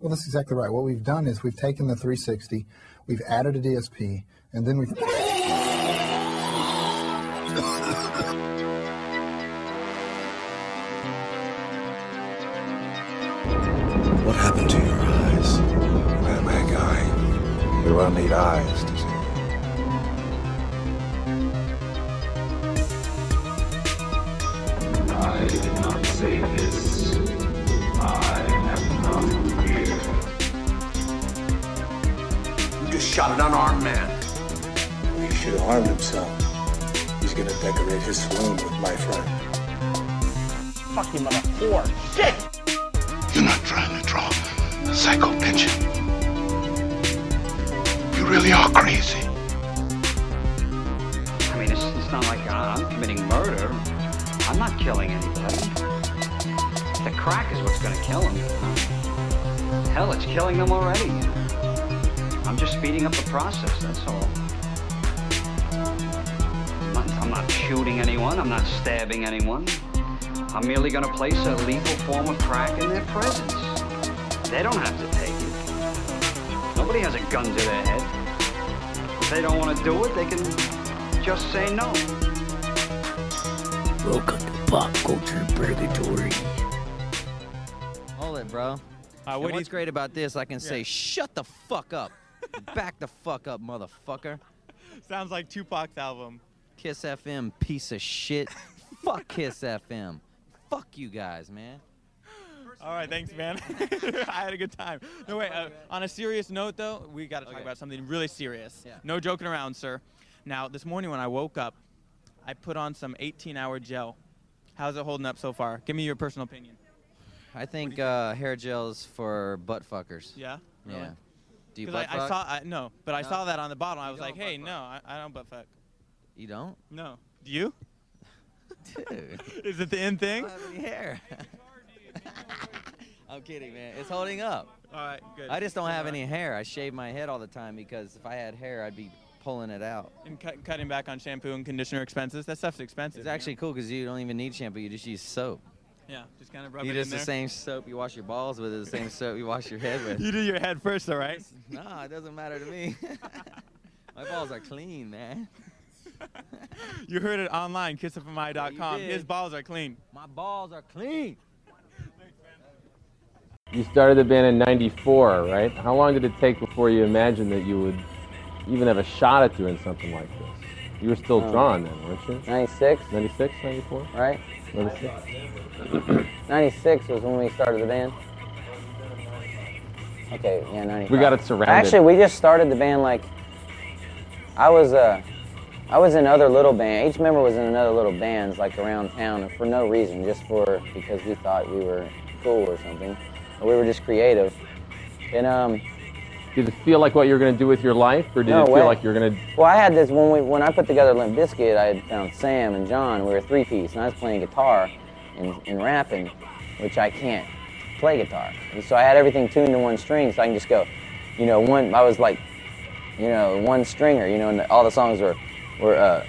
Well, that's exactly right. What we've done is we've taken the 360, we've added a DSP, and then we've. What happened to your eyes? Well, my guy, you will need eyes shot an unarmed man. He should have harmed himself. He's gonna decorate his swoon with my friend. Fucking mother whore. Shit! You're not trying to draw a psycho pension. You really are crazy. I mean, it's, it's not like I'm committing murder. I'm not killing anybody. The crack is what's going to kill him. Hell, it's killing them already. I'm just speeding up the process, that's all. I'm not, I'm not shooting anyone. I'm not stabbing anyone. I'm merely going to place a legal form of crack in their presence. They don't have to take it. Nobody has a gun to their head. If they don't want to do it, they can just say no. Welcome to pop culture purgatory. Hold it, bro. Uh, And what do what's you, great about this, I can say, shut the fuck up. Back the fuck up, motherfucker. sounds like Tupac's album. Kiss FM, piece of shit. fuck Kiss FM. Fuck you guys, man. All right, thanks, man. I had a good time. No, wait. Uh, on a serious note, though, we got to talk Okay. about something really serious. Yeah. No joking around, sir. Now, this morning when I woke up, I put on some 18-hour gel. How's it holding up so far? Give me your personal opinion. I think uh, hair gel's for butt fuckers. Yeah. Really? Yeah. Do you butt I, I saw I, no, but I No? saw that on the bottle. I You was don't like, hey, butt no, I, I don't butt fuck. You don't? No. Do you? Dude. Is it the in I thing? don't have any hair. I'm kidding, man. It's holding up. All right, good. I just don't have any hair. I shave my head all the time because if I had hair, I'd be pulling it out. And cut, cutting back on shampoo and conditioner expenses. That stuff's expensive. It's you know? actually cool because you don't even need shampoo. You just use soap. Yeah, just kind of rub You it just in the same soap you wash your balls with is the same soap you wash your head with. You do your head first, all right? no, it doesn't matter to me. My balls are clean, man. You heard it online, kissfmi.com. did. His balls are clean. My balls are clean. You started the band in 94, right? How long did it take before you imagined that you would even have a shot at doing something like this? You were still Um, drawing then, weren't you? 96, 96, 94? right? 96? 96 was when we started the band. Okay, yeah, 95. We got it surrounded. Actually, we just started the band like I was uh I was in other little band. Each member was in another little bands like around town and for no reason, just for because we thought we were cool or something. Or we were just creative. And um Did it feel like what you were going to do with your life, or did No it feel way. like you were going to? Well, I had this when we when I put together Limp Bizkit, I had found Sam and John. We were a three piece, and I was playing guitar and, and rapping, which I can't play guitar. And so I had everything tuned to one string, so I can just go, you know, one. I was like, you know, one stringer, you know, and all the songs were were uh,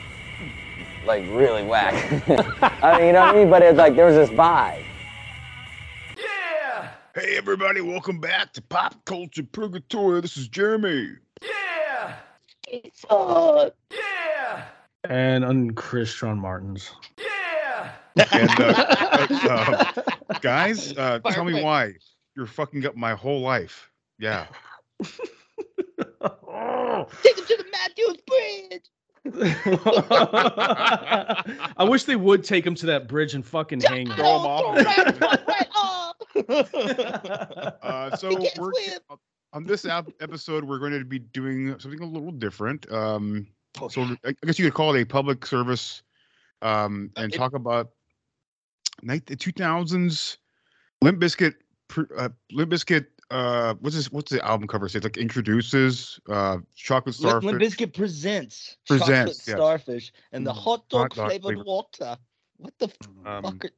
like really whack. I mean, you know what I mean? But it's like there was this vibe. Hey everybody, welcome back to Pop Culture Purgatory. This is Jeremy. Yeah. Fuck. Yeah. And on Chris Sean Martin's. And uh, uh, uh, guys, uh, tell me why you're fucking up my whole life. Yeah. Take him to the Matthews Bridge. I wish they would take him to that bridge and fucking hang him. Throw 'em off. Uh, so we're on this ap- episode, we're going to be doing something a little different. Um, so I I guess you could call it a public service, um, and talk about night the 2000s Limp Bizkit, Uh, Limp Bizkit. Uh, what's this? What's the album cover say? It's like introduces uh, chocolate starfish. Limp Bizkit presents, Presents, chocolate yes. starfish and the Mm, hot dog hot dog flavored flavored. water. What the Um, fuck? are-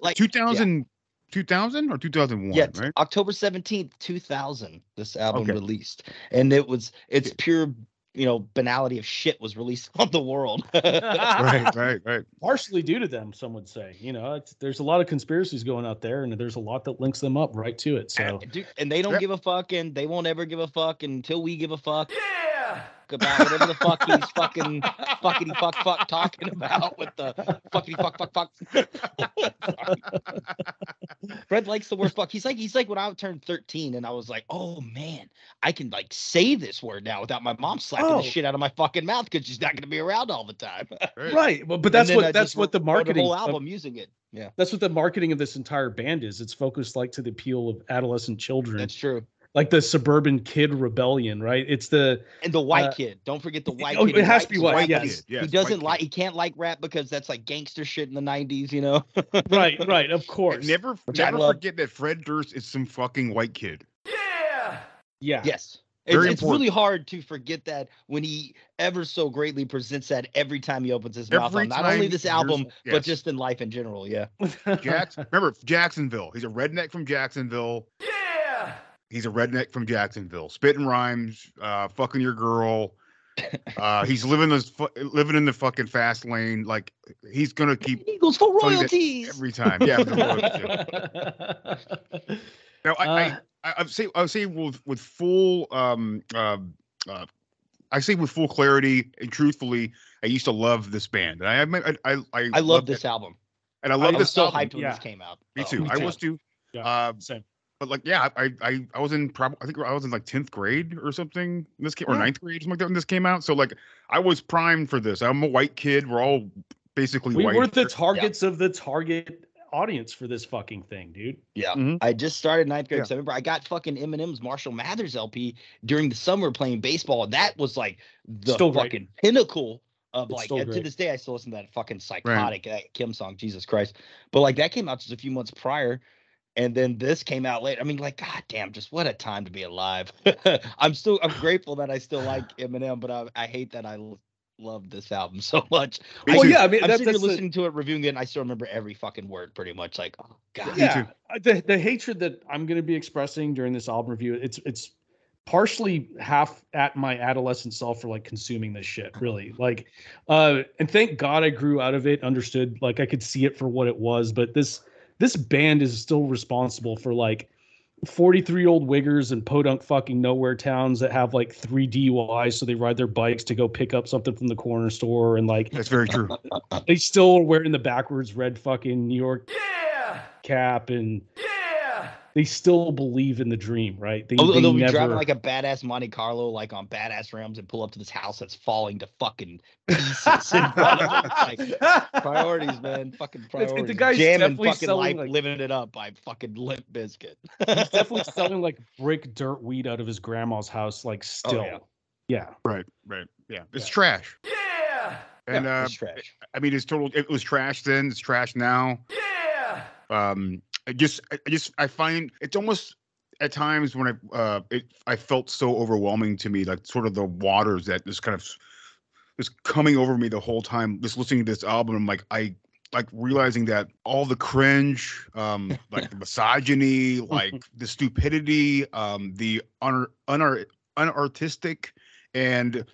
Like 2000, 2000 or 2001, Yeah, right? October seventeenth, two thousand. This album Okay. released, and it was it's pure you know banality of shit was released on the world. right, right, right. Partially due to them, some would say. You know, it's, there's a lot of conspiracies going out there, and there's a lot that links them up right to it. So, Dude, and they don't give a fuck, and they won't ever give a fuck until we give a fuck. Yeah. About whatever the fuck he's fucking fuckity fuck fuck talking about with the fuckity fuck fuck fuck. Fred likes the word fuck. He's like he's like when I turned 13 and I was like, oh man, I can like say this word now without my mom slapping Oh. the shit out of my fucking mouth because she's not gonna be around all the time. right. Well, but that's what I that's what the marketing a whole of- uh, album using it. Yeah. That's what the marketing of this entire band is. It's focused like to the appeal of adolescent children. That's true. Like the suburban kid rebellion, right? It's the And the white uh, kid. Don't forget the white oh, kid. it has to be likes white, rap, yes. Yes, he doesn't like. He can't like rap because that's like gangster shit in the '90s. You know. right, right. Of course. Never, Which never forget that Fred Durst is some fucking white kid. Yeah. Yeah. Yes. It's, it's really hard to forget that when he ever so greatly presents that every time he opens his mouth Every on not only this album yes. but just in life in general. Yeah. Jackson, remember Jacksonville? He's a redneck from Jacksonville. Yeah. He's a redneck from Jacksonville. Spitting rhymes, uh, fucking your girl. Uh, he's living this, fu- living in the fucking fast lane. Like he's gonna keep Eagles for telling you that royalties. every time. Yeah. for the royalties. Now I, I, I, I say, I say with with full, um, uh, uh, I say with full clarity and truthfully, I used to love this band. And I, I, I, I, I love this album. and I love I this was so album. hyped when this came out. Me Oh, too. I too. was too. Yeah, Uh, same. But like, yeah, I, I, I was in probably, I think I was in like tenth grade or something. when This came or Yeah. ninth grade, something like that when this came out. So like, I was primed for this. I'm a white kid. We're all basically we white. were the targets of the target audience for this fucking thing, dude. Yeah. Mhm. I just started ninth grade. Yeah. 'cause I remember I got fucking Eminem's Marshall Mathers LP during the summer playing baseball. That was like the Still great. fucking pinnacle of It's like still and to this day I still listen to that fucking psychotic that Kim song, Jesus Christ. But like that came out just a few months prior. And then this came out later. I mean, like, god damn, just what a time to be alive. I'm still I'm grateful that I still like Eminem, but I, I hate that I l- love this album so much. Me Well, too. yeah, I mean, I'm that, sitting here that's the- listening to it, reviewing it, and I still remember every fucking word pretty much. Like, oh god. yeah, uh, the the hatred that I'm going to be expressing during this album review, it's it's partially half at my adolescent self for like consuming this shit, really. Like, uh, and thank God I grew out of it, understood, like I could see it for what it was. But this this band is still responsible for like 43 year old wiggers and podunk fucking nowhere towns that have like three DUIs, so they ride their bikes to go pick up something from the corner store, and like That's very true. they still are wearing the backwards red fucking New York cap and they still believe in the dream, right? They, Oh, they they'll be never driving like a badass Monte Carlo, like on badass rims, and pull up to this house that's falling to fucking pieces in front of like, priorities, man. Fucking It's- priorities. the guy's Jamming definitely fucking selling, life, like- living it up by fucking Limp Bizkit. he's definitely selling like brick dirt weed out of his grandma's house, like still. yeah. yeah. Right, right. Yeah, it's Yeah. trash. Yeah. And Yeah, uh, it's trash. I mean, it's total. It was trash then. It's trash now. Yeah. Um, I just, I just, I find it's almost at times when I, uh, it, I felt so overwhelming to me, like sort of the waters that just kind of just coming over me the whole time, just listening to this album. I'm like, I like realizing that all the cringe, um, like the misogyny, like the stupidity, um, the un, unar, unartistic, and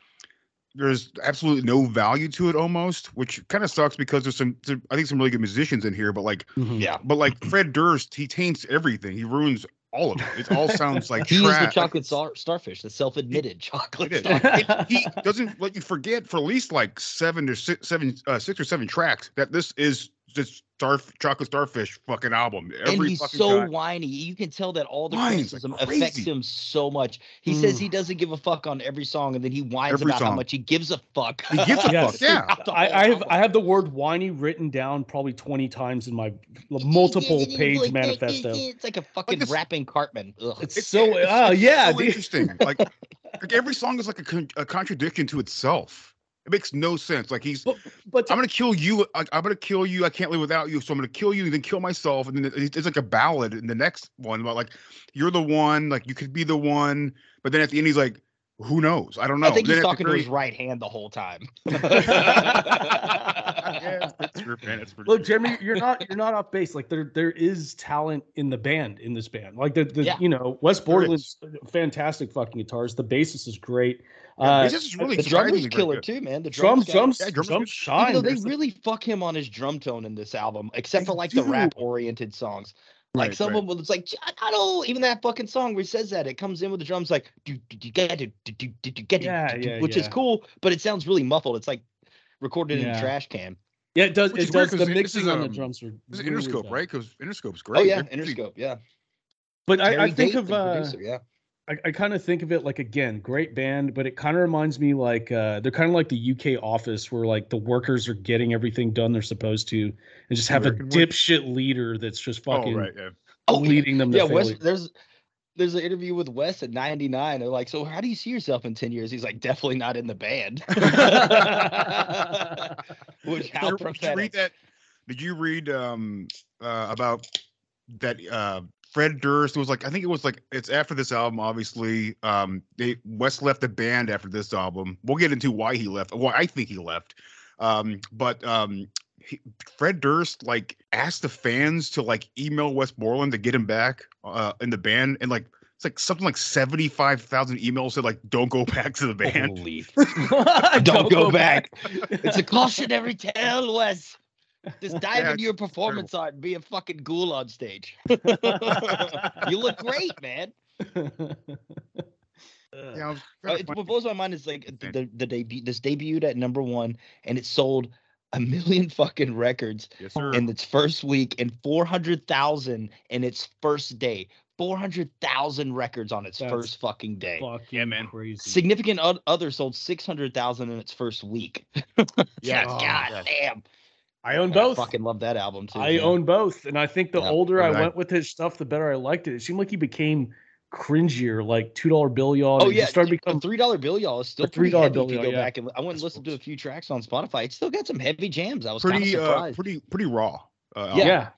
there's absolutely no value to it almost, which kind of sucks because there's some, there- I think some really good musicians in here, but like, Yeah. but like Fred Durst, he taints everything. He ruins all of it. It all sounds like He is the chocolate star- starfish, the self-admitted chocolate It is. starfish. It- he doesn't let you forget for at least like seven or six, seven, uh, six or seven tracks that this is just star chocolate starfish fucking album. Every and he's so time. whiny. You can tell that all the Whines like criticism affects him so much. He says he mm. doesn't give a fuck on every song, and then he whines Every about how much he gives a fuck. He gives a Yes. fuck. Yeah. I, I have. I have the word whiny written down probably 20 times in my multiple page manifesto. It's like a fucking this- rapping Cartman. Ugh. It's, so oh yeah, so interesting. Like, like every song is like a, con- a contradiction to itself. It makes no sense. Like he's, But, but I'm gonna kill you. I, I'm gonna kill you. I can't live without you. So I'm gonna kill you and then kill myself. And then it- it's like a ballad in the next one about like you're the one. Like you could be the one. But then at the end he's like, Who knows? I don't know. I think Then he's talking to his right hand the whole time. Yeah, it's true, man. Look, Jeremy, you're not you're not off base. Like there there is talent in the band in this band. Like the, the Yeah. you know Wes There is. Borland's fantastic fucking guitarist. The bassist is great. Yeah, Uh, bassist is really the drummer's surprisingly killer too, man. The drums got- drums Yeah, drummer's drums shine. Even though they really fuck him on his drum tone in this album, except They for like the rap oriented songs. Like Right, some right. of them, it's like I I don't even that fucking song where he says that it comes in with the drums like do do do get it do do do do get Yeah, it, do, do, yeah, which is yeah. cool, but it sounds really muffled. It's like recorded in Yeah. a trash can. yeah, it does Which it is weird does 'cause the this mixing is, on the um, drums are This is really Interscope, good. right? Because Interscope's great. Oh yeah, They're pretty- Interscope, yeah. But I, I Terry think Date, of the uh, producer, yeah. I, I kind of think of it like again, great band, but it kind of reminds me like uh, they're kind of like the UK office where like the workers are getting everything done they're supposed to, and just have American a work. dipshit leader that's just fucking Oh right, yeah. Oh, yeah. leading them to Yeah, Wes, there's there's an interview with Wes at 99. They're like, so how do you see yourself in 10 years? He's like, definitely not in the band. Which how Did you- did you prophetic. read that? Did you read um uh about that uh Fred Durst was like I think it was like it's after this album obviously um they Wes left the band after this album. We'll get into why he left. Why I think he left. Um but um he, Fred Durst like asked the fans to like email Wes Borland to get him back uh in the band and like it's like something like 75,000 emails said like don't go back to the band. Holy. Don't go back. It's a cautionary tale, Wes. Just dive Yeah, into your performance art and be a fucking ghoul on stage. you look great, man. Yeah, it was Uh, kinda it's funny. what blows my mind is like the the debut. This debuted at number one, and it sold a million fucking records Yes, in its first week, and four hundred thousand in its first day. Four hundred thousand records on its That's first fucking day. Fuck yeah, man. crazy. Significant o- other sold six hundred thousand in its first week. Yeah, God, oh, damn. I own I both. fucking love that album too. I man. own both, and I think the Yeah. older I Alright. went with his stuff, the better I liked it. It seemed like he became cringier, like two dollar bill y'all. Oh yeah, just started becoming three dollar bill, y'all is still $3 heavy bill, if you y'all, go yeah. back and I went and listened to a few tracks on Spotify. It still got some heavy jams. I was kind of pretty uh pretty pretty raw. Uh, Yeah. yeah.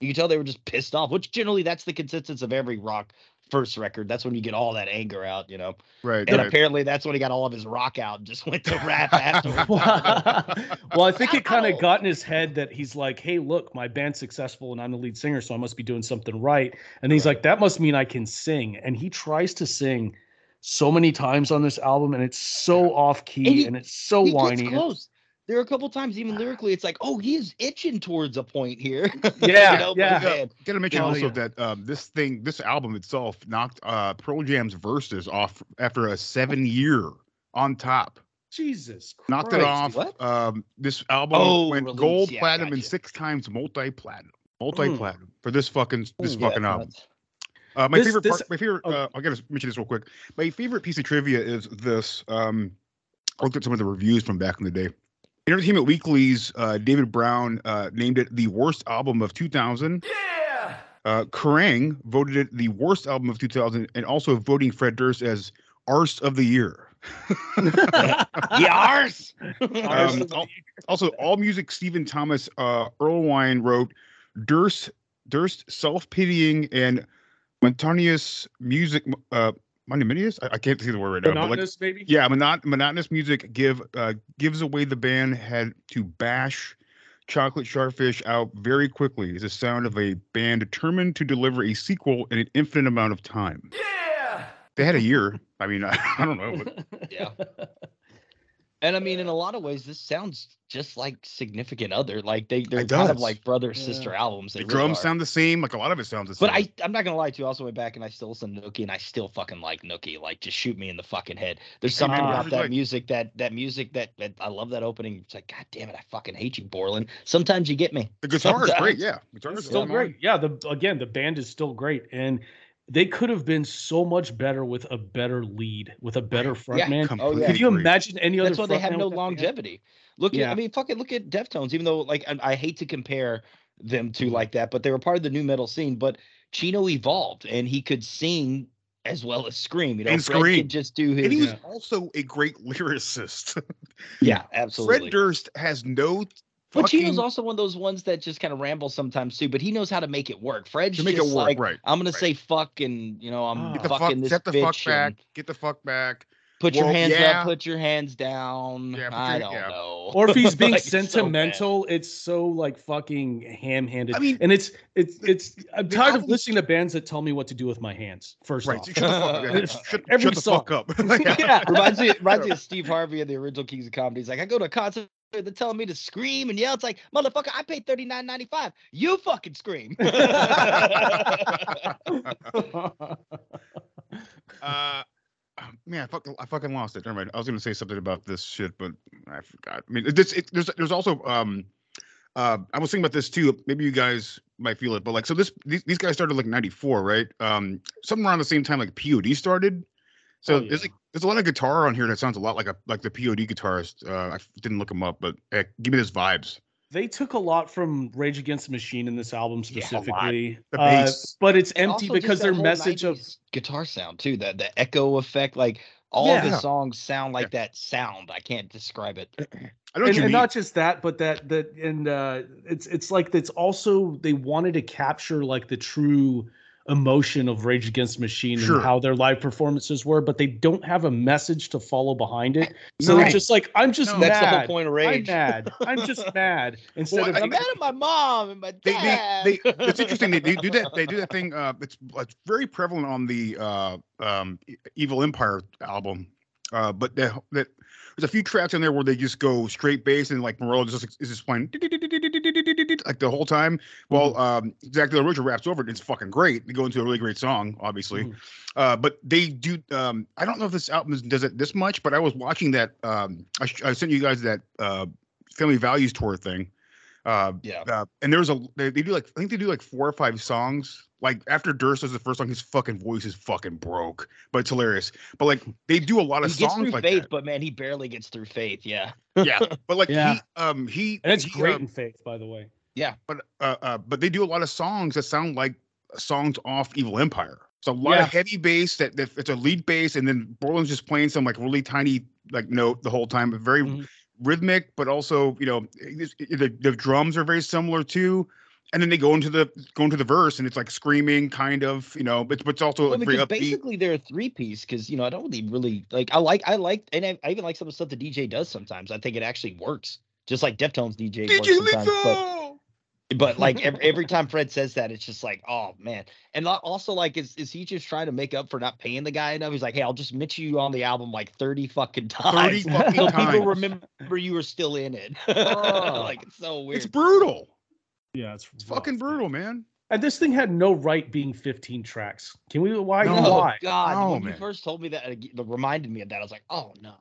You can tell they were just pissed off, which generally that's the consistency of every rock first record. That's when you get all that anger out, you know. right. And right. apparently that's when he got all of his rock out and just went to rap afterwards. well, I think it kind of got in his head that he's like, "Hey, look, my band's successful and I'm the lead singer, so I must be doing something right." And he's like, "That must mean I can sing." And he tries to sing so many times on this album, and it's so off key And and, it's so he whiny. gets close. There are a couple times, even lyrically, it's like, oh, he is itching towards a point here. Yeah, you know, yeah. man, Gotta mention Oh, also yeah. that um, this thing, this album itself, knocked uh, Pearl Jam's verses off after a seven year on top. Jesus Christ. Knocked it off. What? Um, this album Oh, went release, gold, yeah, platinum, and six times multi platinum. Multi platinum for this fucking this Yeah, fucking album. that's- Uh, my This- favorite this- part, my favorite, oh. uh, I gotta mention this real quick. My favorite piece of trivia is this. Um, I looked at some of the reviews from back in the day. Entertainment Weekly's uh, David Brown uh, named it the worst album of 2000. Yeah. Uh, Kerrang voted it the worst album of 2000, and also voting Fred Durst as Arse of the Year. Yars! Um, al- also, all music Stephen Thomas uh, Erlewine wrote Durst, Durst self pitying and monotonous music. Uh, monotonous? I, I can't see the word right now. but like- Monotonous, maybe. yeah, monot- monotonous music give uh, gives away the band had to bash Chocolate Starfish out very quickly. Is the sound of a band determined to deliver a sequel in an infinite amount of time. Yeah, they had a year. I mean, I, I don't know. But yeah. And I mean, in a lot of ways, this sounds just like Significant Other. Like they, they're It kind of like brother sister albums. They the really drums are. sound the same. Like a lot of it sounds the same. But I, I'm not gonna lie to you. I also went back and I still listen to Nookie, and I still fucking like Nookie. Like, just shoot me in the fucking head. There's something man, about that like- music that that music that, that I love that opening. It's like, God damn it, I fucking hate you, Borland. Sometimes you get me. the guitar is great. Yeah, guitar is still great. Yeah, the again, the band is still great, and they could have been so much better with a better lead, with a better front Yeah. frontman. Oh, completely Could you imagine any other? That's why they have no with that band? longevity. Look at, I mean, fucking look at Deftones. Even though, like, I, I hate to compare them to like that, but they were part of the nu metal scene. But Chino evolved, and he could sing as well as scream. You know, And Fred scream. could just do his. And he was Yeah. also a great lyricist. yeah, absolutely. Fred Durst has no But fucking Chino's also one of those ones that just kind of rambles sometimes too, but he knows how to make it work. Fred's to make it just work. like, right. I'm gonna right. say fuck and you know I'm. Get the fucking fuck, this set the bitch fuck back. Get the fuck back. Put your Well, hands yeah. up, put your hands down. Yeah, put I don't yeah. know. or if he's being Like, it's so sentimental, it's so like fucking ham-handed. I mean, and it's it's it's. I'm the tired of listening to bands that tell me what to do with my hands. First Right. off, Shut the fuck up. Yeah, It's shut, every shut the song. fuck up. yeah, reminds me reminds me of Steve Harvey and the original Kings of Comedy. He's like, I go to a concert, they're telling me to scream and yell. It's like, motherfucker, I paid thirty nine ninety five. You fucking scream. Uh, man, I fucking, I fucking lost it. Never mind. I was gonna say something about this shit, but I forgot. I mean, this, it, there's, there's also, um, uh, I was thinking about this too. Maybe you guys might feel it, but like, so this, these, these guys started like '94, right? Um, something around the same time like POD started. So Oh, there's like, there's a lot of guitar on here that sounds a lot like a like the POD guitarist. Uh, I didn't look him up, but uh, give me those vibes. they took a lot from Rage Against the Machine in this album Yeah, a lot. specifically, The uh, bass. but it's empty also because their message of guitar sound too, the the echo effect, like all of Yeah. his songs sound like that sound. I can't describe it. I know what and, and not just that, but that that and uh, it's it's like it's also they wanted to capture like the true emotion of Rage Against the Machine Sure. and how their live performances were, but they don't have a message to follow behind it. So No. it's just like I'm just No. mad. That's the whole point of I'm mad. I'm just mad. Instead Well, of I- I'm mad at my mom and my they, dad. they, they it's interesting they, they do that they do that thing uh it's it's very prevalent on the uh um evil empire album uh but that that there's a few tracks in there where they just go straight bass and like Morello just is just playing like the whole time well um Zach De La Rocha raps over it it's fucking great they go into a really great song obviously Mhm. uh but they do um I don't know if this album does it this much but I was watching that um I, I sent you guys that uh family values tour thing uh yeah. uh, and there's a they, they do like I think they do like four or five songs. Like after Durst does the first song, his fucking voice is fucking broke, but it's hilarious. But like they do a lot He of gets songs through like faith, that. but man, he barely gets through faith. Yeah. Yeah, but like Yeah. he um he and it's he, great uh, in faith, by the way. Yeah, but uh, uh but they do a lot of songs that sound like songs off Evil Empire. It's a lot Yeah. of heavy bass that, that it's a lead bass, and then Borland's just playing some like really tiny like note the whole time. Very Mhm. rhythmic, but also you know it's- the, the drums are very similar too. And then they go into the go into the verse, and it's like screaming, kind of, you know, but but it's also Well, very upbeat. basically they're a three piece. Because you know, I don't really, really like. I like, I like, and I, I even like some of the stuff the DJ does sometimes. I think it actually works, just like Deftones DJ. works DJ sometimes, but- But like every, every time Fred says that, it's just like, oh man. And also like, is is he just trying to make up for not paying the guy enough? He's like, hey, I'll just mention you on the album like thirty fucking times, 30 fucking so times. people remember you were still in it. like it's so weird. It's brutal. Yeah, it's, It's fucking brutal, man. And this thing had no right being 15 tracks. Can we? Why? No. Oh Why? God! No, when man. you first told me that, it reminded me of that. I was like, oh no.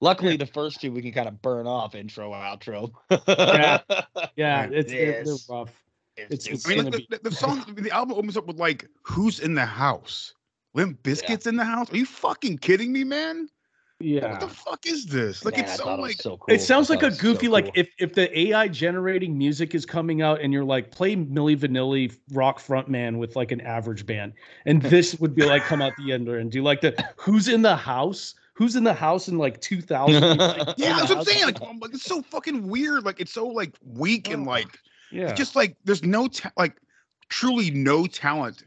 Luckily, the first two we can kind of burn off intro outro. Yeah. Yeah, it's they're, they're rough. It's, It's- I mean, like, the, the, the song, the album opens up with like, "Who's in the house?" Limp Bizkit's in the house? Are you fucking kidding me, man? Yeah. What the fuck is this? Like, Man, it's so thought it like, so cool. It sounds like a it was so goofy, like if if the AI generating music is coming out and you're like play Milli Vanilli rock frontman with like an average band, and this would be like come out the end and do like the who's in the house, who's in the house in like 2000. like, yeah, that's what I'm saying. Like, I'm like, it's so fucking weird. Like, it's so like weak and oh, like, yeah, it's just like there's no ta- like, truly no talent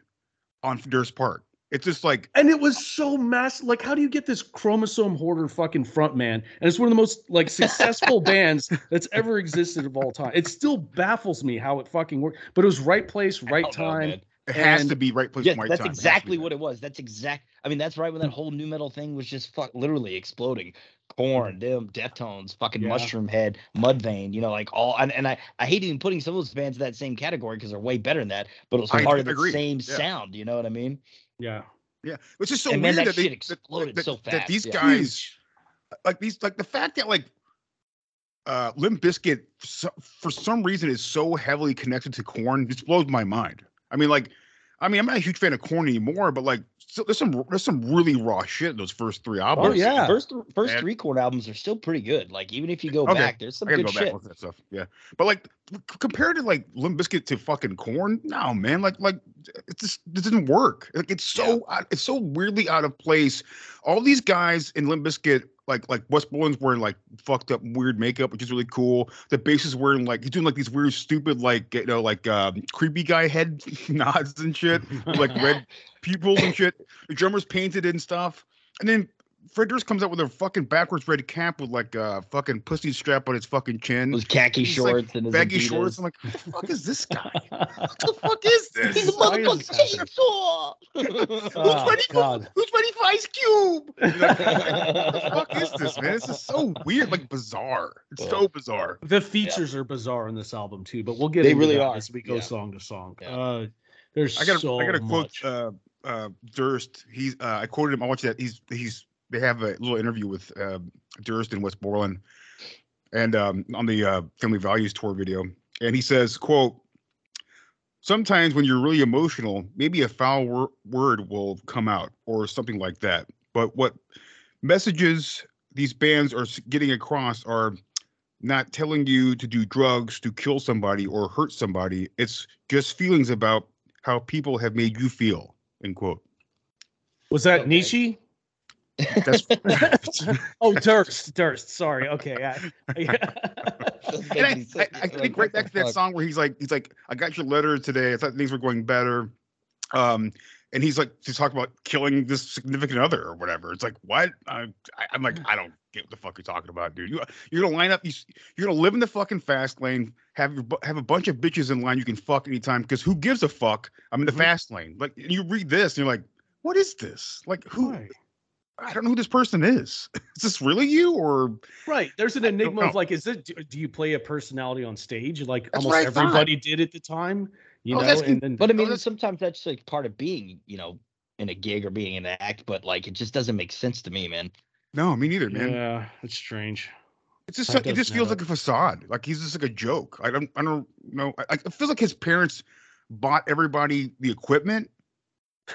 on Durst part. It's just like, and it was so massive. Like, how do you get this chromosome hoarder fucking frontman? And it's one of the most like successful bands that's ever existed of all time. It still baffles me how it fucking worked. But it was right place, right don't know, time. man. it has And- to be right place, Yeah, right that's time. It has exactly be what it was. That's exact. I mean, that's right when that whole nu metal thing was just fuck, literally exploding. Korn, mm-hmm. them, Deftones, fucking Yeah. Mushroomhead, Mudvayne, you know, like all. And, and I, I hate even putting some of those bands in that same category because they're way better than that. But it was I part of the agree, same yeah. sound. You know what I mean? Yeah. Yeah, it's just so And weird that that, they, shit exploded that, so that these yeah. guys, like these, like the fact that like uh Limp Bizkit so, for some reason is so heavily connected to Korn just blows my mind. I mean, like, I mean, I'm not a huge fan of Korn anymore, but like, so there's some there's some really raw shit in those first three oh, albums. Oh, yeah. First, th- first And- three Korn albums are still pretty good. Like even if you go Okay, back, there's some I gotta good go back shit. and at that stuff. Yeah, but like compared to like Limp Bizkit to fucking Korn, no man, like like it just it doesn't work. Like it's so out, it's so weirdly out of place. All these guys in Limp Bizkit, like like Wes Borland's wearing like fucked up weird makeup, which is really cool. The bass is wearing like he's doing like these weird stupid like you know like um, creepy guy head nods and shit, like red pupils and shit. The drummer's painted and stuff, and then Fred Durst comes out with a fucking backwards red cap with like a fucking pussy strap on his fucking chin. Those khaki He's like shorts and his baggy Adidas. shorts. I'm like, what the fuck is this guy? what the fuck is this? He's a motherfucking chainsaw. Who's Oh, ready for God. Who's ready for Ice Cube? You're like, what the fuck is this, man? This is so weird, like bizarre. It's so bizarre. The features are bizarre on this album too, but we'll get They into really that are. as we go Yeah. song to song. Yeah. Uh, there's I gotta, so I gotta quote uh, uh, Durst. He's, uh, I quoted him. I watched that. He's, he's. They have a little interview with uh, Durst and Wes Borland, and um, on the uh, Family Values tour video, and he says, "quote Sometimes when you're really emotional, maybe a foul wor- word will come out or something like that. But what messages these bands are getting across are not telling you to do drugs to kill somebody or hurt somebody. It's just feelings about how people have made you feel. End quote. Was that Nishi? That's oh, Durst. Durst. Sorry. Okay. I, and I, I, I think right back to that song where he's like, he's like, I got your letter today. I thought things were going better. Um, and he's like to talk about killing this significant other or whatever. It's like, what? I, I, I'm like, I don't get what the fuck you're talking about, dude. You, you're gonna line up. You, you're gonna live in the fucking fast lane. Have your, have a bunch of bitches in line you can fuck anytime. Because who gives a fuck? I'm in the fast lane. Like you read this, and you're like, what is this? Like who? I don't know who this person is. is this really you or? Right. There's an enigma of like, is it? Do, do you play a personality on stage like That's almost what I thought. everybody did at the time? You I was know, asking- and then But I mean, sometimes that's like part of being, you know, in a gig or being in an act. But like, it just doesn't make sense to me, man. No, me neither, man. yeah, it's strange. It's just That it just feels add like a facade. Like he's just like a joke. I don't I don't know. I, I- it feels like his parents bought everybody the equipment,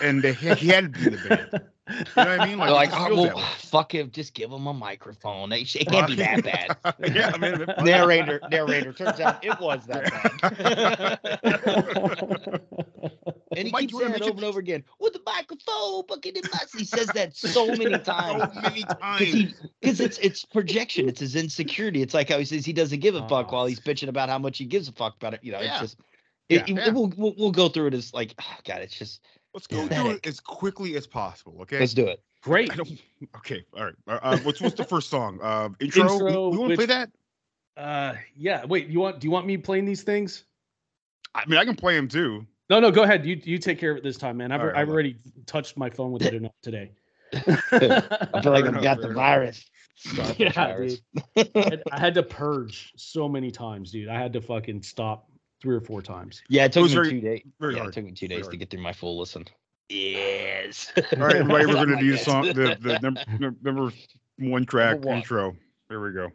and they, he he had to be the band. You know what I mean? They're like, just oh, well, fuck him, just give him a microphone. It, it can't be that bad. yeah, I mean, narrator, narrator. Turns out it was that bad. and he Mike, keeps saying it over and over again with the microphone, fucking it must. He says that so many times. so many times. Because it's it's projection. It's his insecurity. It's like how he says he doesn't give a fuck while he's oh. bitching about how much he gives a fuck about it. You know, Yeah. it's just. It, Yeah, it- yeah. We'll, we'll we'll go through it as like, oh God, it's just. Let's go do it as quickly as possible. Okay. Let's do it. Great. I don't, okay. All right. Uh, uh, what's what's the first song? Uh, intro. Intro, we, want to play that? Uh, yeah. Wait. You want? Do you want me playing these things? I mean, I can play them too. No, no. Go ahead. You you take care of it this time, man. I've All right, I've hold on. already touched my phone with it enough today. I feel like I've got the virus. Yeah, virus. dude. I had, I had to purge so many times, dude. I had to fucking stop three or four times. Yeah, it took was me very- two days. yeah, hard. it took me two Very days to get through my full listen. Yes. All right, everybody, we're gonna do the song, the the number, number one track Number one. intro. There we go.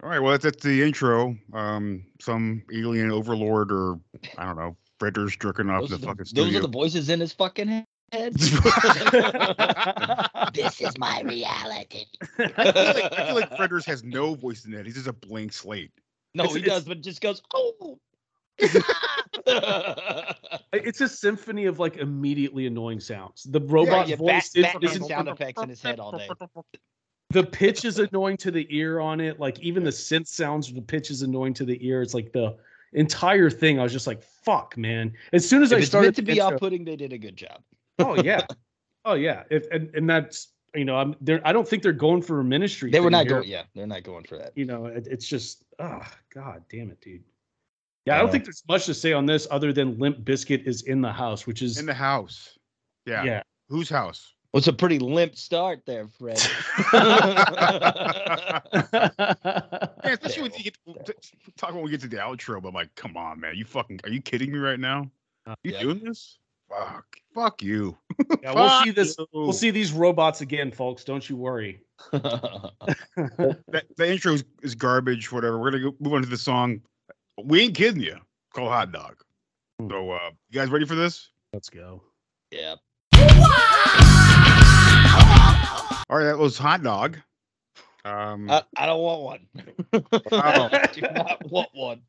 All right, well that's, that's the intro. Um, some alien overlord or I don't know, Fredder's jerking off Those, the the, fucking those are the voices in his fucking head. this is my reality. I, feel like, I feel like Fred Durst has no voice in that. He's just a blank slate. no, It's- he it's- does, but it just goes, oh. It's a symphony of like immediately annoying sounds. The yeah, robot yeah, voice bat, is, Batman is- sound effects in his head all day. the pitch is annoying to the ear on it. Like even the synth sounds, the pitch is annoying to the ear. It's like the entire thing. I was just like, "Fuck, man!" As soon as If I it's started meant to be intro- off-putting, they did a good job. Oh yeah, oh yeah, if, and and that's you know, I'm there. I don't think they're going for a ministry. They were not here. going. Yeah, they're not going for that. You know, it, it's just, oh god, damn it, dude. Yeah, I I don't think there's much to say on this other than Limp Bizkit is in the house, which is In the house. Yeah. yeah. Whose house? Well, it's a pretty limp start there, Fred. Yeah, especially when you get to, talk when we get to the outro. But I'm like, come on, man, you fucking are you kidding me right now? Are You Yep. doing this? Fuck, fuck you. Yeah, we'll see this. you. We'll see these robots again, folks. Don't you worry. that the intro is, is garbage. Whatever. We're gonna go, move on to the song. We ain't kidding you. Called Hot Dog. So, uh, you guys ready for this? Let's go. yeah. All right, that was Hot Dog. Um, I, I don't want one. I do not want one.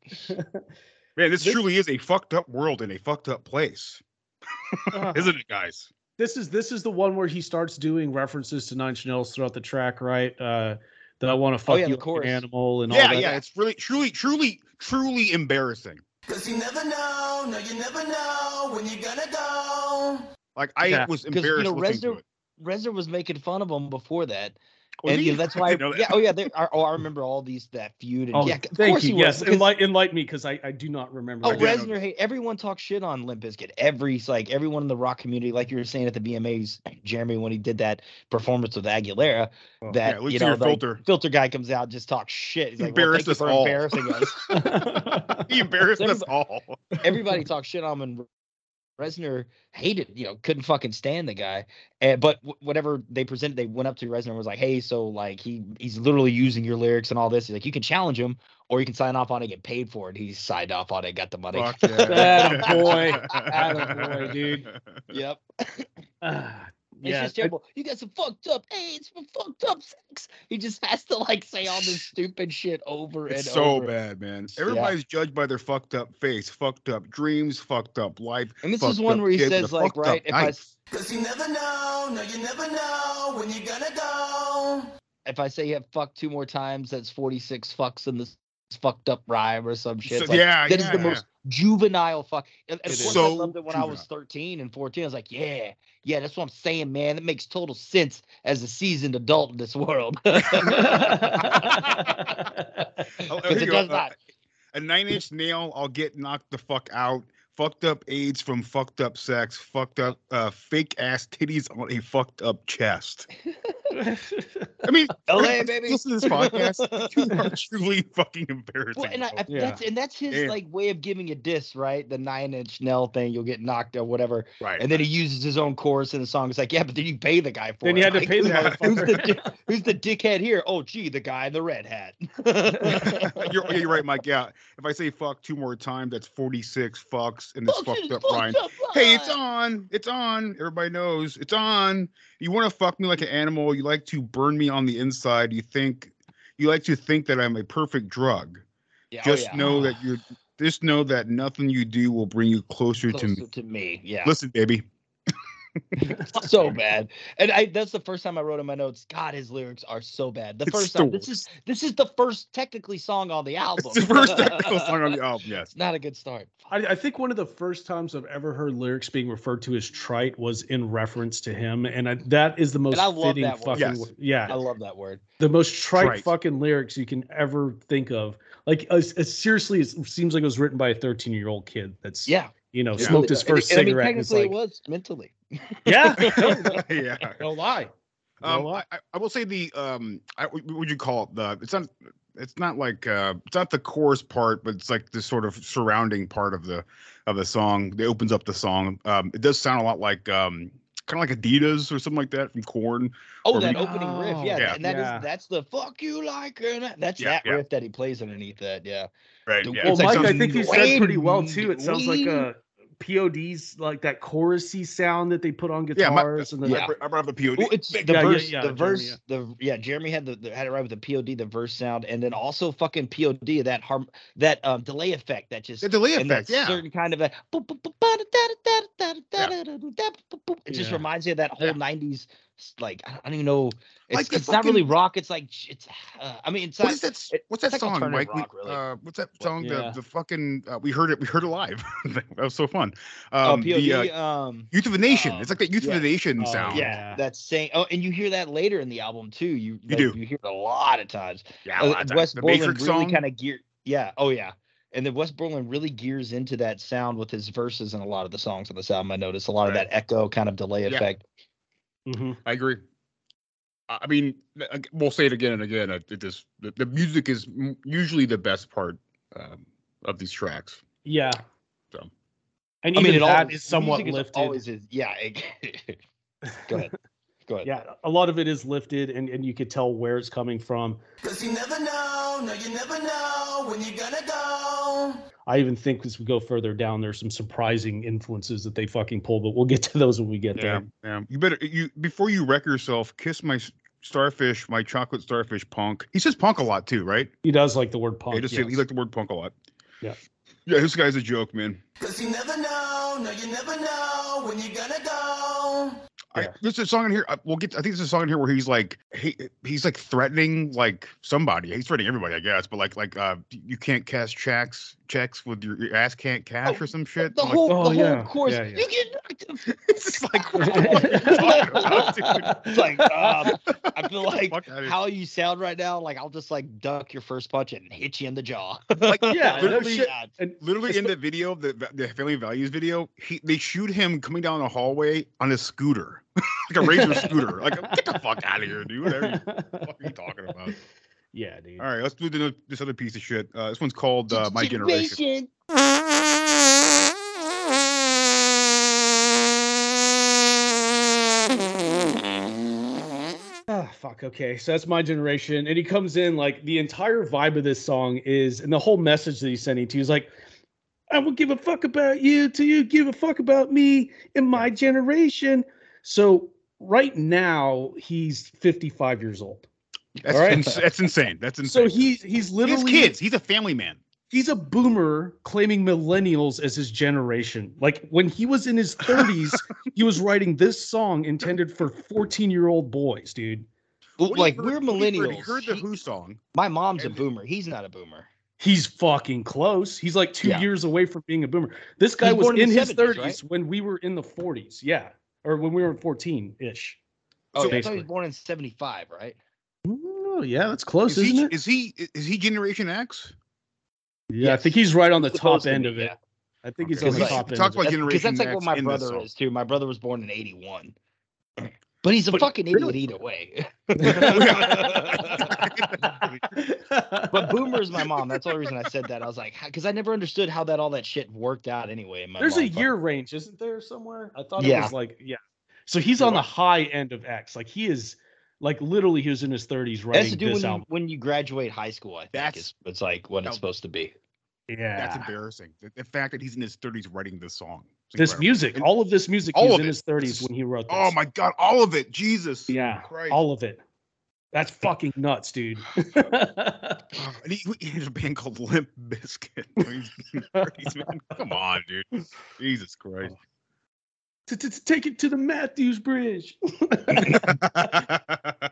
man, this, this- truly is a fucked up world in a fucked up place, isn't it, guys? This is this is the one where he starts doing references to Nine Inch Nails throughout the track, right? Uh, that I want to fuck yeah, you the like an animal and Yeah, all that. yeah. It's really, truly, truly, truly embarrassing. Cause you never know, no, you never know when you're gonna go. Like I Yeah. was 'Cause, you embarrassed know, listening to it. Reznor was making fun of him before that. Was and he? you know, that's I why, didn't know yeah, oh yeah, are, oh, I remember all these that feud, and Oh, yeah, of thank course you. Yes, enlighten, enlighten me because I, I do not remember. Oh, that. Reznor, hey, everyone talks shit on Limp Bizkit. Every like everyone in the rock community, like you were saying at the VMAs, Jeremy, when he did that performance with Aguilera, Oh, that yeah, you know, your like, filter. filter guy comes out, just talks shit. He's like, Embarrassed thank you us all. embarrassing us. he embarrassed us all. Everybody talks shit on him, and Reznor hated, you know, couldn't fucking stand the guy. And but wh- whatever they presented, they went up to Reznor and was like, "Hey, so like he he's literally using your lyrics and all this. He's like, you can challenge him, or you can sign off on it, get paid for it. He signed off on it, got the money. Fuck yeah. Attaboy. boy, dude. Yep. Ah, It's yeah, just terrible. You got some fucked up AIDS from fucked up sex. He just has to like say all this stupid shit over and It's so over. bad, man. Yeah. Everybody's judged by their fucked up face, fucked up dreams, fucked up life. And this is one where he kid says like, right, if I knife. s- Cause you never know, no, you never know when you're gonna go. if I say you have fucked two more times, that's forty six fucks in this fucked up rhyme or some shit. So- like, yeah, that is yeah, the yeah. most juvenile fuck. And, and It of is. course, I loved it when I was thirteen and fourteen. I was like, yeah, yeah, that's what I'm saying, man. It makes total sense as a seasoned adult in this world. Oh, Because here it does. Uh, not. A nine inch nail, I'll get knocked the fuck out. Fucked up AIDS from fucked up sex. Fucked up uh, fake ass titties on a fucked up chest. I mean, LA, Rick, baby. Listen to this podcast. You are truly fucking embarrassing. Well, and I, bro. I- that's and that's his Damn. like way of giving a diss, right? The nine inch nail thing, you'll get knocked or whatever. Right. And then he uses his own chorus in the song. It's like, yeah, but then you pay the guy for Then it. you had to Like, pay the who's- Who's the, who's the dickhead here? Oh, gee, the guy in the red hat. you're, yeah, you're right, Mike. Yeah. If I say fuck two more times, that's 46 fucks in this Fuck fucked up fucked line. up Hey, it's on. It's on. Everybody knows it's on. You want to fuck me like an animal. You like to burn me on the inside. You think you like to think that I'm a perfect drug. Yeah, oh, Just yeah. know that you're just know that nothing you do will bring you closer, to me. to me. Yeah. Listen, baby. so bad. And I that's the first time I wrote in my notes. God, his lyrics are so bad. The It's first the time. This is this is the first technically song on the album. It's the first technical song on the album. Yes. Not a good start. I, I think one of the first times I've ever heard lyrics being referred to as trite was in reference to him, and I, that is the most fitting that word. fucking. Yes. wo- Yeah, I love that word. the most trite, Trite. fucking lyrics you can ever think of. Like, uh, uh, seriously, it seems like it was written by a 13 year old kid that's, Yeah. you know, Yeah. smoked his first and, I mean, cigarette. and technically like, it was mentally. Yeah, yeah. no lie. No Um, lie. I, I- I will say the um, I, what would you call it? The it's not it's not like uh, it's not the chorus part, but it's like the sort of surrounding part of the of the song. That opens up the song. Um, it does sound a lot like um, kind of like Adidas or something like that from Korn. Oh, that maybe- opening riff, yeah, Yeah. and that is Yeah. that's the fuck you like, and that- that's Yeah, that yeah. riff that he plays underneath that, yeah. Right. The- Yeah. Well, like Mike, I think you said pretty well too. It sounds like a PODs like that chorusy sound that they put on guitars. Yeah, my, and the, yeah. I brought up the POD. Well, it's, the yeah, verse, yeah, the Jeremy, verse, the yeah. Jeremy had the, the, had it right with the POD, the verse sound, and then also fucking POD that harm that um, delay effect that just the delay effect, yeah, certain kind of a. It just reminds me of that whole '90s like I don't even know. It's, Like the it's not really rock. It's like it's. Uh, I mean, it's What not, is that? s- it- What's that it's like song, alternative Mike? We- rock, really. uh, what's that song? Yeah. The the fucking uh, we heard it. We heard it live. that was so fun. Oh, Um, POD. the uh, um, Youth of a Nation. um, it's like that Youth yeah. of a Nation Oh, sound. yeah, that's saying. Oh, and you hear that later in the album too. You You like, do. You hear it a lot of times. Yeah, Uh, a lot of times. Wes the Borland Matrix really song. kind of gear. Yeah. Oh yeah. And then Wes Borland really gears into that sound with his verses in a lot of the songs on this album. I noticed a lot of that echo kind of delay Yeah. effect. Mhm. I agree. I I mean, we'll say it again and again. It, it just the, the music is usually the best part um, of these tracks. yeah. So. And I mean, it that always, is somewhat music is lifted. always is. Yeah. it- Go ahead. Go ahead. yeah, a lot of it is lifted, and, and you could tell where it's coming from. Cause you never know, no, you never know when you're gonna go. I even think as we go further down, there's some surprising influences that they fucking pull, but we'll get to those when we get Yeah, there. yeah. You better you before you wreck yourself. Kiss my starfish, my chocolate starfish punk. He says punk a lot too, right? He does like the word punk. Yeah, just say- he yes. liked the word punk a lot. Yeah. Yeah, this guy's a joke, man. Cause you never know, no, you never know when you're gonna go. I, there's a song in here. uh, We'll get. I think there's a song in here where he's like, he, he's like threatening like somebody. He's threatening everybody, I guess. But like, like, uh, you can't cash checks, checks with your, your ass can't cash or some shit. The I'm whole, like, the whole course. You get it's like, what are you talking about. It's like um, I feel like Fuck outta here. how you sound right now. Like I'll just like duck your first punch and hit you in the jaw. Like Yeah, literally, shit. literally in the video, the the family values video, he they shoot him coming down the hallway on a scooter, like a razor scooter. Like, get the fuck out of here, dude. Whatever you, what are you talking about? Yeah, dude. All right, let's do the, this other piece of shit. Uh, this one's called uh, My Generation. Ah, fuck. Okay, so that's my generation, and he comes in like the entire vibe of this song is, and the whole message that he's sending to you is like, "I will give a fuck about you till you give a fuck about me and my generation." So right now he's 55 years old. That's, All right. ins- that's insane. That's So insane. he's he's he has literally kids. He's a family man. he's a boomer claiming millennials as his generation. Like when he was in his 30s, he was writing this song intended for 14 year old boys, dude. What like heard- we're what heard? millennials. You heard the He- Who song. My mom's a boomer. He's not a boomer. He's fucking close. He's like two Yeah. years away from being a boomer. This guy He's was in in his 70s, 30s right? when we were in the 40s. Yeah. Or when we were 14 ish. Oh, So I thought he was born in '75, right? Oh, yeah, that's close, Is isn't he, it? is he is he Generation X? yeah, I think he's right on the top end of it. yeah. I think he's on the He top end. talks of it. about Because Generation that's like what my brother is too. My brother was born in '81, but he's a But fucking idiot either way. but boomer is my mom. That's the only reason I said that. I was like, because I never understood how that all that shit worked out anyway. In my There's a mom fucking- year range, isn't there somewhere? I thought it was like, yeah. So he's on the high end of X. Like he is, like literally, he was in his 30s That's writing to do this when you, when you graduate high school. I think That's- is it's like what No. it's supposed to be. Yeah. That's embarrassing. The, the fact that he's in his 30s writing this song. This incredible. music, And- all of this music, all of in it. his 30s This when he wrote oh this. Oh my god, all of it. Jesus. Yeah, Christ. all of it. That's fucking nuts, dude. Oh, and he, he has a band called Limp Bizkit. Come on, dude. Jesus Christ. Oh. To- to- to Take it to the Mathews Bridge. like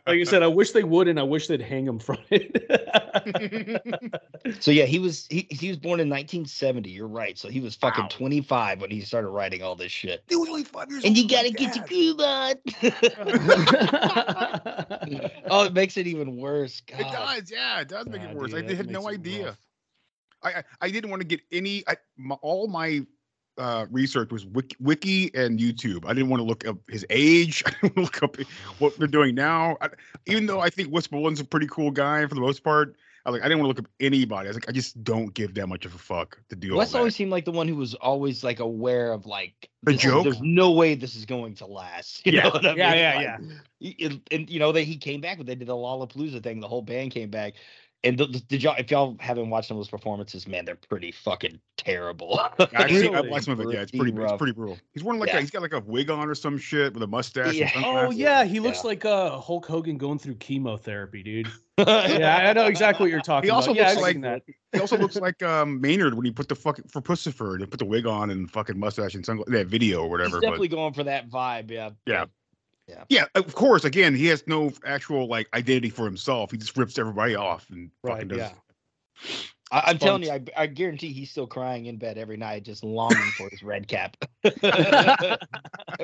I said, I wish they would, and I wish they'd hang him from it. So yeah, he was he, he was born in 1970. You're right. So he was fucking Wow. 25 when he started writing all this shit. He was only five years And you gotta get your groove on. oh, it makes it even worse. It does, yeah, it does make Nah, it worse. dude, I had no idea. rough. I, I I didn't want to get any. I, my, all my uh, research was wiki, wiki and YouTube. I didn't want to look up his age. I didn't look up what they're doing now. I, even though I think Wes Borland's a pretty cool guy for the most part, I like I didn't want to look up anybody. I was like, I just don't give that much of a fuck to do all Wes always seemed like the one who was always like aware of like The this- joke? There's no way this is going to last. You Yeah, know what I yeah, mean? yeah, Like, yeah. y- it- and you know that he came back, but they did the Lollapalooza thing. The whole band came back. And th- th- did y'all? If y'all haven't watched some of those performances, man, they're pretty fucking terrible. I've seen, I've Really? watched some of it. Yeah, it's pretty, it's pretty brutal. He's wearing like Yeah. a, he's got like a wig on or some shit with a mustache. Yeah. And oh yeah, he looks Yeah. like uh, Hulk Hogan going through chemotherapy, dude. yeah, I know exactly what you're talking He also about. Yeah, looks I've like that. He also looks like um, Maynard when he put the fucking for Puscifer and put the wig on and fucking mustache and sunglasses. That video or He's whatever. definitely But going for that vibe. Yeah. yeah. Yeah. Yeah, of course. Again, he has no actual like identity for himself. He just rips everybody off and Right, fucking does. yeah. I, I'm telling you, I, I guarantee he's still crying in bed every night, just longing for his red cap. and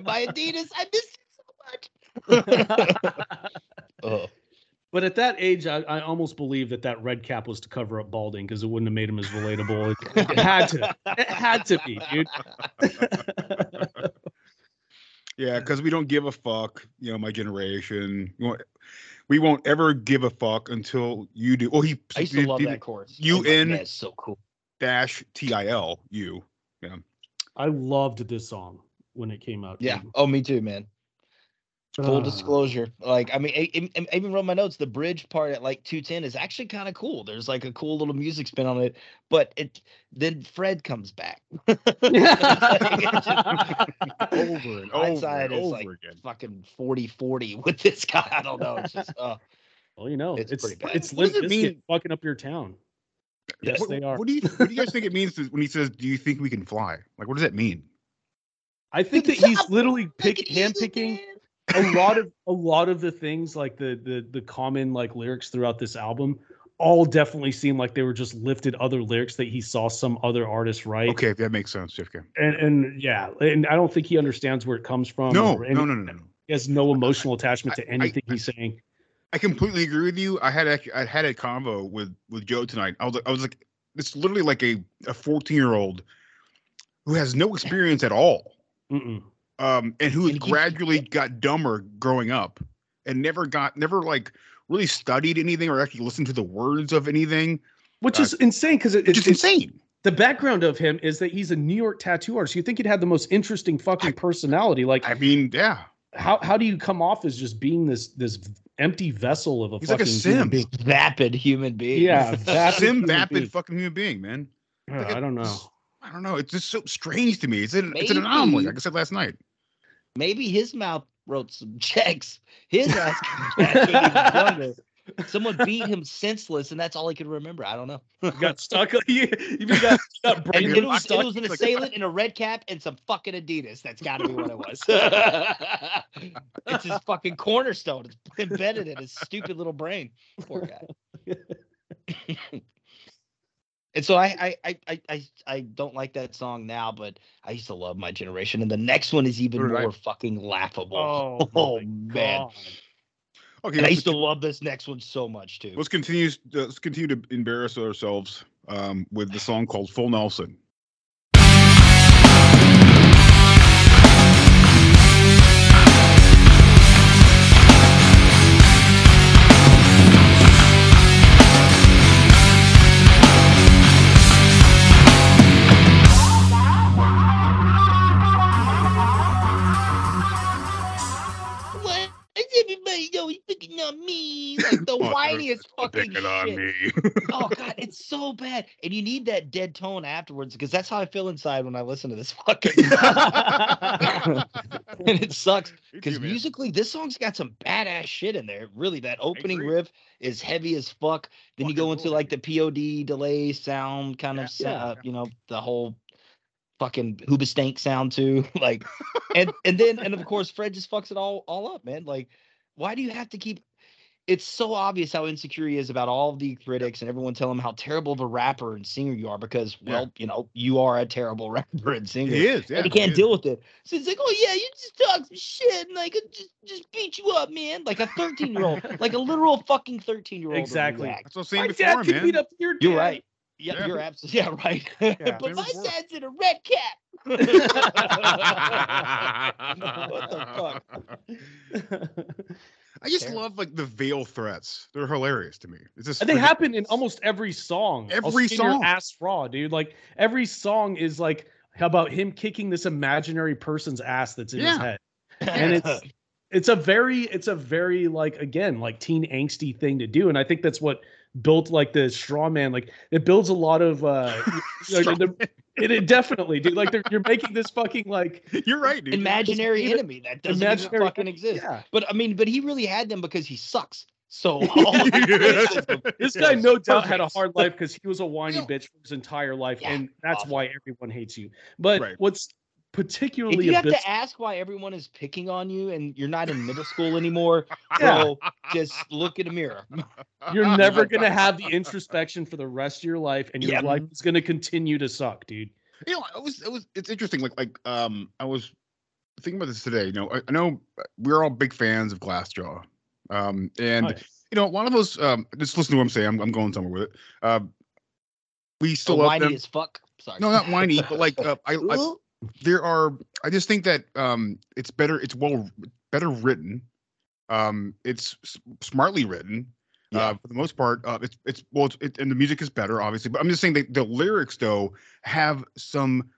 my Adidas, I miss it so much. oh. But at that age, I, I almost believe that that red cap was to cover up balding because it wouldn't have made him as relatable. It, it had to. It had to be, dude. Yeah, because we don't give a fuck. You know, my generation. We won't, we won't ever give a fuck until you do. Oh, he. I used to did- love did that chorus. U my- N yeah, it's so cool. dash T I L U. Yeah. I loved this song when it came out. Yeah. dude. Oh, me too, man. Full Uh, disclosure. Like, I mean, I, I- I even wrote my notes. The bridge part at like 210 is actually kind of cool. There's like a cool little music spin on it, but it then Fred comes back. Over and over Hindsight and is over like again. fucking 40 40 with this guy. I don't know. It's just, uh, Well, you know, It's it's pretty bad. it's What does it mean? fucking up your town. Yes, what, they are. What do you What do you guys think it means when he says, "Do you think we can fly?" Like, what does that mean? I think that he's literally pick handpicking. A lot of a lot of the things like the the the common like lyrics throughout this album all definitely seem like they were just lifted other lyrics that he saw some other artist write. Okay, if that makes sense, okay. And and yeah, and I don't think he understands where it comes from. No, no, no, no, no. He has no emotional attachment to anything he's saying. I completely agree with you. I had a, I had a convo with with Joe tonight. I was I was like, it's literally like a a 14 year old who has no experience at all, Mm-mm. Um, and who And he- gradually got dumber growing up, and never got never like really studied anything or actually listened to the words of anything. Which Uh, is insane because it, which it's is insane. The background of him is that he's a New York tattoo artist. You think he'd have the most interesting fucking personality? Like, I mean, yeah. How how do you come off as just being this this empty vessel of a He's like a fucking human sim. being? Vapid human being. Yeah, vapid Sim human vapid being. fucking human being, man. Yeah, I don't know. I don't know. It's just so strange to me. It's an it's an anomaly, like I said last night. Maybe his mouth wrote some checks. His ass couldn't even. Someone beat him senseless, and that's all he could remember. I don't know. got stuck. You even got, got brain it was, stuck. it was an assailant in a red cap and some fucking Adidas. That's got to be what it was. it's his fucking cornerstone. It's embedded in his stupid little brain. Poor guy. And so I, I, I, I, I, I don't like that song now, but I used to love my generation. And the next one is even So did I. more fucking laughable. Oh, Oh, man. God. Okay, And I used to love this next one so much too. Let's continue. Let's continue to embarrass ourselves um, with the song called "Full Nelson." Like the whiniest fucking Picking on shit. me. oh god, it's so bad. And you need that dead tone afterwards because that's how I feel inside when I listen to this fucking and it sucks because musically this song's got some badass shit in there. Really, that opening riff is heavy as fuck. Then you go into like the POD delay sound kind of Yeah. uh, you know, the whole fucking hoobastank sound too. like and and then and of course Fred just fucks it all all up, man. Like, why do you have to keep it's so obvious how insecure he is about all of the critics and everyone tell him how terrible of a rapper and singer you are because, Yeah. well, you know, you are a terrible rapper and singer. He is, yeah, and he he can't is. deal with it. So it's like, oh yeah, you just talk some shit and like just just beat you up, man. Like a 13 year old, like a literal fucking 13 year old. Exactly. That's what I'm saying My before, dad can man. beat up your You're right. Yeah, Yeah. you're absolutely yeah, right. Yeah. but my Same before. dad's in a red cap. what the fuck? I just Terrible. love like the veil threats. They're hilarious to me. It's just And they ridiculous. happen in almost every song. Every your song. ass raw, dude. Like every song is like how about him kicking this imaginary person's ass that's in his head. And it's it's a very it's a very like again like teen angsty thing to do and i think that's what built like the straw man like it builds a lot of uh you know, the- it, it definitely dude like you're making this fucking like You're right, dude. imaginary even- enemy that doesn't even fucking exist. yeah. But I mean, but he really had them because he sucks. So all of the this guy no doubt had a hard life because he was a whiny bitch for his entire life Yeah, and that's awful. why everyone hates you but Right. what's If particularly you have abys- to ask why everyone is picking on you and you're not in middle school anymore, Yeah. bro, just look in a mirror. you're never gonna have the introspection for the rest of your life and your Yeah. life is gonna continue to suck dude You know, it was it was it's interesting. Like like um, I was thinking about this today. You know, I, I know we're all big fans of Glassjaw, um, and Oh, yeah. you know, one of those. Um, just listen to what I'm saying. I'm, I'm going somewhere with it. Uh, we So still love whiny them. as fuck. Sorry. No, not whiny, but like uh, I, I there are. I just think that um, it's better. It's well better written. Um, it's smartly written. Uh, for the most part, uh, it's it's well, it's, it, and the music is better, obviously. But I'm just saying that the lyrics though have some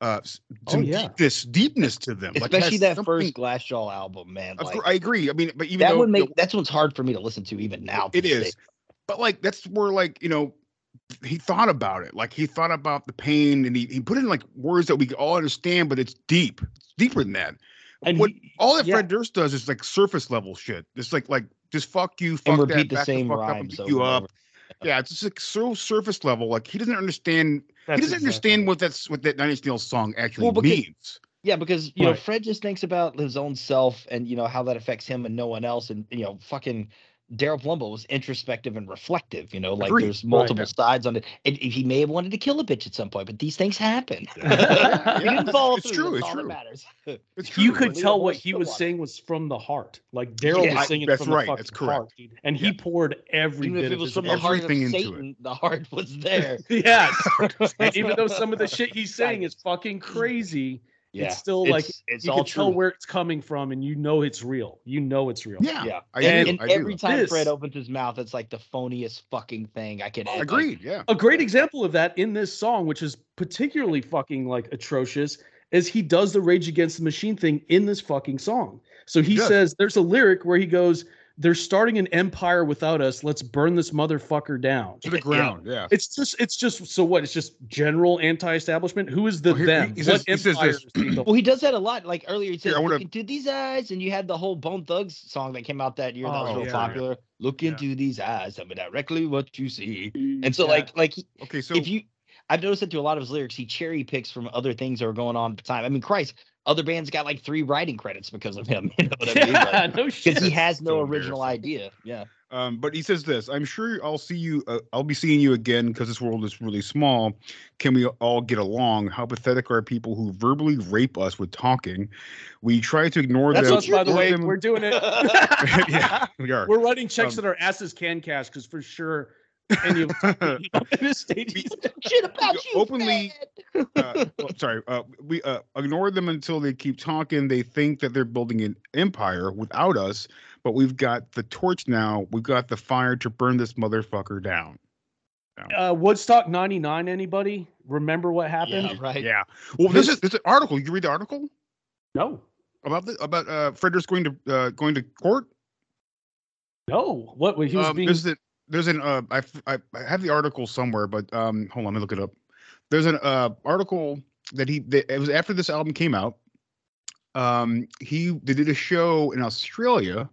uh Oh, some yeah. deepness deepness to them. Like, Especially has that first Glassjaw album, man. Like, I agree. I mean, but even that though would you know, make that's what's hard for me to listen to even now. it is, but like that's where like you know he thought about it. Like he thought about the pain and he, he put it in like words that we could all understand, but it's deep. It's deeper than that. And what he- all that yeah. Fred Durst does is like surface level shit. It's like like just fuck you, fuck And that, the same fuck up and rhymes beat over you up. Yeah, it's just like so surface level. Like he doesn't understand. That's he doesn't exactly understand it. what that's what that Nine Inch Nails song actually Well, because- means. Yeah, because you know Fred just thinks about his own self and you know how that affects him and no one else, and you know fucking Daryl Palumbo was introspective and reflective. You know, like Agreed. there's Right. multiple sides on it. And he may have wanted to kill a bitch at some point, but these things happen. he didn't fall It's through, true, it's all that true. matters. It's true. you could Leave tell what he was on it. saying was from the heart. Like Daryl Yeah, was singing that's from right, the that's fucking correct. heart, dude. and he poured every Even bit if it was his from the heart of everything into it. The heart was there. Yes. and even though some of the shit he's saying is fucking crazy, Yeah, it's still like it's- it's you all can tell where it's coming from, and you know it's real. You know it's real. Yeah, Yeah, I and, do. and I do. every time This- Fred opens his mouth, it's like the phoniest fucking thing I can. like, Agreed. Yeah. A great example of that in this song, which is particularly fucking like atrocious, is he does the Rage Against the Machine thing in this fucking song. So he Yes. says there's a lyric where he goes, "They're starting an empire without us. Let's burn this motherfucker down." To the ground. Yeah. It's just, it's just, so what? It's just general anti-establishment. Who is the Well, here- them? he what says- he says this. is? Well, he does that a lot. Like earlier, he said, Here, wanna- "Look into these eyes," and you had the whole Bone Thugs song that came out that year that was Oh, real yeah. popular. Look Yeah. into these eyes, tell me directly what you see. And so, Yeah. like, like Okay. So if you, I've noticed that to a lot of his lyrics, he cherry picks from other things that are going on at the time. I mean, Christ, other bands got like three writing credits because of him. You know what I mean? Yeah, no shit. Because he has no So original idea. Yeah. Um, but he says this: "I'm sure I'll see you. Uh, I'll be seeing you again because this world is really small. Can we all get along? How pathetic are people who verbally rape us with talking? We try to ignore That's them. us, by the way. them- We're doing it. yeah, we are. We're writing checks Um, that our asses can cash because for sure any of in this stage he's Shit about you, openly Fred. uh, well, sorry, uh, we uh, ignore them until they keep talking. They think that they're building an empire without us, but we've got the torch now. We've got the fire to burn this motherfucker down. uh, Woodstock 99 anybody remember what happened? Yeah, right. Yeah. Well, this is this is an article. You read the article No. about the about uh, Frederick's going to uh, going to court. No. What he was Um, being there's a, there's an uh, I, f- I I have the article somewhere, but um, hold on, let me look it up. There's an uh, article that he that, it was after this album came out. Um, he they did a show in Australia.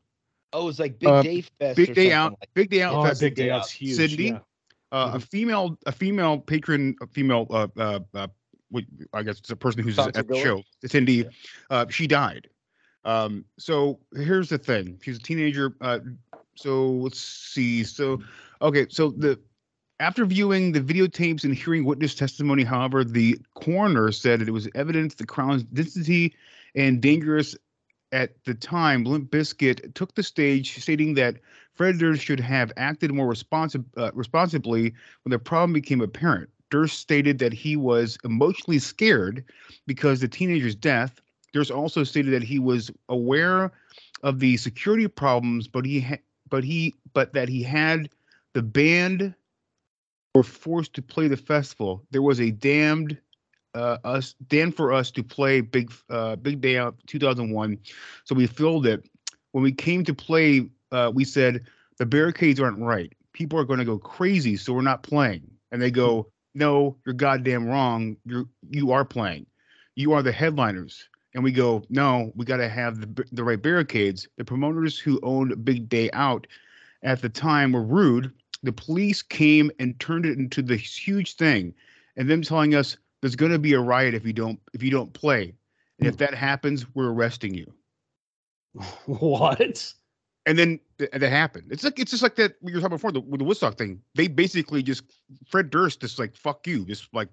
Oh, it's like Big Uh, Day Fest. Big Day Out, like- Big Day Out Oh, Fest. Big Day Out's huge. Sydney. yeah. Uh, a female, a female patron, a female, uh, uh, uh, what, I guess it's a person who's Concert at the goer? show. Cindy, uh, she died. Um, so here's the thing: she's a teenager. Uh, so let's see. So, okay, so the after viewing the videotapes and hearing witness testimony, however, the coroner said that it was evidence the crown's density and dangerous at the time. Limp Bizkit took the stage, stating that Fred Durst should have acted more responsi- uh, responsibly when the problem became apparent. Durst stated that he was emotionally scared because the teenager's death. Durst also stated that he was aware of the security problems, but he ha- but he but that he had the band were forced to play the festival. There was a damned uh, us damned for us to play big uh, big day out 2001, so we filled it. When we came to play, uh, we said the barricades aren't right. People are going to go crazy, so we're not playing. And they go, "No, you're goddamn wrong. You're you are playing. You are the headliners." And we go, "No, we got to have the the right barricades." The promoters who owned Big Day Out at the time were rude. The police came and turned it into this huge thing, and them telling us there's going to be a riot if you don't if you don't play, and if hmm. that happens, we're arresting you. What? And then th- that happened. It's like it's just like that we were talking before the, with the Woodstock thing. They basically just Fred Durst just like fuck you, just like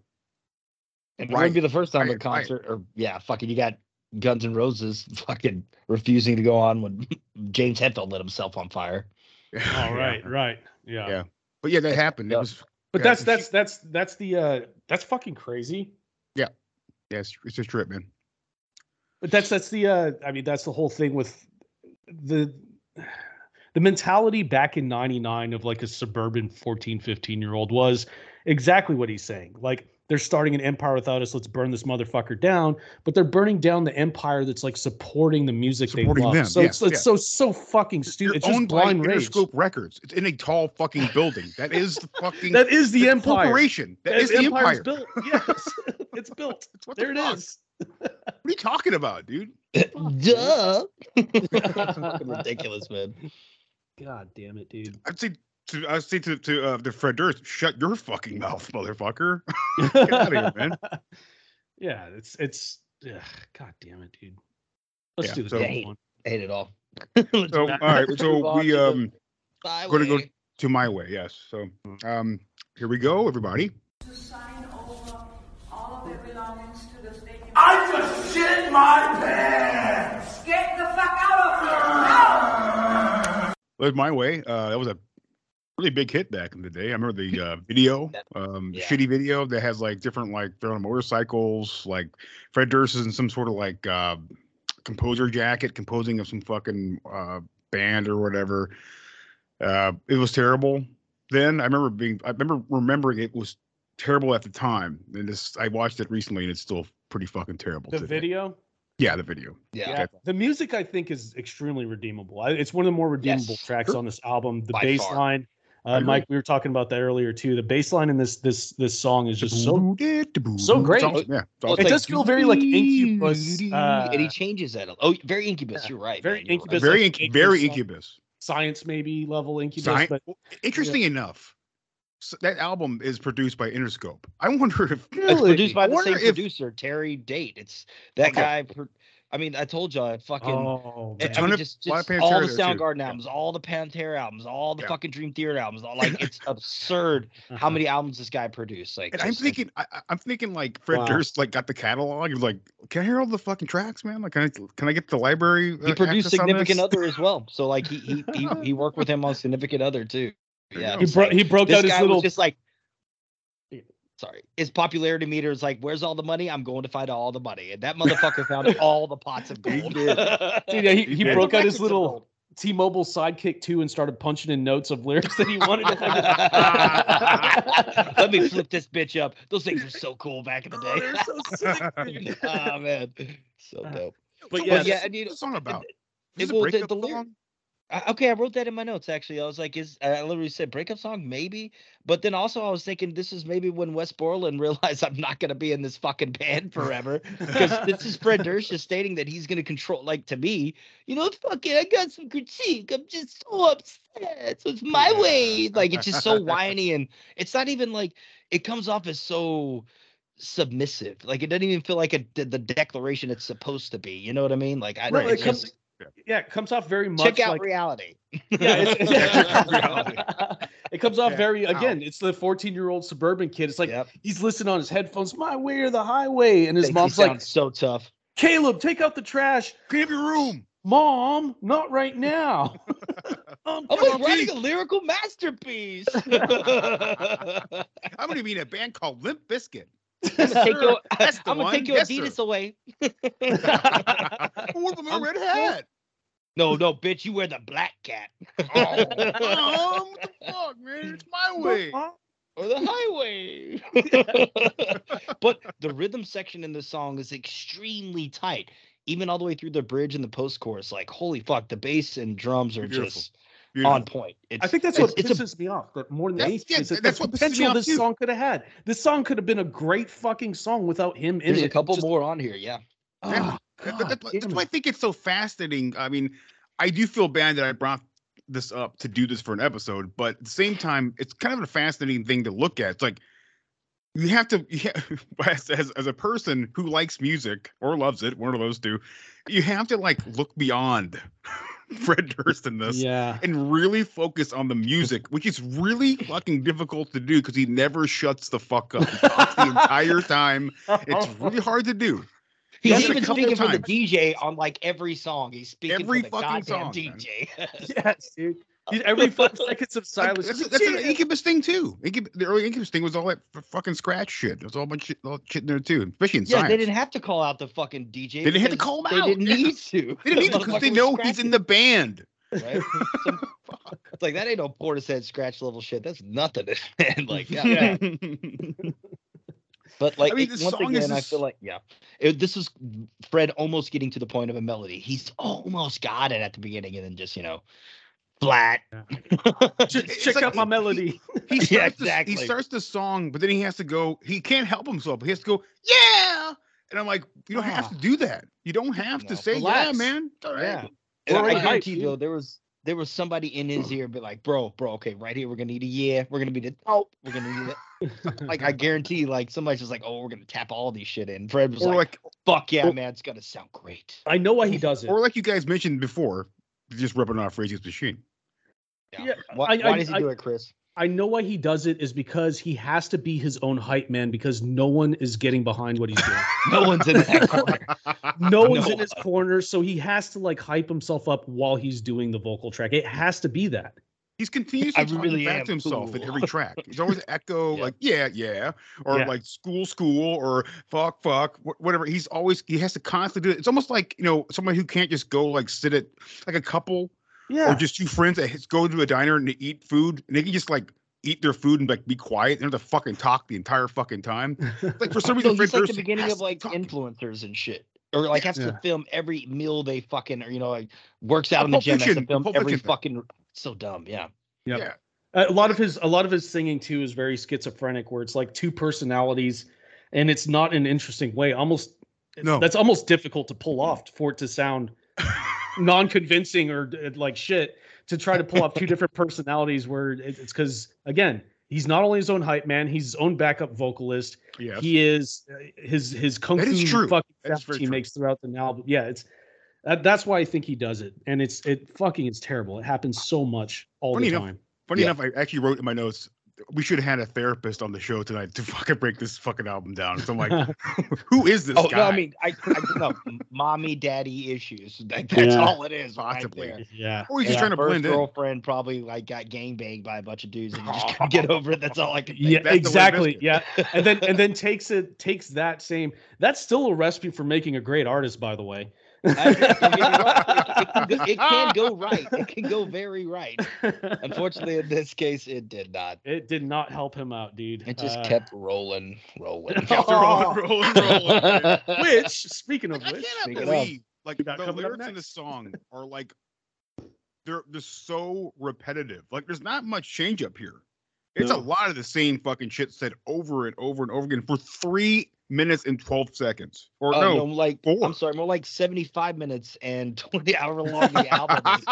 And it wouldn't be the first time a riot, riot. concert, or yeah, fucking, you got Guns N' Roses fucking refusing to go on when James Hetfield lit himself on fire. All right, right. Yeah. yeah. But yeah, that happened. It Yeah. was But that's that's that's that's the uh that's fucking crazy. yeah, it's, it's a trip, man. But that's that's the uh I mean that's the whole thing with the the mentality back in 99 of like a suburban 14 15 year old was exactly what he's saying. Like they're starting an empire without us. Let's burn this motherfucker down. But they're burning down the empire that's like supporting the music Supporting they love. them, So it's, yeah, it's so so fucking You're stupid. It's just owned by blind rage. Interscope Records. It's in a tall fucking building. That is the fucking That is the the empire. corporation. That That is the empire's empire. built. Yes, it's built. What the there it fuck? is. What are you talking about, dude? Duh. ridiculous, man. God damn it, dude. I'd say to I'd say to to uh, the Fred Durst, shut your fucking mouth, motherfucker. Get out of here, man. Yeah, it's it's ugh, God damn it, dude. Let's Yeah, do the so- next hate, one. hate it all. So all right, so we um My going to go to my way. Yes. So um here we go, everybody. I just shit my pants! Get the fuck out of here! Well, my way. Uh, that was a really big hit back in the day. I remember the uh, video, um, Yeah. shitty video that has like different like they're on motorcycles. Like Fred Durst is in some sort of like uh, composer jacket, composing of some fucking uh, band or whatever. Uh, it was terrible. Then I remember being, I remember remembering it was terrible at the time, and this I watched it recently, and it's still pretty fucking terrible. The today. video. Yeah, the video. Yeah. The music I think is extremely redeemable. It's one of the more redeemable Yes. tracks on this album. The By bass far. line, I uh. Mike, we were talking about that earlier too. The bass line in this this this song is just so so so great. Yeah, it's Well, awesome. It does feel very like Incubus. and he Uh, changes that. Oh, very incubus. You're right. very man, you're right. Incubus. very, like inc- very Incubus, incubus. Science maybe level Incubus, Sci- but well, Interesting enough, s- that album is produced by Interscope. I wonder if It's produced by the same if- producer, Terry Date. It's that Okay. guy. Pro- I mean, I told you, I fucking. oh, I- I mean, of- just, just all the there, too. Soundgarden Yeah. albums, all the Pantera albums, all the Yeah. fucking Dream Theater albums. All, like it's absurd how many albums this guy produced. Like, And I'm just, like, thinking, I, I- I'm thinking like Fred Wow. Durst like got the catalog. He was like, "Can I hear all the fucking tracks, man? Like, can I can I get the library?" he uh, produced Significant? Other as well. So like he he he, he worked with him on Significant Other too. Yeah, he bro- like- he broke this out his guy little was just like sorry his popularity meter is like where's all the money i'm going to find all the money and that motherfucker found all the pots of gold Dude, yeah, he, He he did. broke out his little. T-Mobile sidekick too and started punching in notes of lyrics that he wanted to let me flip this bitch up those things were so cool back in the oh, day they're so sick. oh man so ah. dope But But yeah, yeah, what's and you the know, song about? it- Is this well, a the- breakup the lyric- song? I- okay, I wrote that in my notes actually. I was like, is I literally said breakup song, maybe. But then also I was thinking this is maybe when Wes Borland realized I'm not gonna be in this fucking band forever. Because this is Fred Durst just stating that he's gonna control like to me, you know, fucking I got some critique. I'm just so upset. So it's my way. Like it's just so whiny and it's not even like it comes off as so submissive. Like it doesn't even feel like a, the the declaration it's supposed to be. You know what I mean? Like I it's it comes- just- yeah, it comes off very much check out like reality. yeah, it's, Reality. it comes off Yeah. very Ow. again. It's the 14 year old suburban kid. It's like Yep. he's listening on his headphones, my way or the highway, and his Thinks mom's like, so tough. Caleb, take out the trash. Clean up your room. Mom, not right now. Um, oh, I'm like writing a lyrical masterpiece. I'm I'm gonna be in a band called Limp Bizkit. gonna take your, I'm gonna take your Yes, Adidas sir. away. What with my red hat? No, no, bitch, you wear the black cat. Oh, Mom, what the fuck, man? It's my way. or the highway. but the rhythm section in the song is extremely tight, even all the way through the bridge and the post chorus. Like, holy fuck, the bass and drums are Beautiful. just Beautiful. on point. It's, I think that's it's, what it's a pisses me off. That more than That's- anything, yeah, is that that's the what potential this too. song could have had. This song could have been a great fucking song without him in there's it. a couple Just- more on here. Yeah. Yeah. Oh, That- that- that's why I think it's so fascinating. I mean, I do feel bad that I brought this up to do this for an episode, but at the same time, it's kind of a fascinating thing to look at. It's like you have to, ha- as, as, as a person who likes music or loves it, one of those two, you have to like look beyond Fred Durst in this Yeah. and really focus on the music, which is really fucking difficult to do because he never shuts the fuck up. The entire time. It's really hard to do. He's Done even speaking for the. DJ on like every song. He's speaking Every for the fucking goddamn song. DJ. yes, dude. He's- Every five seconds of Like, silence. that's, just, that's an Incubus thing too. Incub- the early Incubus thing was all that fucking scratch shit. There's all a bunch of shit, all shit in there too, especially in yeah, science. they didn't have to call out the fucking DJ. They didn't have to call him They out, didn't yeah. need to. They didn't need to because they know he's in the band. Right? Some- it's like that ain't no Portishead scratch level shit. That's nothing, man. Like, yeah. Yeah. But like I mean, it- the once song is again, I feel like yeah, it, this is Fred almost getting to the point of a melody. He's almost got it at the beginning, and then just you know, flat. Check, check like out my melody. He starts, Yeah, the, he starts the song, but then he has to go. He can't help himself. He has to go, yeah. And I'm like, you don't have Ah. to do that. You don't have to say, relax. yeah, man. It's all right. Yeah. And Or I like guarantee though, there was there was somebody in his ear be like, bro, bro, okay, right here, we're gonna need a yeah, we're gonna be the oh, we're gonna need it. Like I guarantee, like somebody's just like, "Oh, we're gonna tap all these shit in." Fred was Or like, like, "Fuck yeah, or- man, it's gonna sound great." I know why he does it. or like you guys mentioned before, just ripping off Frazy's machine. Yeah, Why, I- why I- does he I- do it, Chris? I know why he does it is because he has to be his own hype man because no one is getting behind what he's doing. No one's in that corner. no one's No in his corner, so he has to like hype himself up while he's doing the vocal track. It has to be that. He's continuously I talking really back to himself at cool. every track. He's always echo like yeah, yeah, or Yeah. like school, school, or fuck, fuck, whatever. He's always he has to constantly do it. It's almost like you know somebody who can't just go like sit at like a couple Yeah. or just two friends that go to a diner and they eat food and they can just like eat their food and like be quiet. They don't have to fucking talk the entire fucking time. Like for some reason, Fred he's like the beginning of like talk. influencers and shit, or like has Yeah. to film every meal they fucking, or you know, like works out in the gym, has to film Pulp every Fiction fucking. So dumb, yeah. Yep. Yeah. A lot of his a lot of his singing too is very schizophrenic where it's like two personalities and it's not in an interesting way almost No. that's almost difficult to pull off for it to sound non-convincing or uh, like shit to try to pull off two different personalities where it's because again he's not only his own hype man he's his own backup vocalist Yes. he is uh, his his kung That fu is fucking That is he true. makes throughout the album yeah it's that, that's why i think he does it and it's it fucking it's terrible it happens so much all Funny the enough, time Funny Yeah. enough, I actually wrote in my notes we should have had a therapist on the show tonight to fucking break this fucking album down. So I'm like, who is this Oh guy? no, I mean, I, I no, mommy, daddy issues. Like, that's Yeah. all it is. Possibly. Right yeah or he's just trying to first blend in. girlfriend probably like got gangbanged by a bunch of dudes and you just couldn't get over it. That's all I can think. Yeah, That's exactly. Yeah, and then and then takes it takes that same. That's still a recipe for making a great artist, by the way. I- don't get me wrong, it, it can go, it can go right. It can go very right. Unfortunately, in this case, it did not. it did not help him out, dude. It just Uh, kept rolling, rolling. Kept rolling, rolling, rolling. Which, speaking of Like, I which, cannot Speaking of- believe like the lyrics in the song are like they're they're so repetitive. Like there's not much change up here. It's a lot of the same fucking shit said over and over and over again for three minutes and twelve seconds. Or Oh, no, no, like four. I'm sorry, more like 75 minutes and 20 hour long the album. is.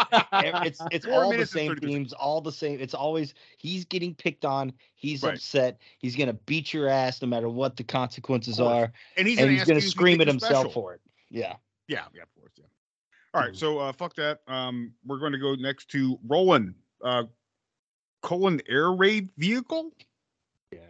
It's it's Four all the same themes, all the same. It's always he's getting picked on, he's Right. upset, he's gonna beat your ass no matter what the consequences are, and he's and gonna, he's gonna you if you scream at himself special. for it. Yeah. Yeah, yeah, of course, yeah. All right, so uh fuck that. Um we're going to go next to Rollin'. Uh colon air raid vehicle?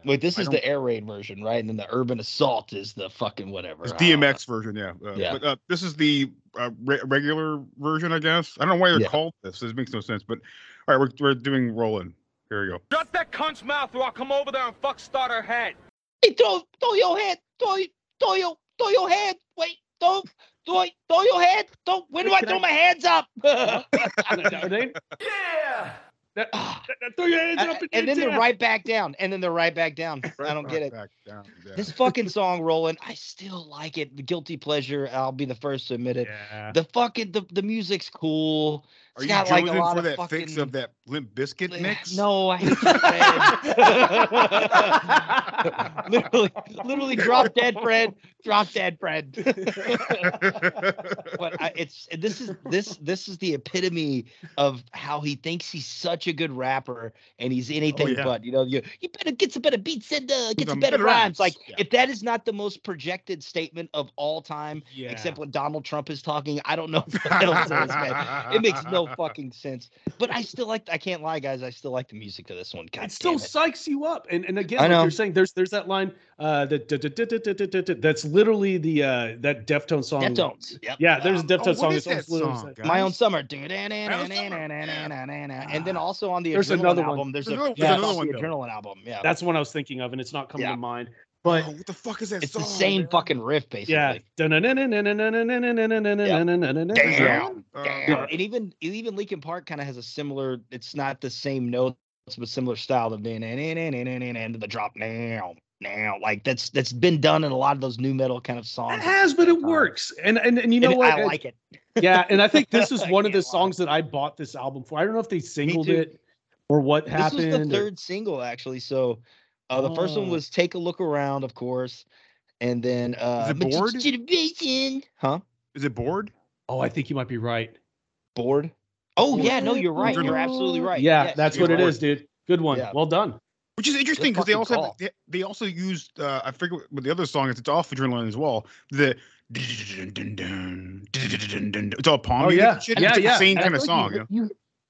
Wait, this I is don't- the air raid version, right? And then the urban assault is the fucking whatever. It's I don't. DMX version, yeah. Uh, Yeah. But uh, this is the uh, re- regular version, I guess. I don't know why they're Yeah. called this. This makes no sense. But all right, we're, we're doing rolling. Here we go. Shut that cunt's mouth or I'll come over there and fuck start her head. Hey, throw, throw your head, throw, throw your, throw your head. Wait, throw, throw, throw your head. Throw, when do I throw I- my hands up? Are they- Yeah! Ah, that- that- that- throw your hands and, up in and the then they're right back down, and then they're right back down. I don't get it. back down, yeah. This fucking song, Rollin', I still like it. Guilty pleasure. I'll be the first to admit it. Yeah. The fucking the, the music's cool. Are you got like for that fucking. fix of that Limp Bizkit mix? No, I hate literally, literally, drop dead, Fred. Drop dead, Fred. but I, it's this is this this is the epitome of how he thinks he's such a good rapper and he's anything yeah. but. You know, you you better get some better beats and uh, get some better better rhymes. rhymes. Like Yeah. if that is not the most projected statement of all time, Yeah. except when Donald Trump is talking, I don't know what the hell it is, man. It makes no no fucking sense. But I still like. I can't lie, guys. I still like the music of this one. God it still it. psychs you up. And and again, like you're saying there's there's that line uh, that that's literally the uh, that Deftone song. Deftones. Yep. Yeah, there's a Deftone oh, song. That that song My own summer. And then ah. also on the there's another album. There's, another one. Adrenaline album. Yeah. That's one I was thinking of, and it's not coming to mind. Oh, But what the fuck is that song? it's song? the same fucking riff, basically. yeah, Damn, Damn. damn. And even even Linkin Park kind of has a similar. It's not the same notes, but similar style of being and the drop now, now. Like that's that's been done in a lot of those nu metal kind of songs. It has, but it works. And and and you know And what? I like it. yeah, and I think this is one of the songs that I bought this album for. I don't know if they singled it or what happened. This happened. was the third single actually. So uh, the first one was "Take a Look Around," of course, and then uh, it Bored? Motivation. Huh? Is it bored? Oh, I think you might be right. Bored. Oh yeah, no, you're right. You're absolutely right. Yeah, Yes, that's what it right. is, dude. Good one. Yeah. Well done. Which is interesting because they fucking also have, they, they also used uh, I forget what the other song is. It's off Adrenaline as well. The it's all palm Oh, music yeah. Yeah, it's yeah. the same kind of song. You, you know?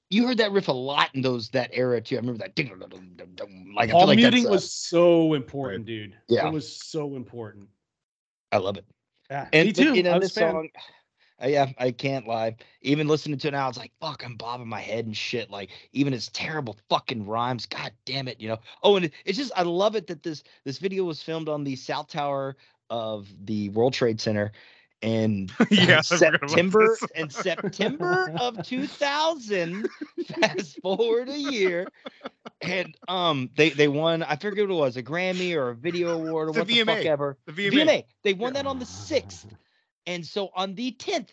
You you heard that riff a lot in those that era too. I remember that. ding, dum, dum, dum, dum, Like I Palm feel like muting that's, uh, was so important, dude. Yeah. It was so important. I love it. Yeah, And me but, too. You know, I was this fan. song, uh, yeah, I can't lie. Even listening to it now, it's like, fuck, I'm bobbing my head and shit. Like, even its terrible fucking rhymes. God damn it, you know. Oh, and it, it's just, I love it that this this video was filmed on the South Tower of the World Trade Center. And Yeah, about September and September of 2000. Fast forward a year, and um, they they won. I forget what it was, a Grammy or a video award or a what the fuck ever. The VMA. VMA. They won that on the sixth, and so on the tenth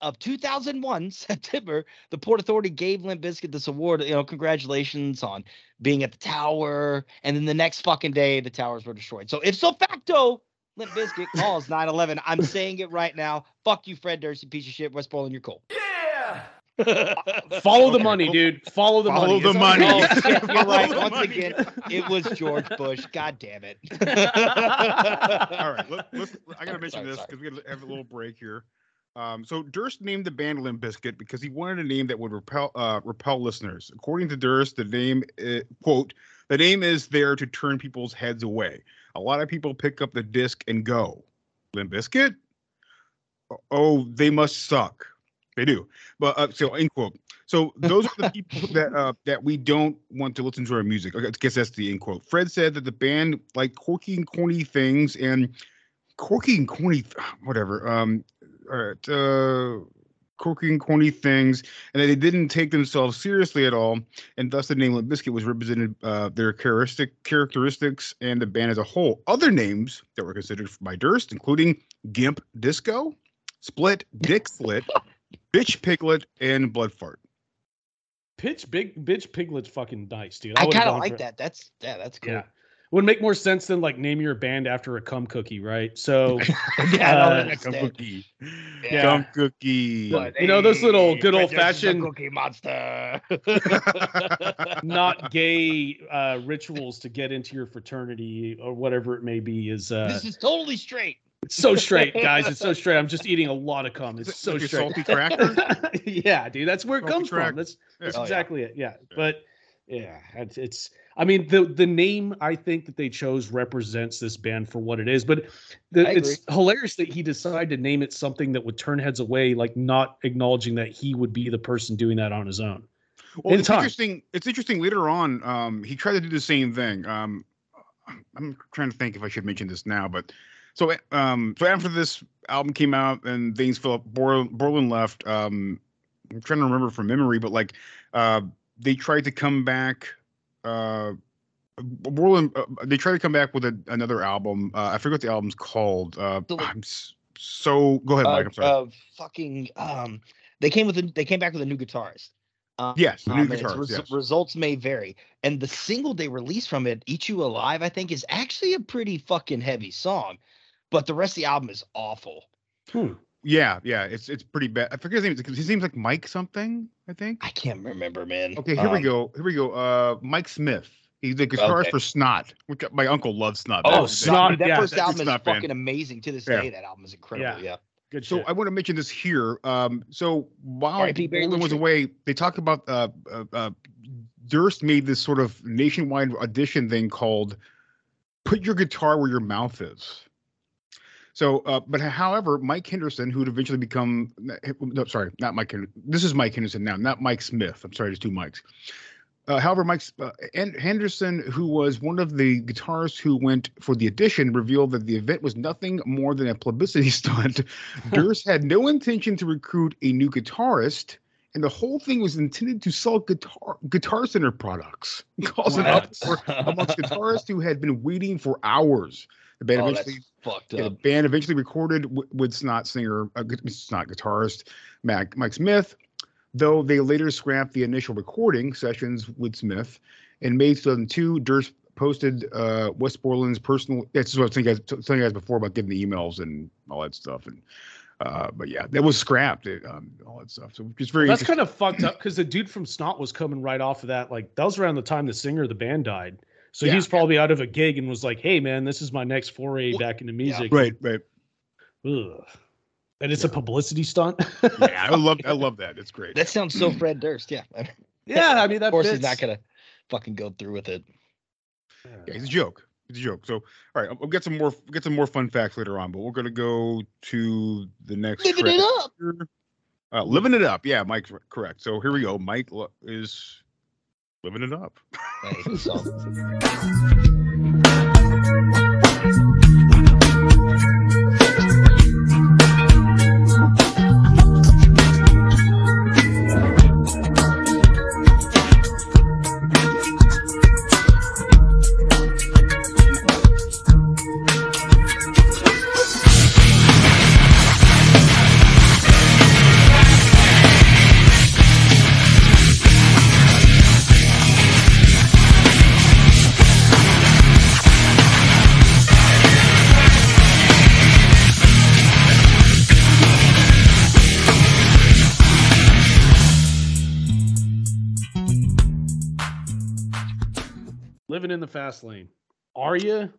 of 2001 September, the Port Authority gave Limp Bizkit this award. You know, congratulations on being at the tower. And then the next fucking day, the towers were destroyed. So if so facto, Limp Bizkit calls 9/11. I'm saying it right now. Fuck you, Fred Durst, you piece of shit. Wes Borland, you're cool. Yeah. Follow the money, dude. Follow the Follow money. the money. Oh, okay. shit, you're right. Follow the Once money. again, it was George Bush. God damn it. All right, let, let's. I gotta mention Sorry, this because we gotta have a little break here. Um, so Durst named the band Limp Bizkit because he wanted a name that would repel uh, repel listeners. According to Durst, the name uh, quote the name is there to turn people's heads away. A lot of people pick up the disc and go, Limp Bizkit. Oh, they must suck. They do. But uh, so end quote. So those are the people that uh, that we don't want to listen to our music. I guess that's the end quote. Fred said that the band like quirky and corny things and quirky and corny, th- whatever. Um, all right, uh, quirky and corny things, and that they didn't take themselves seriously at all, and thus the name Limp Bizkit was represented uh, their characteristic characteristics and the band as a whole. Other names that were considered by Durst, including Gimp Disco, Split, Dick Slit, Bitch Piglet, and Blood Fart. Pitch big bitch piglet's fucking nice, dude. I would've kind of like that. That's yeah, that's cool. Yeah. Would make more sense than like name your band after a cum cookie, right? So Yeah, uh, understand. Gum cookie. Yeah. Gum cookie. you know those little good old Durst is fashioned Cookie Monster. not gay uh, rituals to get into your fraternity or whatever it may be is uh this is totally straight. it's so straight, guys. It's so straight. I'm just eating a lot of cum. It's so Like a straight. salty cracker? yeah, dude, that's where it Salty comes crack. from. That's that's Oh, yeah. exactly it. Yeah, but yeah, it's, it's. I mean, the the name I think that they chose represents this band for what it is. But the, it's hilarious that he decided to name it something that would turn heads away, like not acknowledging that he would be the person doing that on his own. Well, In it's time. interesting. It's interesting. Later on, um, he tried to do the same thing. Um, I'm trying to think if I should mention this now, but so um, so after this album came out and things fell up, Bor- Borland left. Um, I'm trying to remember from memory, but like uh, they tried to come back. Uh, Borland, uh, they tried to come back with a, another album. Uh, I forget what the album's called. Uh, The- I'm so go ahead, Mike. I'm sorry. of fucking um they came with a, they came back with a new guitarist um, Yes, the new and its guitarist, res- yes. results may vary and the single they released from it eat you alive i think is actually a pretty fucking heavy song but the rest of the album is awful yeah, yeah, it's it's pretty bad. I forget his name. Because his name's like Mike something. I think. i can't remember man Okay, here we Um, go. Here we go. Uh, Mike Smith. He's the guitarist Okay. for Snot. Which my uncle loves Snot. oh That's- Snot, Snot, that yeah, first that's a album is Snot fan. fucking amazing to this Yeah. day that album is incredible yeah, Good So shit. I want to mention this here. Um, so while R.I.P. Was Windsor. away, they talked about uh, uh, uh, Durst made this sort of nationwide audition thing called "Put Your Guitar Where Your Mouth Is." So, uh, but however, Mike Henderson, who would eventually become, no, sorry, not Mike. This is Mike Henderson now, not Mike Smith. I'm sorry, there's two Mikes. Uh, however, Mike uh, and Henderson, who was one of the guitarists who went for the audition, revealed that the event was nothing more than a publicity stunt. Durst had no intention to recruit a new guitarist, and the whole thing was intended to sell guitar Guitar Center products, causing Wow. uproar amongst guitarists who had been waiting for hours. The band oh that's eventually fucked yeah, the band eventually recorded w- with Snot singer, uh, Snot guitarist Mac, Mike Smith, though they later scrapped the initial recording sessions with Smith. In May 2002, Durst posted uh, Wes Borland's personal. That's what I was telling you guys, telling you guys before about getting the emails and all that stuff. And uh, but yeah, that was scrapped. It, um, all that stuff. So it's very. That's kind of fucked up because the dude from Snot was coming right off of that. Like that was around the time the singer of the band died. So Yeah. he was probably out of a gig and was like, "Hey, man, this is my next foray back into music." Right, right. Ugh. And it's a publicity stunt. Yeah, I love I love that. It's great. That sounds so Fred Durst. Yeah. Yeah, I mean, that of course he's not gonna fucking go through with it. Yeah, it's a joke. It's a joke. So, all right, I'll get some more get some more fun facts later on, but we're gonna go to the next. Living it up. Uh, living it up. Yeah, Mike's correct. So here we go. Mike is living it up. Living in the fast lane. Are you?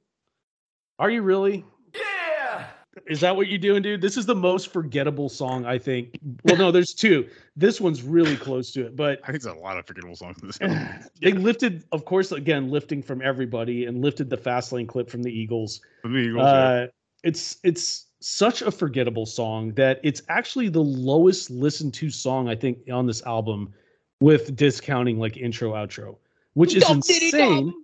Are you really? Yeah! Is that what you're doing, dude? This is the most forgettable song, I think. Well, no, there's two. This one's really close to it, but I think there's a lot of forgettable songs in this. album. they lifted, of course, again, lifting from everybody and lifted the fast lane clip from the Eagles. From the Eagles, yeah. Uh, it's it's such a forgettable song that it's actually the lowest listened to song I think on this album, with discounting like intro outro, which is Dum insane.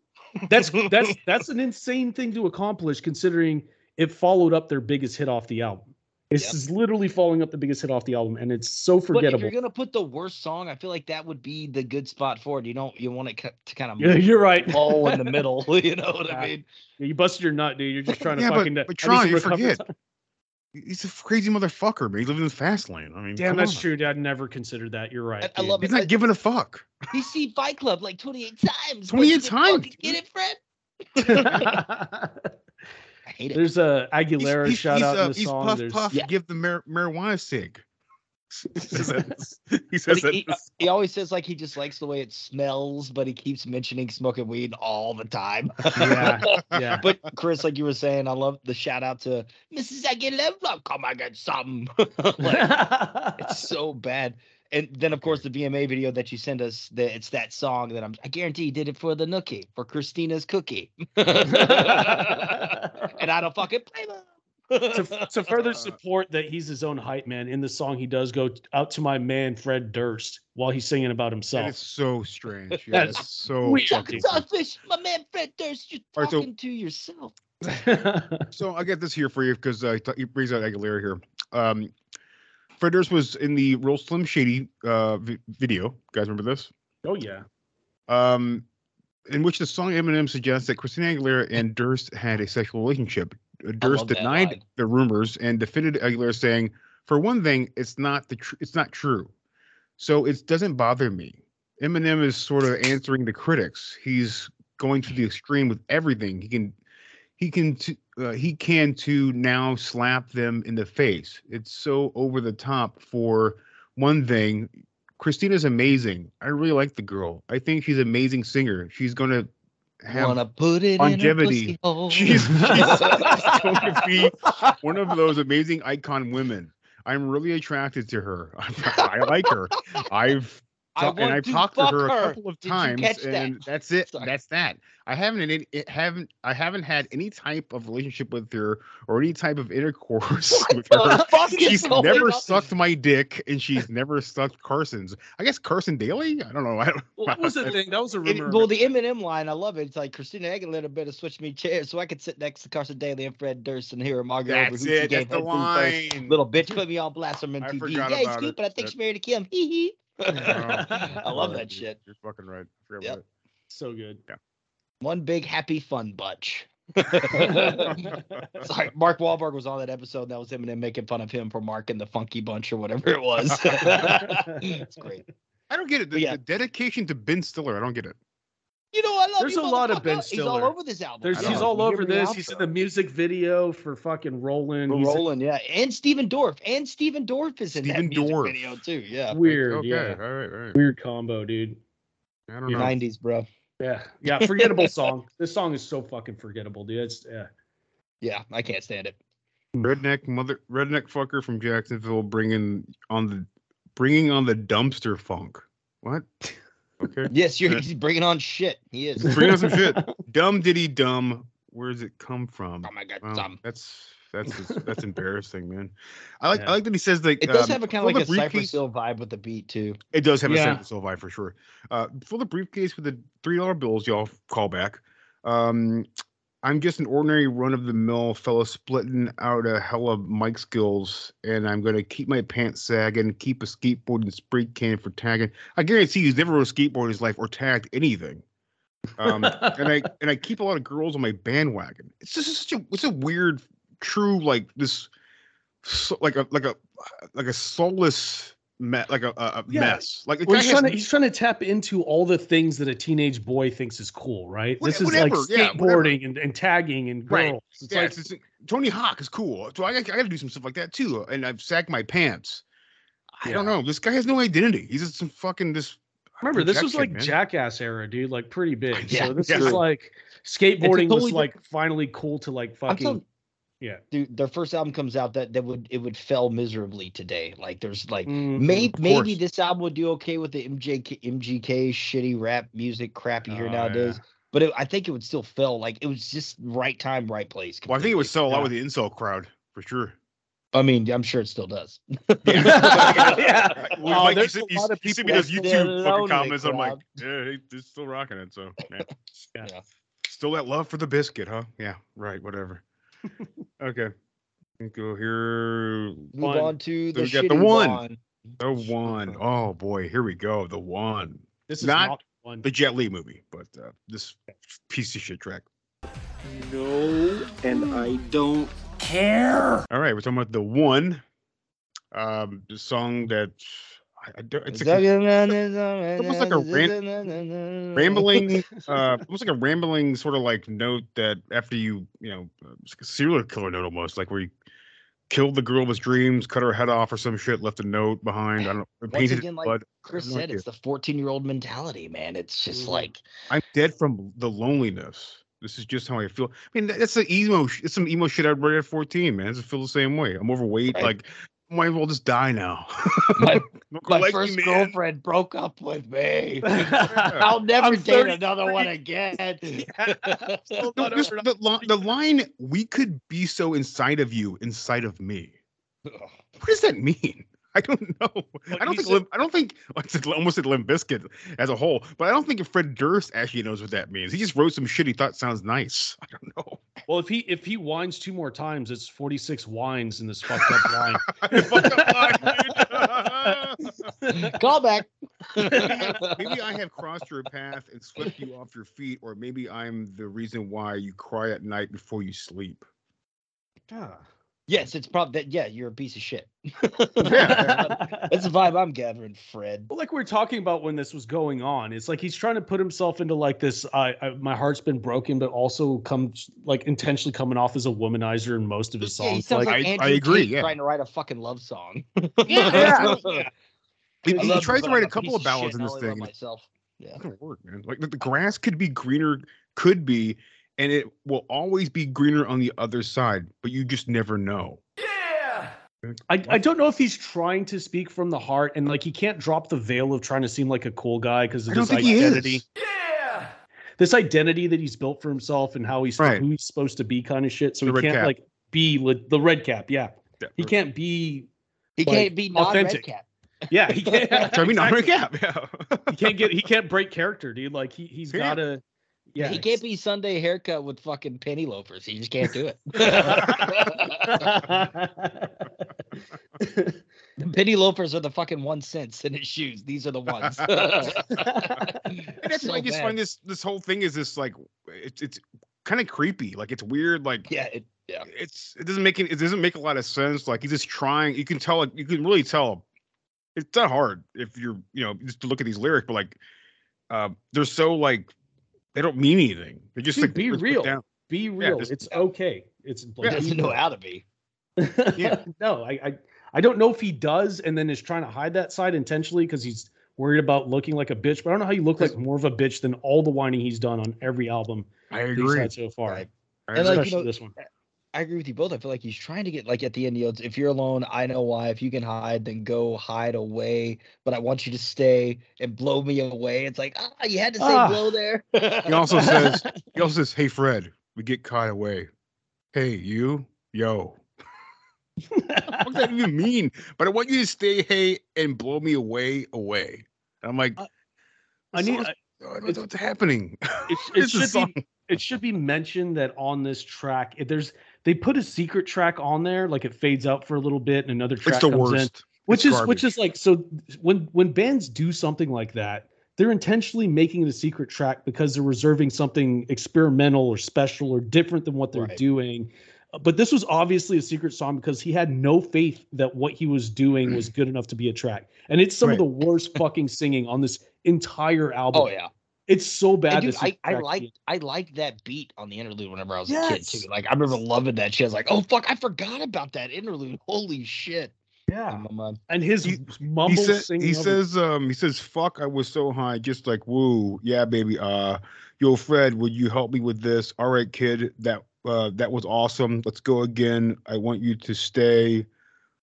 That's that's that's an insane thing to accomplish considering it followed up their biggest hit off the album. This is literally following up the biggest hit off the album, and it's so But if forgettable. you're gonna put the worst song, I feel like that would be the good spot for it. You don't you want it to kind of Yeah, you're right. low in the middle. You know what Yeah. I mean? Yeah, you busted your nut, dude. You're just trying to yeah, fucking. but, I but need Tron, you forget. time. He's a crazy motherfucker, man. He's living in the fast lane. I mean, Damn, that's on. true. dude. I'd never considered that. You're right. I dude. love He's it. not I- giving a fuck. He see Fight Club like 28 times. 28 times, fucking Get it, Fred? I hate it. There's a Aguilera He's- shout he's, out uh, in the he's song. puff There's puff. Yeah. Give the mar- marijuana cig. He says. He says he, he, he always says like he just likes the way it smells, but he keeps mentioning smoking weed all the time. Yeah, yeah. But Chris, like you were saying, I love the shout out to Mrs. Aguilera. Come and get some. Like, it's so bad. And then of course the VMA video that you sent us, that it's that song that I'm I guarantee you did it for the nookie, for Christina's cookie. and I don't fucking blame him. To, to further support that he's his own hype man in the song, he does go out to my man Fred Durst while he's singing about himself. it's so strange. Yeah, That's that's so weird. fucking. Saltfish, my man Fred Durst, you're All right, so- talking to yourself. So I get this here for you because uh, he brings out Aguilera here. Um, Fred Durst was in the Real Slim Shady uh, vi- video. You guys remember this? oh yeah. Um, in which the song Eminem suggests that Christina Aguilera and Durst had a sexual relationship. Durst denied line. the rumors and defended Aguilera, saying, "For one thing, it's not the tr- it's not true, so it doesn't bother me." Eminem is sort of answering the critics. He's going to the extreme with everything. He can he can t- uh, he can to now slap them in the face. It's so over the top for one thing. Christina's amazing. I really like the girl. I think she's an amazing singer. She's gonna have Wanna put it longevity. in a pussy hole. She's, she's, going to be one of those amazing icon women. I'm really attracted to her. I like her. I've I and I've talked to fuck her a couple of Did times, catch that? and that's it. Sorry. That's that. I haven't it eh, haven't I haven't had any type of relationship with her or any type of intercourse with the her. fuck She's never on? sucked my dick, and she's never sucked Carson's. I guess Carson Daly. I don't know. I don't, Well, that was the thing. That was a It- rumor. well, the Eminem line, I love it. It's like Christina Aguilera better switch me chairs so I could sit next to Carson Daly and Fred Durst and hear him argue over That's who it. gave That's the head food first. line. Little bitch put me on blast from I MTV. forgot Yeah, he's about cute, it. but I think That- she married a Kim. Hee hee. I love that shit. You're fucking right. I forgot Yep. about it. so good. One big happy fun bunch. Sorry, Mark Wahlberg was on that episode. and That was Eminem making fun of him for marking the funky bunch or whatever it was. it's great. I don't get it. The, yeah. the dedication to Ben Stiller. I don't get it. You know, I love There's you, a lot of Ben motherfucker. He's all over this album. There's, I he's all over this. out, He's in the music video for fucking Rollin'. For He's Rollin', yeah, and Stephen Dorff, and Stephen Dorff is in Stephen that music Dorff. video too. Yeah, weird, okay. yeah. All right. All right. Weird combo, dude. I don't Yeah. know. nineties, bro. Yeah, yeah, forgettable song. This song is so fucking forgettable, dude. It's yeah. Yeah, I can't stand it. Redneck mother, redneck fucker from Jacksonville, bringing on the, bringing on the dumpster funk. What? Okay. Yes, you're he's bringing on shit. He is. Bring on some shit. Dumb diddy dumb. Where does it come from? Oh my god, Wow, dumb. That's that's just- that's embarrassing, man. I like Yeah. I like that he says like It does um, have a kind of like the a Cypress briefcase- Hill vibe with the beat too. It does have a Yeah. Cypress Hill vibe for sure. Uh, fill the briefcase with the three dollar bills. Y'all call back. Um, I'm just an ordinary run of the mill fella splitting out a hell of mic skills, and I'm gonna keep my pants sagging, keep a skateboard and spray can for tagging. I guarantee he's never rode a skateboard in his life or tagged anything. Um, and I and I keep a lot of girls on my bandwagon. It's just such a it's a weird, true like this, so, like a like a like a soulless me, like a, a, a Yeah. mess. Like Well, guy he's has trying to he's trying to tap into all the things that a teenage boy thinks is cool, right? What- this is like whatever, yeah, skateboarding and, and tagging and girls. Right. It's yeah, like it's, it's- Tony Hawk is cool. So I, I got to do some stuff like that too. And I've sagged my pants. I don't know. This guy has no identity. He's just some fucking this. remember this was like man. Jackass era, dude, like pretty big. Yeah, so this yeah. is like skateboarding was totally like finally cool to like fucking telling- yeah. Dude, their first album comes out that that would it would fail miserably today. Like there's like Mhm, maybe maybe this album would do okay with the MJK MGK shitty rap music crap you hear Oh, nowadays. But it, I think it would still fail. Like it was just right time, right place. Well, I think it would completely. sell a lot with the insult crowd for sure. I mean, I'm sure it still does. yeah. Well, Oh, you there's said, a you, lot of you sent people me those YouTube fucking comments. I'm like, yeah, he- he's still rocking it. So. Yeah. Yeah. Still that love for the Bizkit, huh? Yeah, right. Whatever. Okay. Let's Go here. Move One. on to So the we got the one. one. The one. Oh boy, here we go. The one. This is Not not, one. The Jet Li movie, but uh, this piece of shit track. No, and I don't care. All right, we're talking about the one. Um, the song that I, I don't, it's like a, almost like a ran- rambling, uh, almost like a rambling sort of like note that after you, you know, uh, it's like a serial killer note almost, like where you killed the girl of his dreams, cut her head off or some shit, left a note behind. I don't know, Once painted again, like blood. Chris said, it's the 14 year old mentality, man. It's just Mhm. like I'm dead from the loneliness. This is just how I feel. I mean, that's the emo. It's some emo shit I'd write at 14, man. I just feel the same way. I'm overweight. Right. Like, might as well just die now. My- my first man. girlfriend broke up with me. I'll never I'm date 33. another one again. No, this- the, the line, we could be so inside of you, inside of me. What does that mean? I don't know. I don't think said- Limp, I don't think I said- almost said Limp Bizkit as a whole, but I don't think Fred Durst actually knows what that means. He just wrote some shit he thought sounds nice. I don't know. Well, if he if he whines two more times, it's 46 wines in this fucked up line. Fucked up line, dude. Call back. maybe I have crossed your path and swept you off your feet, or maybe I'm the reason why you cry at night before you sleep. Ah. Yes, it's probably that. Yeah, you're a piece of shit. That's the vibe I'm gathering, Fred. Well, like we are talking about when this was going on, it's like he's trying to put himself into like this. I, I my heart's been broken, but also comes like intentionally coming off as a womanizer in most of his Yeah, he songs. sounds like, like, I- I agree, yeah. trying to write a fucking love song. Yeah, He, I he love tries to write a couple of ballads in this thing. Myself. Yeah. It doesn't work, man. Like the, the grass could be greener, could be, and it will always be greener on the other side, but you just never know. I, I don't know if he's trying to speak from the heart and like he can't drop the veil of trying to seem like a cool guy because of I don't this think he identity. Yeah. This identity that he's built for himself and how he's Right. who he's supposed to be kind of shit. So The he can't cap. like be li- the red cap. Yeah. Yeah, He can't be He Like, can't be non red authentic. cap. yeah, he can't Try me not exactly. recap. Yeah. he can't get he can't break character, dude. Like he he's Yeah. gotta yeah. he can't be Sunday haircut with fucking penny loafers. He just can't do it. the penny loafers are the fucking one cents in his shoes. These are the ones. And that's So why I just bad. find this this whole thing is this like it's it's kind of creepy. Like it's weird. Like yeah, it, yeah. it's it doesn't make it, it doesn't make a lot of sense. Like he's just trying. You can tell. You can really tell. It's not hard if you're you know just to look at these lyrics, but like uh, they're so like they don't mean anything. They're just Dude, like be real. down. Be real. just- it's okay. It's He like, doesn't know how to be. Yeah. no, I, I I don't know if he does and then is trying to hide that side intentionally because he's worried about looking like a bitch, but I don't know how you look like more of a bitch than all the whining he's done on every album I that he's agree. had so far. Right. I And like, you Especially know, this one. I agree with you both. I feel like he's trying to get like at the end, you know, if you're alone, I know why. If you can hide, then go hide away. But I want you to stay and blow me away. It's like, ah, you had to say Ah. blow there. He also says, he also says, "Hey Fred, we get caught away. Hey you, yo." what does that even mean? But I want you to stay, hey, and blow me away, away. And I'm like, I need. song's- what's, what's happening? It, it should be. It should be mentioned that on this track, if there's they put a secret track on there, like it fades out for a little bit and another track It's the comes in, worst. which It's is which is like so when when bands do something like that, they're intentionally making it a secret track because they're reserving something experimental or special or different than what they're Right. doing. Uh, But this was obviously a secret song because he had no faith that what he was doing was good enough to be a track. And it's some of the worst fucking singing on this entire album. oh yeah. It's so bad. Dude, I, is I track like. I liked that beat on the interlude whenever I was a kid too. Like I remember loving that shit. I was like, oh fuck, I forgot about that interlude. Holy shit. Yeah. In. And his He- mumble he, said, singing. he says um he says fuck i was so high just like woo yeah baby uh yo fred would you help me with this all right kid that uh that was awesome let's go again i want you to stay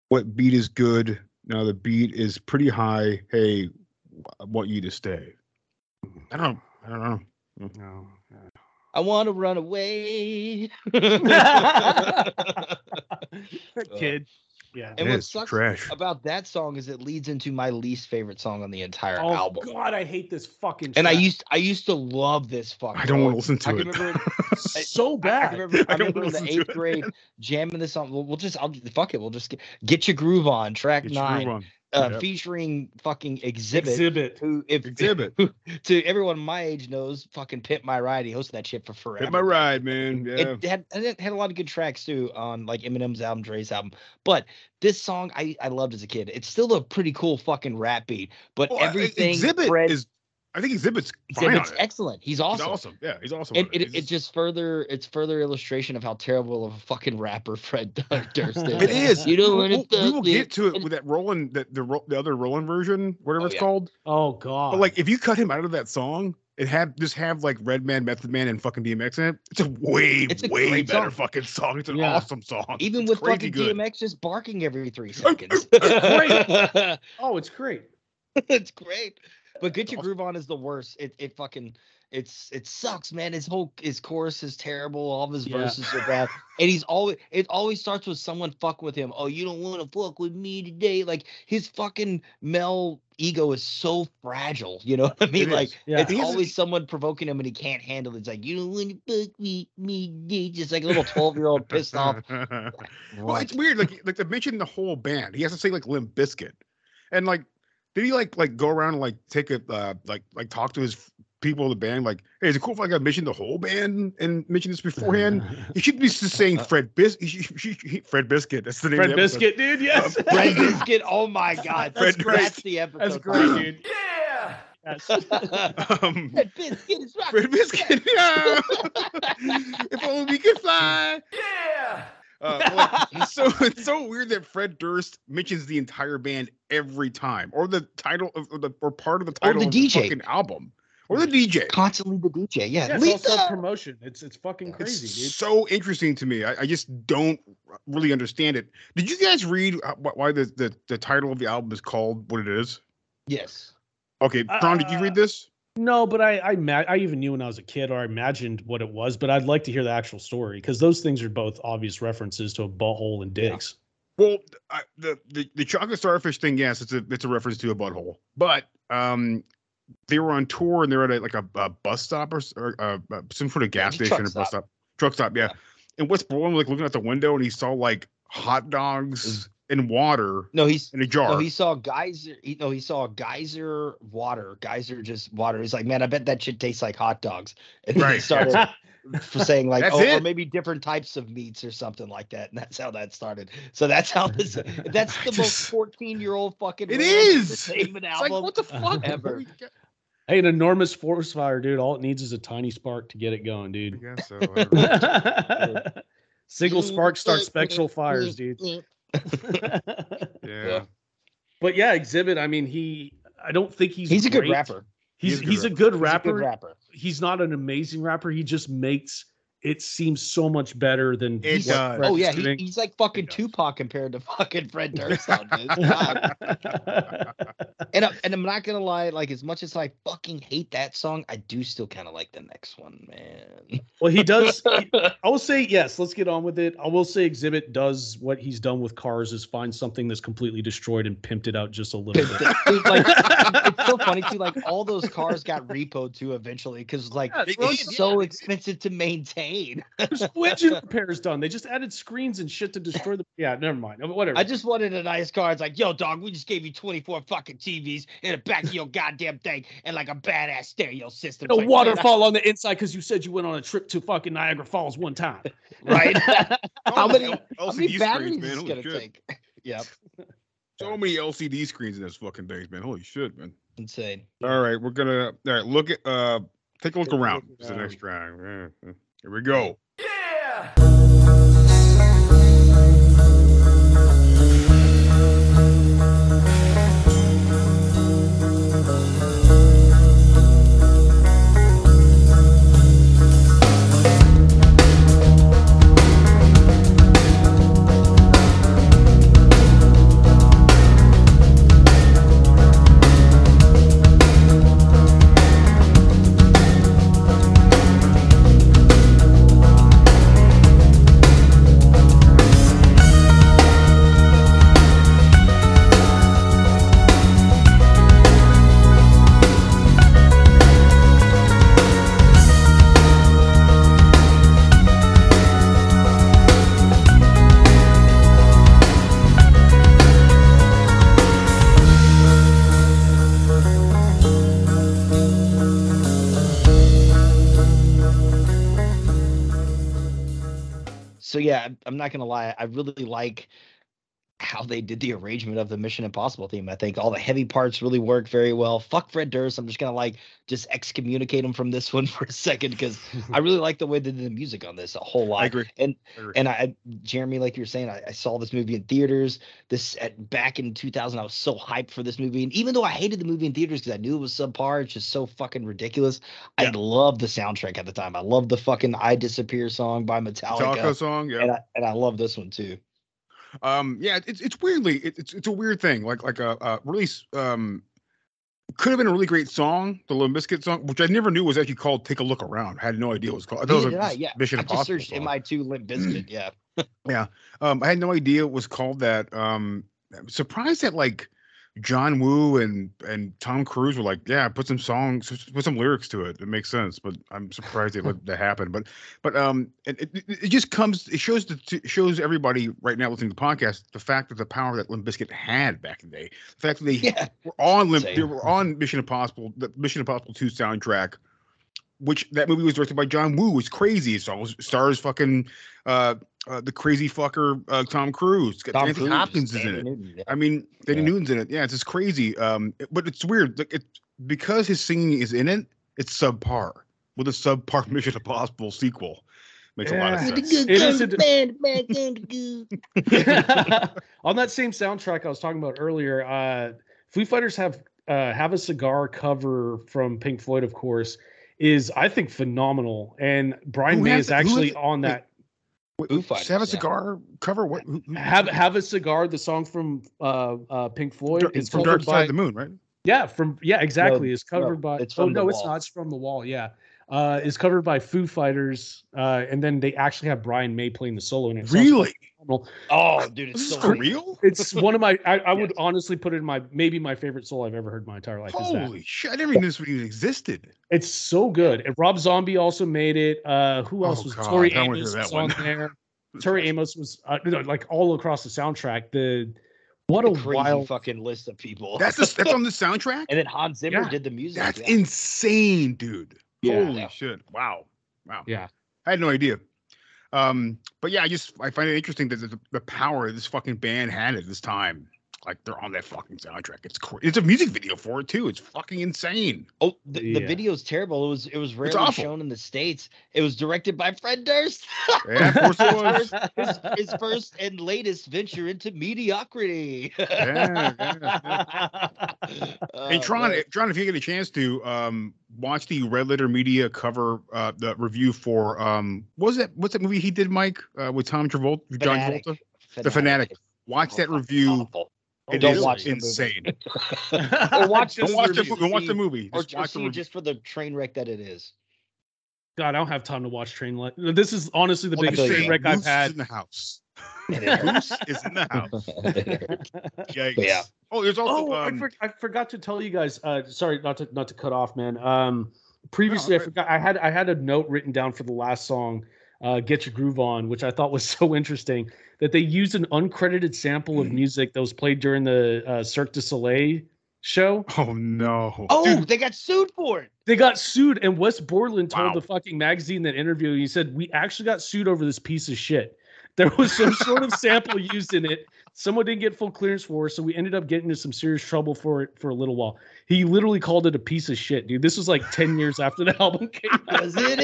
what beat is good now the beat is pretty high hey i want you to stay i don't i don't know mm. No. I want to run away. Uh, kid. Yeah. And It what is sucks trash. about that song is it leads into my least favorite song on the entire album. Oh album. God, I hate this fucking. And I used I used to love this fucking. i don't want to listen to I it can remember so I bad. remember, I I remember in the eighth grade man. jamming this song. We'll, we'll just, I'll fuck it. We'll just get, get your groove on track Get your groove nine, on. Uh, Yep. featuring fucking Xzibit. Xzibit. Who, if Xzibit. who, to everyone my age knows, fucking Pimp My Ride. He hosted that shit for forever. hit my ride man yeah It had it had a lot of good tracks too on like Eminem's album, Dre's album. But this song I, I loved as a kid. It's still a pretty cool fucking rap beat. But Well, everything Xzibit Fred, is i think Xzibit's fine on Xzibit's it. excellent. He's awesome. He's awesome. Yeah, he's awesome. And on it, He's it just further it's further illustration of how terrible of a fucking rapper Fred Durst is. It is. You know we, what we'll, it we will does, get to it and- with that Rollin', that the the other Rollin' version, whatever Oh, it's yeah. called. Oh God. But like, if you cut him out of that song, it had just have like Redman, Method Man, and fucking DMX in it. It's a way, It's a way better song. fucking song. It's an Yeah. awesome song. Even It's with fucking good. DMX just barking every three seconds. great. oh, it's great. it's great. But Get Your Groove On is the worst. It it fucking it's it sucks, man. His whole his chorus is terrible. All of his Yeah. verses are bad. And he's always it always starts with someone fuck with him. Oh, you don't want to fuck with me today. Like his fucking Mel ego is so fragile. You know what I mean? It like. Yeah. it's He's- always someone provoking him and he can't handle it. It's like you don't want to fuck with me, today," just like a little twelve year old pissed off. well, it's weird. Like, like to mention the whole band, he has to say like Limp Bizkit, and like, did he like like go around and like take a uh, like like talk to his people in the band? Like, hey, is it cool if like, I mention the whole band and mention this beforehand? he should be just saying Fred Bis, he, he, he, he- Fred Bizkit. That's the name. Fred of the. Bizkit, dude. Yes. Uh, Fred Bizkit, oh my god. Fred That's, Durst. that's the episode. That's great, dude. Yeah! Yes. Um, Fred Bizkit is rocking. Fred Bizkit. Yeah. if only we could fly. Yeah! Uh, like, so it's so weird that Fred Durst mentions the entire band every time, or the title of or the or part of the Or title the of the fucking album, or the DJ. Constantly the DJ. Yeah. Yeah, it's all promotion. It's it's fucking It's crazy, dude. so interesting to me. I, I just don't really understand it. Did you guys read uh, why the, the the title of the album is called what it is? Yes. Okay, Ron, did you read Uh, this? No, but I I, ma- I even knew when I was a kid, or I imagined what it was. But I'd like to hear the actual story because those things are both obvious references to a butthole and dicks. Well, I, the, the the chocolate starfish thing, yes, it's a it's a reference to a butthole. But um, they were on tour and they're at a, like a, a bus stop or, or uh, uh, some sort of gas it's a station or bus stop. stop, truck stop, yeah. Yeah. And Wes Borland like looking out the window and he saw like hot dogs and water No, he's in a jar. no, he saw geyser. He, no, he saw geyser water. Geyser just water. He's like, man, I bet that shit tastes like hot dogs. And then he started for saying like, That's oh, or maybe different types of meats or something like that. And that's how that started. So that's how this. That's the most fourteen-year-old fucking. It random is. entertainment It's album. like what the fuck ever. Hey, an enormous forest fire, dude. All it needs is a tiny spark to get it going, I dude. guess so. I don't know. Single spark starts spectral fires, dude. yeah. But yeah, Xzibit. I mean, he I don't think he's He's a good rapper. He's He is he's a a good good He's a rapper. good rapper. He's not an amazing rapper. He just makes it seems so much better than It does. Fred's Oh yeah, he, he's like fucking Tupac compared to fucking Fred Durst. now, dude. God. and I, and I'm not gonna lie, like as much as I fucking hate that song, I do still kind of like the next one, man. well, he does. he- I will say yes. Let's get on with it. I will say Xzibit does what he's done with cars is find something that's completely destroyed and pimped it out just a little bit. Dude, like it's so funny too. Like all those cars got repoed too eventually because like Yeah, it's well, so expensive to maintain. There's no engine repairs done. They just added screens and shit to destroy the. Yeah, never mind. Whatever. I just wanted a nice car. It's like, yo, dog, we just gave you 24 fucking TVs in the back of your goddamn thing and like a badass stereo system. a It's like, man, waterfall on the inside because you said you went on a trip to fucking Niagara Falls one time. right? how many, how many LCD batteries screens, man. is Holy gonna shit. take? Yep, So many LCD screens in this fucking things, man. Holy shit, man. insane. All right, we're gonna all right. Look at uh, take a look Take around. It's the around. next round. Yeah, yeah. Here we go. So I'm- not gonna lie. I really like how they did the arrangement of the Mission Impossible theme. I think all the heavy parts really work very well. Fuck Fred Durst. I'm just gonna like just excommunicate him from this one for a second because I really like the way they did the music on this a whole lot. I agree. And I agree. and I, Jeremy, like you're saying, I, I saw this movie in theaters. This at back in 2000, I was so hyped for this movie, and even though I hated the movie in theaters because I knew it was subpar, it's just so fucking ridiculous. I loved the soundtrack at the time. I loved the fucking "I Disappear" song by Metallica, Metallica song, yeah. and I and I love this one too. Um, yeah, it's it's weirdly it, it's it's a weird thing. Like like a, a s- um could have been a really great song, the Limp Bizkit song, which I never knew was actually called "Take a Look Around." I had no idea it was called. I thought it Neither was did a I, s- yeah, Mission I just Impossible. searched song. MI2 Limp Bizkit. Yeah, Yeah. Um, I had no idea it was called that. Um, I'm surprised that like John Woo and and Tom Cruise were like, yeah, put some songs, put some lyrics to it. It makes sense, but I'm surprised they let that happen. But but um, it, it, it just comes. It shows the it shows everybody right now listening to the podcast the fact that the power that Limp Bizkit had back in the day. The fact that they Yeah. were on Limp, they were on Mission Impossible, the Mission Impossible Two soundtrack which that movie was directed by John Woo, was crazy. It stars, stars fucking uh, uh, the crazy fucker uh, Tom Cruise. Tom Anthony Cruise, Hopkins is in it. Newton, yeah. I mean, Thandie Yeah. Newton's in it. Yeah, it's just crazy. Um, it- but it's weird. Like it because his singing is in it. It's subpar with a subpar Mission Impossible sequel. Makes a lot of Yeah. sense. It is a- on that same soundtrack I was talking about earlier, uh, Foo Fighters have uh, have a cigar cover from Pink Floyd, of course, is I think phenomenal, and Brian Who May is it? Who has actually it? on that. Wait, Foo Fighters, have a yeah. cigar cover. What? who- who- Have have a cigar. The song from uh, uh, Pink Floyd it's is from Dark Side by of the Moon, right? yeah from yeah exactly No, is covered no, by it's oh from The no it's not it's from the wall yeah uh is covered by Foo Fighters uh and then they actually have Brian May playing the solo in it. It Really? phenomenal. Oh, dude, it's This is so for real? It's one of my. I, I would honestly put it in my maybe my favorite solo I've ever heard in my entire life. is that. Holy shit! I never even knew this even existed. It's so good. And Rob Zombie also made it. Uh, who else Oh, was God, Tori I don't wanna hear Amos was on there? Tori Amos was uh, you know, like all across the soundtrack. The what a a crazy wild. fucking list of people. That's the, that's on the soundtrack. and then Hans Zimmer Yeah. did the music. That's yeah. insane, dude. Yeah. Holy shit! Wow, wow. Yeah. I had no idea. Um, but yeah, I just I find it interesting that the, the power this fucking band had at this time. Like they're on that fucking soundtrack. It's cra- it's a music video for it too. It's fucking insane. Oh, the, the Yeah. video's terrible. It was it was rarely awful. shown in the states. It was directed by Fred Durst. Yeah, of course it was. his, his first and latest venture into mediocrity. Yeah, yeah, Hey Tron, eh, Tron, if you get a chance to um, watch the Red Letter Media cover uh, the review for um, what was that? What's that movie he did, Mike, uh, with Tom Travolta, John Fanatic. Travolta, The Fanatic. Watch that review. It Don't is watch insane. or watch the Don't watch the movie. movie. Watch the see- movie. Or, Just or watch the see it just for the train wreck that it is. God, I don't have time to watch train wreck. This is honestly the biggest train you. wreck I've had. in the house. And it hurts. Moose is in the house. Yikes. But yeah. Oh, there's also Oh, I, um, for, I forgot to tell you guys. Uh, sorry, not to not to cut off, man. Um, previously, I right. forgot. I had I had a note written down for the last song, uh, "Get Your Groove On," which I thought was so interesting that they used an uncredited sample Mm. of music that was played during the uh, Cirque du Soleil show. Oh no. Oh, they got sued for it. They got sued, and Wes Borland told Wow. the fucking magazine that interview. He said, "We actually got sued over this piece of shit. There was some sort of sample used in it. Someone didn't get full clearance for, it, so we ended up getting into some serious trouble for it for a little while." He literally called it a piece of shit, dude. This was like ten years after the album came out. Because it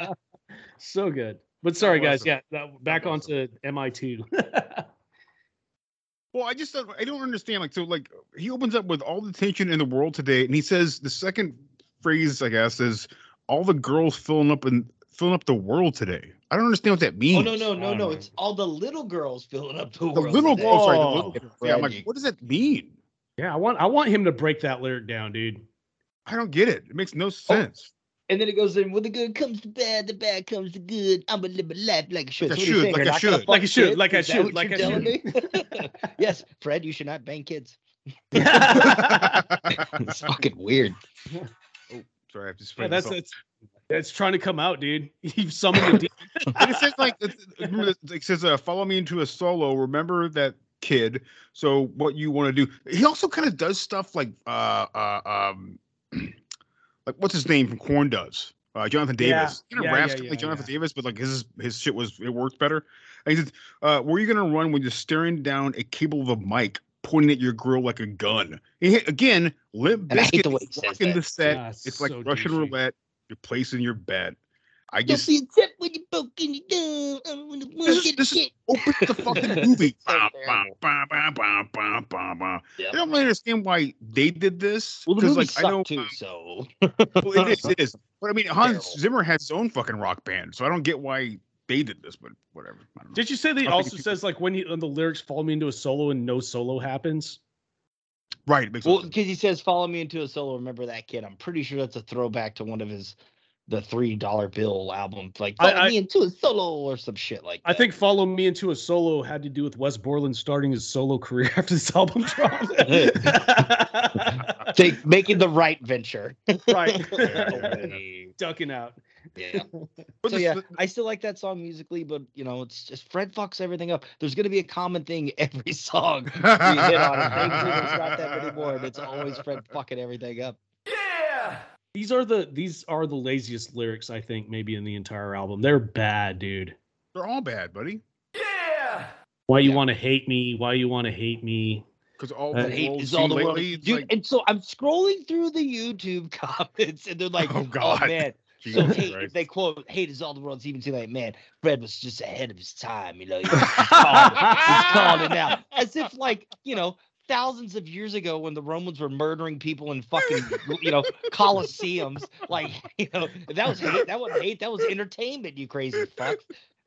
is. So good. But sorry, guys. Yeah, that- back onto Mi two. Well, I just I don't understand. Like, so like he opens up with all the tension in the world today, and he says the second phrase, I guess, is all the girls filling up and filling up the world today. I don't understand what that oh means. no, no, no, no! It's all the little girls filling up the, The world. little girls, sorry, the oh, little girls. Yeah, I'm like, what does that mean? yeah, I want I want him to break that lyric down, dude. I don't get it. It makes no oh. sense. And then it goes in when the good comes to bad, the bad comes to good. I'm gonna live a life like I should. Like I So what are you should, like I should. Like I should, like I should, like I telling me? yes, Fred, you should not bang kids. it's fucking weird. Sorry, I have to Yeah, that's this that's that's trying to come out, dude. He summoned the demon. it says like it's- it says uh, follow me into a solo remember that kid so what you want to do he also kind of does stuff like uh uh um like what's his name from Korn does? Uh jonathan Yeah, davis. Kind of yeah, raps yeah, yeah, like jonathan yeah. davis but like his his shit was it worked better. And he said uh where are you gonna run when you're staring down a cable of a mic pointing at your grill like a gun? He hit- again limp And I the way is he says the set. Ah, it's like so russian douchey. roulette. You're placing your bet i Don't just be upset when you broke and you down. I'm gonna this is, get this is shit. open the fucking movie. Bah, bah, bah, bah, bah, bah, bah, bah. Yeah. I don't really understand why they did this. Well, the 'cause, movie like, I know, sucked too, um, so well, it is, it is. But I mean, Hans Terrible. Zimmer has his own fucking rock band, so I don't get why they did this. But whatever. I don't know. Did you say that he also says like when, you, when the lyrics follow me into a solo and no solo happens? Right. It makes well, because he says, "Follow me into a solo." Remember that kid? I'm pretty sure that's a throwback to one of his the three dollar bill album, like I- "Follow I- me into a solo" or some shit like that. I think "Follow Me Into a Solo" had to do with Wes Borland starting his solo career after this album dropped. Take, making the right venture. right, ducking out. Yeah. So yeah, I still like that song musically, but you know, it's just Fred fucks everything up. There's gonna be a common thing every song we hit on. it. Thankfully, there's not that many more, and it's always Fred fucking everything up. These are the these are the laziest lyrics I think maybe in the entire album. They're bad, dude. They're all bad, buddy. Yeah. Why you Yeah. want to hate me? Why you want to hate me? Because all Uh, the Hate is all the world, lately, dude. like, and so I'm scrolling through the YouTube comments, and they're like, Oh, "Oh, God. man." So hate, if they quote "hate is all the world's even seen," like, "Man, Fred was just ahead of his time," you know. He's, he's called, it- he's called it now, as if like you know thousands of years ago when the Romans were murdering people in fucking you know coliseums. Like you know that was hate. That wasn't hate. That was entertainment. You crazy fuck.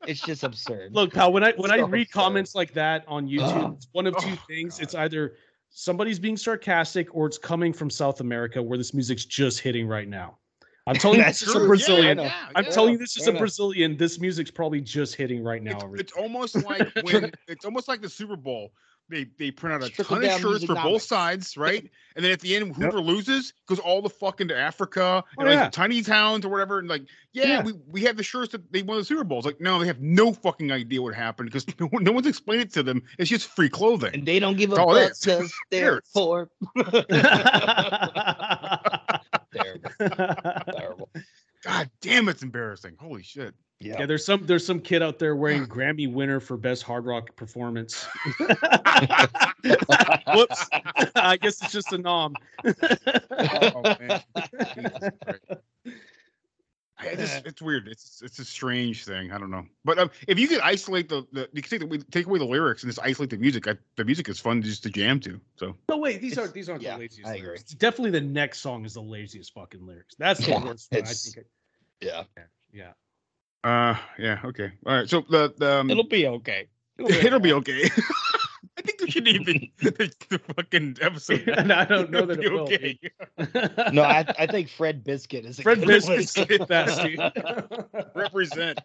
It's just absurd. Look, pal, when I when I read absurd. comments like that on YouTube, Ugh. it's one of two Oh, things. God. It's either somebody's being sarcastic or it's coming from South America where this music's just hitting right now. I'm telling you, That's this is a true. Yeah, Brazilian. I know. I'm yeah. telling you, this is a. Brazilian. This music's probably just hitting right now. it's, it's almost like when it's almost like the Super Bowl. They they print out a Trickle ton of shirts for both sides, right? And then at the end, whoever loses goes all the fuck into Africa Oh, and like yeah. tiny towns or whatever. And like, yeah, Yeah. we, we have the shirts that they won the Super Bowls. Like, no, they have no fucking idea what happened because no, one- no one's explained it to them. It's just free clothing. and they don't give a all it fuck is. because they're poor. Terrible. Terrible. God damn, it's embarrassing. Holy shit. Yeah, there's some there's some kid out there wearing Grammy winner for best hard rock performance. Whoops. I guess it's just a nom. Oh, man. Jesus Christ. Just it's weird. It's it's a strange thing. I don't know. But um, if you could isolate the, the you can take the, take away the lyrics and just isolate the music. I, the music is fun just to jam to. So No, wait, these aren't these aren't the laziest lyrics. It's definitely the next song is the laziest fucking lyrics. That's the Yeah, worst one. I it's- think. Yeah. Yeah. Uh yeah okay all right. So the the um, It'll be okay. it'll be okay. I think we should even the, the fucking episode. And I don't know that it will be. Okay. No, I, I think Fred Bizkit is a Fred good Bizkit's one. the best, dude. Represent.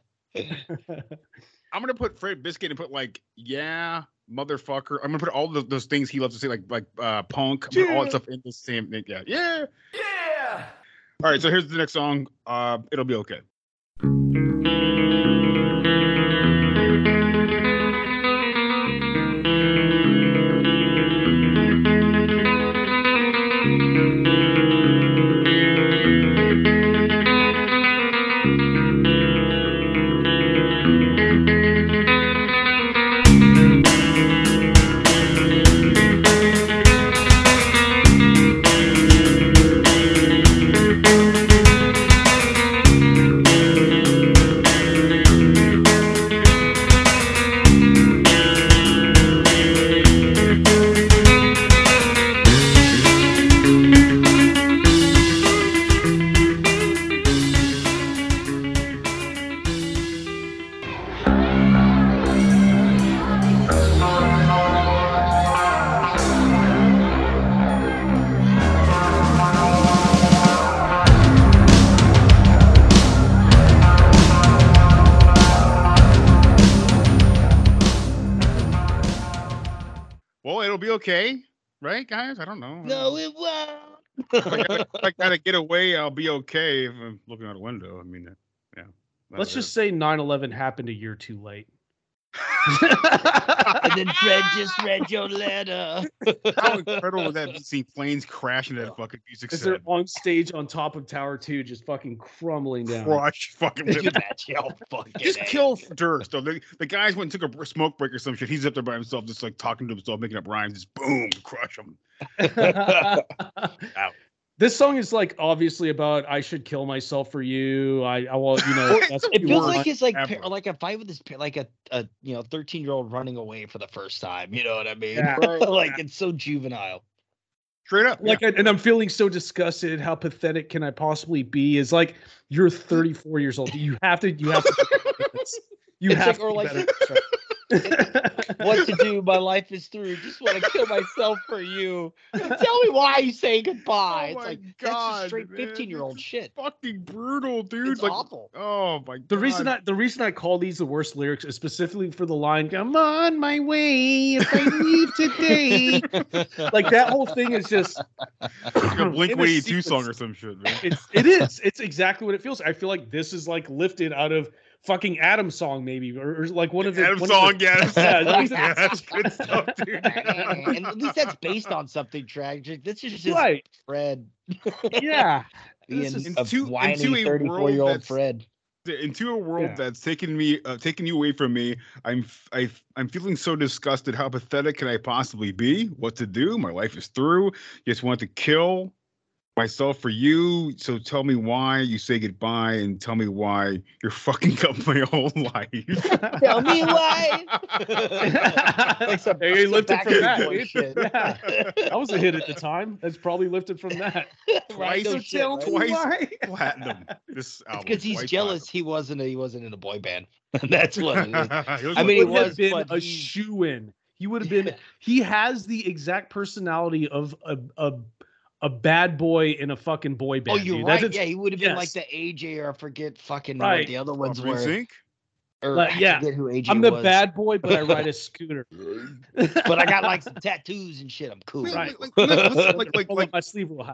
I'm gonna put Fred Bizkit and put like yeah motherfucker. I'm gonna put all the, those things he loves to say like like uh punk, put all that stuff in the same thing. Yeah, yeah. Yeah. All right, so here's the next song. Uh, it'll be okay. If I gotta, if I gotta get away, I'll be okay if I'm looking out a window. I mean, yeah. Let's just say 9/11 happened a year too late. And then Fred just read your letter. How incredible would that be? Seeing planes crashing that fucking music As they're set. on stage on top of Tower Two, just fucking crumbling down. Crush fucking. Could you imagine how fucking Just A? kill Durst. Though the, the guys went and took a br- smoke break or some shit. He's up there by himself, just like talking to himself, making up rhymes. Just boom, crush him. This song is like obviously about I should kill myself for you. I, I will, you know. That's It feels like it's like ever. pa- like a fight with this pa- like a, a you know 13 year old running away for the first time. You know what I mean? Yeah. like it's so juvenile. Straight up. like and I'm feeling so disgusted. How pathetic can I possibly be? Is like you're 34 years old. You have to. You have to. You It's have like- or to like- be better. what to do? My life is through. Just want to kill myself for you. Tell me why you say oh goodbye. Oh it's my like that's God, just straight 15 year old shit. Fucking brutal, dude. It's like, awful. Oh my god. The reason I the reason I call these the worst lyrics is specifically for the line "I'm on my way if I leave today." like that whole thing is just like a Blink in a 182 song or some shit, man. It's it is. It's exactly what it feels. I feel like this is like lifted out of fucking Adam song maybe or, or like one of the Adam one song, of the, yeah, Yeah, song. like- Yeah, that's good stuff, dude. and at least that's based on something tragic. This is just Right. Fred. yeah. Being This is- a into- whiny into a 34 year world old that's- Fred. into a world Yeah. that's taken me uh, taken you away from me i'm f- I, i'm feeling so disgusted how pathetic can i possibly be what to do my life is through just want to kill myself for you so tell me why you say goodbye and tell me why you're fucking up my whole life Tell me why. like some- hey, some lifted from Backstreet that. Boys dude. shit. Yeah. That was a hit at the time. That's probably lifted from that. Right, twice no So shit, tell right? twice platinum this album because he's twice jealous he wasn't a, he wasn't in a boy band. That's what it is. platinum. It was I mean, he would have was, been but a he- shoe in. He would have been. He has the exact personality of a a, a bad boy in a fucking boy band. Oh, band. you're dude. right. Yeah, he would have been like the AJ or I forget fucking Right. what the other ones Rubber were. Zinc? Or Like, I yeah, who AJ I'm the was. bad boy, but I ride a scooter. but I got like some tattoos and shit. I'm cool. Right. like, like, like, like, like, my sleeve real high.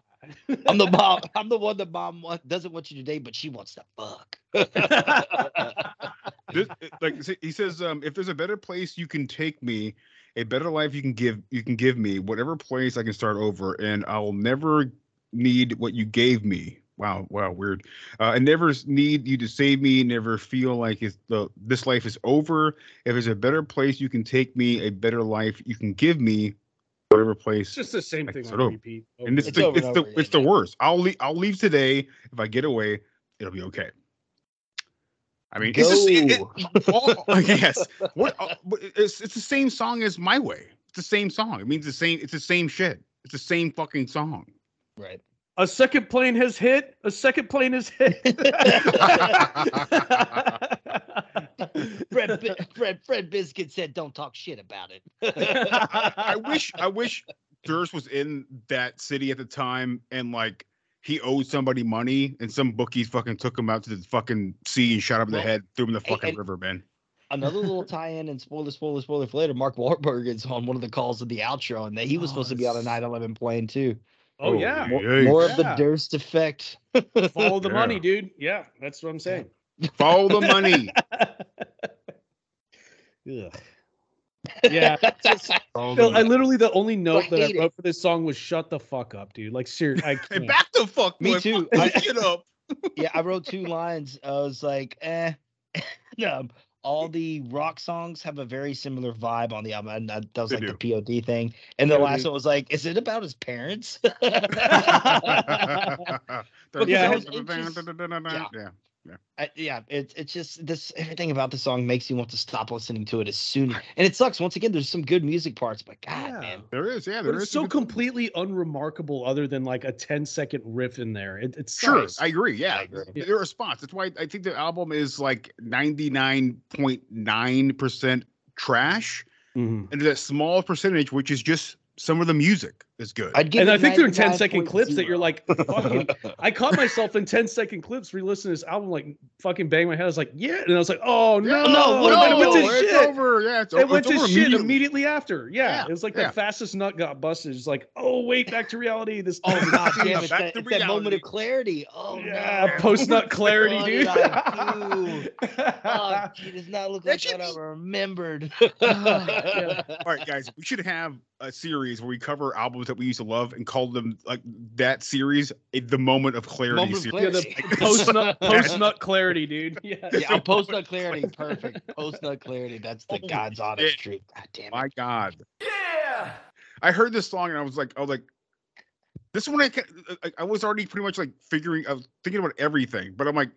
I'm the mom. I'm the one that mom wa- doesn't want you to date, but she wants to fuck. this, like he says um if there's a better place you can take me a better life you can give you can give me whatever place i can start over and i'll never need what you gave me. Wow wow weird. Uh, i never need you to save me never feel like it's the this life is over. If there's a better place you can take me a better life you can give me whatever place It's just the same Like, thing on repeat. and it's It's the it's the it's the worst. I'll leave i'll leave today. If i get away it'll be okay I mean, it's just, it, it, all, yes. What? uh, It's it's the same song as My Way. It's the same song. It means the same. It's the same shit. It's the same fucking song. Right. A second plane has hit. A second plane has hit. Fred, Bi- Fred, Fred Bizkit said, "Don't talk shit about it." I wish I wish Durst was in that city at the time and like he owed somebody money and some bookies fucking took him out to the fucking sea and shot him in the Well, head, threw him in the hey, fucking and- river, man. Another little tie-in and spoiler, spoiler, spoiler for later. Mark Wahlberg is on one of the calls of the outro, and that he was supposed to be on a 9/11 plane too. oh, oh yeah. More, Yikes. more of the Durst effect. Follow the Yeah. money, dude. Yeah, that's what I'm saying. Follow the money. Ugh. Yeah. just- Follow Phil, I literally the only note that I hate it. wrote for this song was "Shut the fuck up, dude." Like seriously, I can't. back the fuck. Me boy. too. I- this shit up. yeah, I wrote two lines. I was like, eh. no, all the rock songs have a very similar vibe on the album. And that that was They like the POD thing. And the last one was like, is it about his parents? Because Yeah. It it just- yeah. I, yeah, it's it's just this everything about the song makes you want to stop listening to it as soon. As and it sucks. Once again, there's some good music parts, but God, Yeah. man, There is, yeah, But there it's so good- completely unremarkable, other than like a 10 second riff in there. It, it's Sure, I agree. Yeah, I agree. their response. That's why I think the album is like ninety nine point nine percent trash, Mhm. and that small percentage, which is just some of the music, is good. I'd give And I think they're 10 second 99.0. clips that you're like, fucking. I caught myself in 10 second clips re-listening to this album, like fucking bang my head. I was like, yeah, and I was like, oh no, no, what and then it no, went to it's shit. over. Yeah, it's, It went it's to over shit immediately. immediately after. Yeah, Yeah, it was like yeah. the fastest nut got busted. It's like, oh wait, back to reality. This Oh god damn! It's Back that, to it's that moment of clarity. Oh yeah, no! post nut clarity, oh, dude. did I do? Oh, gee, does not look That like should what I remembered. All right, guys, we should have a series where we cover albums that we used to love and called them like that series, eh, the moment of clarity. Moment of series. Yeah, the post nut post nut clarity, dude. Yeah. yeah, post nut clarity, perfect. Post nut clarity. That's the Holy God's honest truth. God damn it. My God. Yeah! I heard this song and I was like, I was like, this one I I- I was already pretty much like figuring, I was thinking about everything, but I'm like,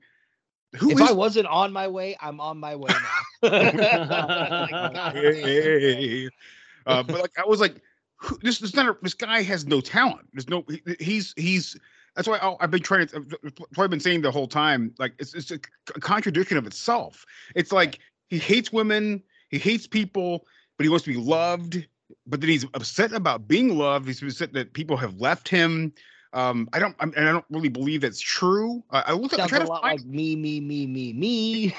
who if is I wasn't on my way, I'm on my way now. Like, Hey. uh, but like I was like, who, this is not a, this guy has no talent. There's no he, he's he's that's why I, I've been trying to. I've been saying the whole time. Like it's it's a, c- contradiction of itself. It's like he hates women, he hates people, but he wants to be loved. But then he's upset about being loved. He's upset that people have left him. Um, I don't, I'm, and I don't really believe that's true. Uh, I look, I Sounds try a to lot find. like me, me, me, me, me.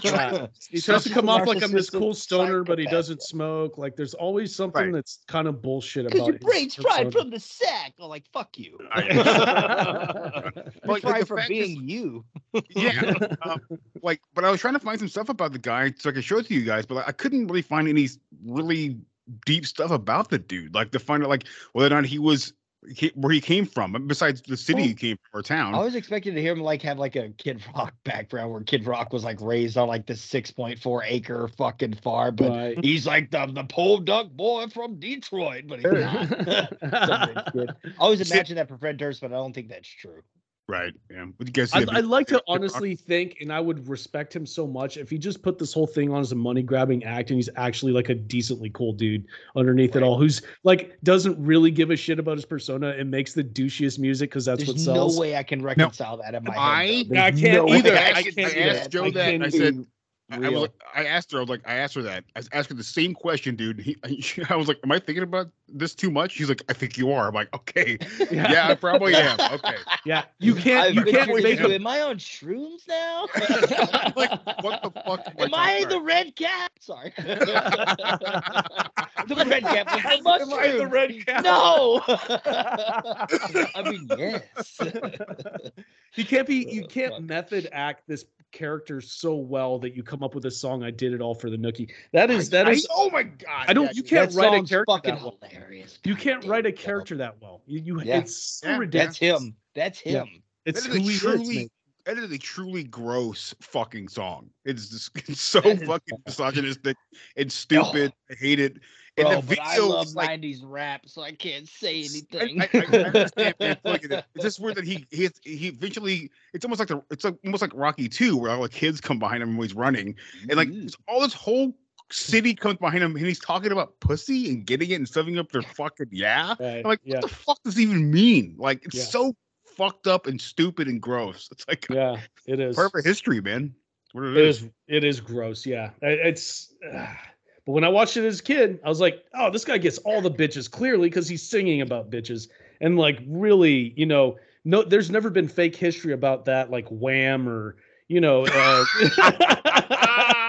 Yeah. He tries to come off like I'm this cool stoner, but he doesn't smoke. Like there's always something Right. that's kind of bullshit Because about your brain's fried from the sack. Oh, like fuck you. I- You're Like, fried the from fact is- being you. yeah um, like but i was trying to find some stuff about the guy so i could show it to you guys but i couldn't really find any really deep stuff about the dude like to find out like whether or not he was he, where he came from besides the city he came from or town I was expecting to hear him like have like a Kid Rock background where Kid Rock was like raised on like this 6.4 acre fucking farm, but Right. he's like the the pole duck boy from Detroit, but he's not. Some rich kid. I always See- imagine that for Fred Durst, but I don't think that's true. Right yeah would you guys I'd, I'd like to Kid Rock? honestly think, and I would respect him so much if he just put this whole thing on as a money grabbing act, and he's actually like a decently cool dude underneath it all, who's like doesn't really give a shit about his persona and makes the douchiest music because that's what sells. no way I can reconcile that in my I- head. though. I can't no either. I I, can't I asked. Joe I that. can't I do said, I, I was like, I asked her. I was like, I asked her that. I asked her the same question, dude. He, I was like, Am I thinking about this too much? She's like, I think you are. I'm like, Okay, yeah, I probably am. Okay, Yeah, you can't. I've You can't curious make too, Am I on shrooms now? like, what the fuck? am Am I talking the red cap? Sorry. the red cap was the mushroom. Am I the red cap? No. I mean, yes. You can't be. You Oh, can't method act this character so well that you come up with a song. I did it all for the nookie. That is. That I- is. oh my god! I don't. yeah, You can't that write a song's character fucking that well. hilarious. You can't write a character that well. You. you Yeah. It's so Yeah, ridiculous. That's him. That's Yeah. him. It's That who is is. truly, man. that is a truly gross fucking song. It's just it's so fucking misogynistic and oh. stupid. I hate it. And Bro, the but I love like 90s rap, so I can't say anything. I, I, I understand, man. It. It's just weird that he he he eventually. It's almost like the. It's like, almost like Rocky Two, where all the kids come behind him when he's running, and like Mm-hmm. all this whole city comes behind him, and he's talking about pussy and getting it and stuffing up their fucking yeah. I'm like, yeah. what the fuck does even mean? Like, it's Yeah. so fucked up and stupid and gross. It's like Yeah, it is. part of history, man. It It is. is. It is gross. Yeah, it's. But when I watched it as a kid, I was like, "Oh, this guy gets all the bitches clearly because he's singing about bitches." And like, really, you know, no, there's never been fake history about that, like Wham or you know, uh,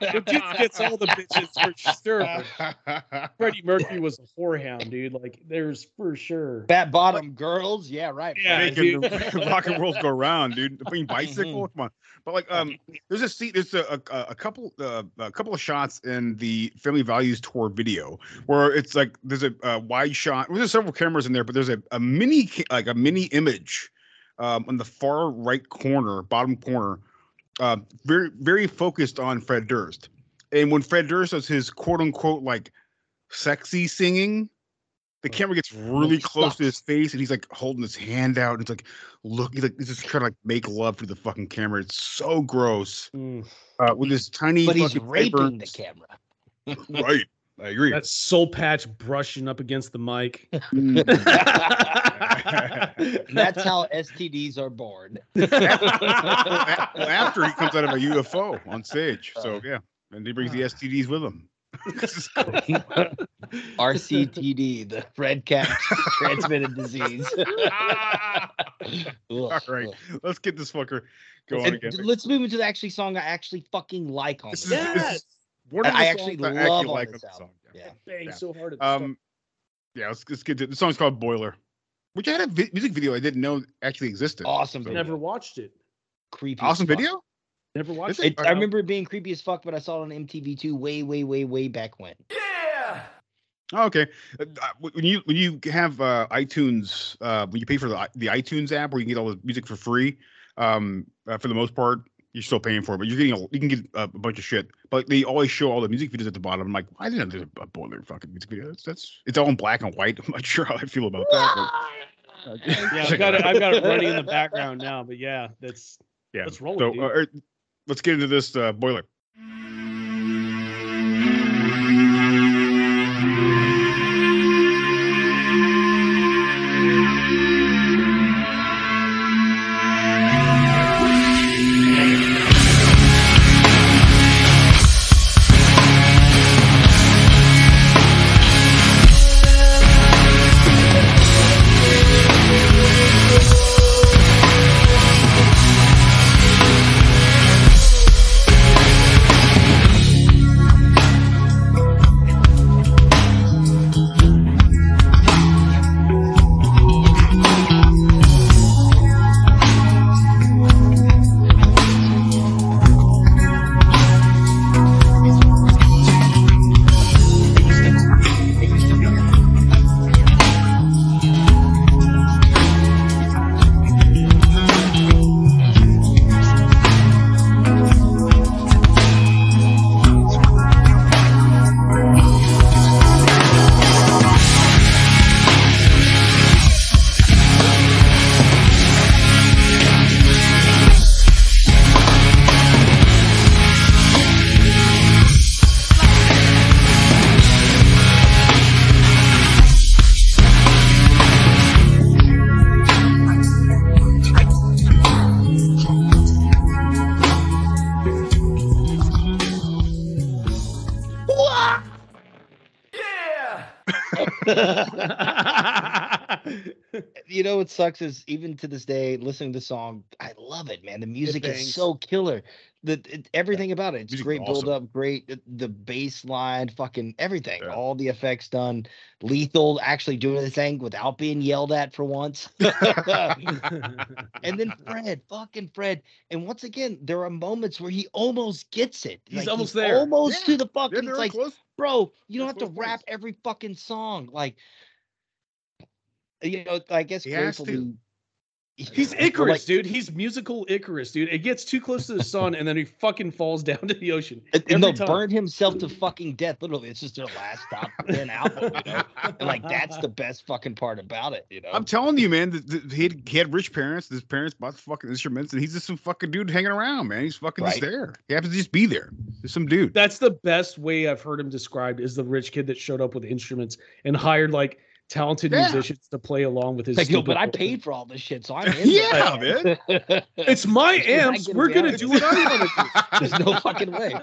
the dude gets all the bitches for sure. Freddie Mercury was a whorehound, dude. Like, there's for sure. Fat bottom girls, yeah, right. Yeah, making dude. the rock and rolls go round, dude. Playing bicycle, come on. But like, um, there's a seat. There's a, a, a couple, uh, a couple of shots in the Family Values tour video where it's like there's a, uh wide shot. Well, there's several cameras in there, but there's a, a mini, like a mini image, um, on the far right corner, bottom corner, uh, very, very focused on Fred Durst. And when Fred Durst does his quote unquote like sexy singing, the camera gets really close to his face and he's like holding his hand out. And it's like, look, he's like, he's just trying to like make love to the fucking camera. It's so gross. Uh, with this tiny, But he's raping the camera. right. I agree. That soul patch brushing up against the mic. Mm. That's how STDs are born. well, after he comes out of a UFO on stage. So uh. yeah. And he brings the uh. STDs with him. RCTD, the red cat transmitted disease. All right. Let's get this fucker going And again. let's move into the actually song I actually fucking like on This this. is, this is one of the I songs actually I love actually like this the album. song. Yeah. Bang Yeah. so hard. At the start. Um, yeah, let's, let's get to the song's called Boiler, which I had a vi- music video I didn't know actually existed. Awesome So- Never watched it. Creepy. Awesome video. Never watched it. It, I remember it being creepy as fuck, but I saw it on MTV2 way, way, way, way back when. Oh, okay. Uh, uh, when you when you have uh, iTunes, uh, when you pay for the the iTunes app where you can get all the music for free, um, uh, for the most part, you're still paying for it, but you're getting a, you can get a, bunch of shit. But they always show all the music videos at the bottom. I'm like, why didn't there's a, boiler fucking music video. That's, that's it's all in black and white. I'm not sure how I feel about that. But, Yeah, I've got it. I've got it running in the background now. But yeah, that's yeah. Let's roll So uh, er, let's get into this uh, boiler. What sucks is even to this day, listening to the song, I love it, man. The music is so killer. The it, everything about it, it's Music's great awesome. build up, great the, the bass line, fucking everything, all the effects done. Lethal actually doing the thing without being yelled at for once. and then Fred, fucking Fred. And once again, there are moments where he almost gets it. He's almost there. Almost Yeah. to the fucking. like, close. bro, you don't They're have to rap every fucking song. Like, Uh, you know, I guess He has to. to He's Icarus, dude. He's musical Icarus, dude. It gets too close to the sun, and then he fucking falls down to the ocean. And, and they'll time. burn himself to fucking death. Literally, it's just their last top ten album. You know? And like that's the best fucking part about it. You know. I'm telling you, man. That, that he, had, he had rich parents. His parents bought fucking instruments, and he's just some fucking dude hanging around, man. He's fucking just there. He happens to just be there. Just some dude. That's the best way I've heard him described is the rich kid that showed up with instruments and hired like talented Yeah. musicians to play along with his. Like, yo, but I paid for all this shit, so I'm in. Yeah, there. It's my amps. We're gonna do what I want to do. There's no fucking way.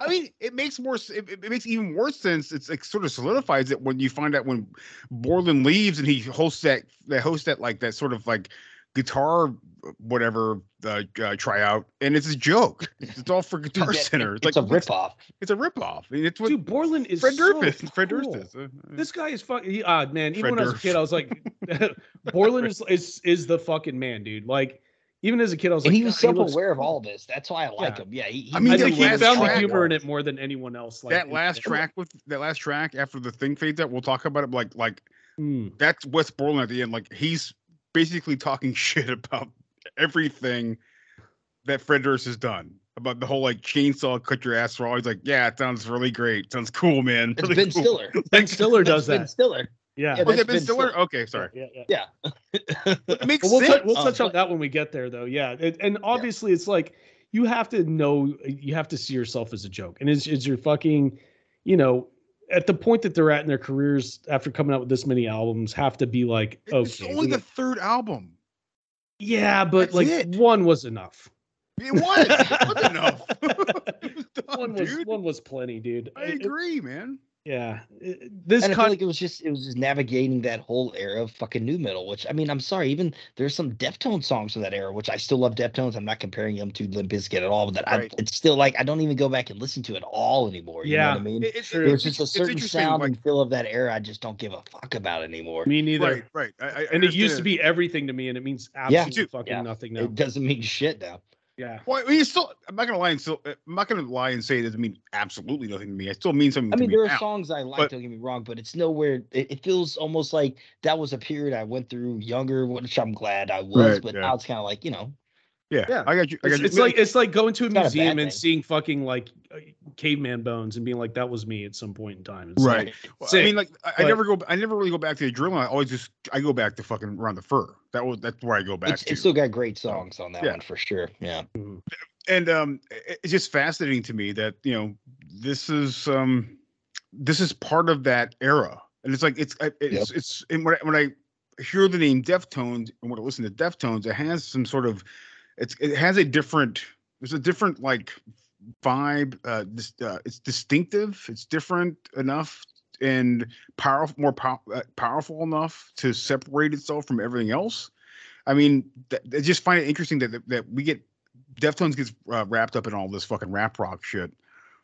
I mean, it makes more. It, it makes even more sense. It's like sort of solidifies it when you find out when Borland leaves and he hosts that that hosts that like that sort of like guitar whatever uh, uh, tryout, and it's a joke. It's all for Guitar Yeah, Center. It's, it's like a ripoff. It's a ripoff. I mean, it's what Dude, Borland is Fred so Durst. Fred Durst cool. is. uh, This guy is fucking. He, uh, man, even Fred when I was a kid, I was like, Borland is, is is the fucking man, dude. Like, even as a kid, I was And like, he was "God, looks self-aware of all this. That's why I like Yeah. him. Yeah, he, he I mean, I think he last found the track- humor in it more than anyone else. Like that last it- track with that last track after the thing fades out, we'll talk about it. Like like Hmm. that's Wes Borland at the end. Like he's basically talking shit about everything that Fred Durst has done. About the whole like chainsaw cut your ass raw. He's like, yeah, it sounds really great. sounds cool, man. It's Really Ben cool." Stiller. Ben Stiller does Ben that. Stiller. Yeah. Oh, yeah, Was that's Ben Ben Stiller? Stiller. Okay, sorry. Yeah, yeah. Yeah. It makes But we'll, sense. tou- we'll touch um, on that when we get there, though. Yeah, it, and obviously, it's like you have to know, you have to see yourself as a joke, and is is your fucking, you know, at the point that they're at in their careers after coming out with this many albums, have to be like, okay, It's only the third album. Yeah, but That's like it. one was enough. It was. It was enough. it was One was dude. one was plenty, dude. I agree, man. Yeah, this and I con- feel like it was just it was just navigating that whole era of fucking nu metal. Which I mean, I'm sorry, even there's some Deftones songs from that era, which I still love Deftones. I'm not comparing them to Limp Bizkit at all, but that I, it's still like I don't even go back and listen to it all anymore. You know Yeah. what I mean? It- it- True. There's it's- just a certain sound like- and feel of that era I just don't give a fuck about anymore. me neither. Right, right. I, I And it used to be everything to me, and it means absolutely Dude, fucking yeah. nothing now. It doesn't mean shit now. Yeah. Well, I mean, it's still. I'm not gonna lie and still. I'm not gonna lie and say it doesn't mean absolutely nothing to me. It still means something. I to mean, me there are now. songs I like, but- don't get me wrong, but it's nowhere. It, it feels almost like that was a period I went through younger, which I'm glad I was. Right, but yeah. now it's kind of like you know, Yeah, Yeah. I got you. I got It's, you. it's like it's like going to a It's not a museum and thing. seeing fucking like uh, caveman bones and being like, "That was me" at some point in time. It's Right. like- Well, I mean, like I, I never go. I never really go back to the adrenaline. I always just I go back to fucking around the fur. That was that's where I go back it's, to. it's still got great songs on that Yeah. one for sure. Yeah. and um, it's just fascinating to me that you know this is um, this is part of that era, and it's like it's I- it's it's and when I, when I hear the name Deftones and when I listen to Deftones, it has some sort of it's it has a different there's a different like vibe. Uh, this, uh, it's distinctive. It's different enough and powerful, more pow- uh, powerful enough to separate itself from everything else. I mean, th- I just find it interesting that that, that we get Deftones gets uh, wrapped up in all this fucking rap rock shit.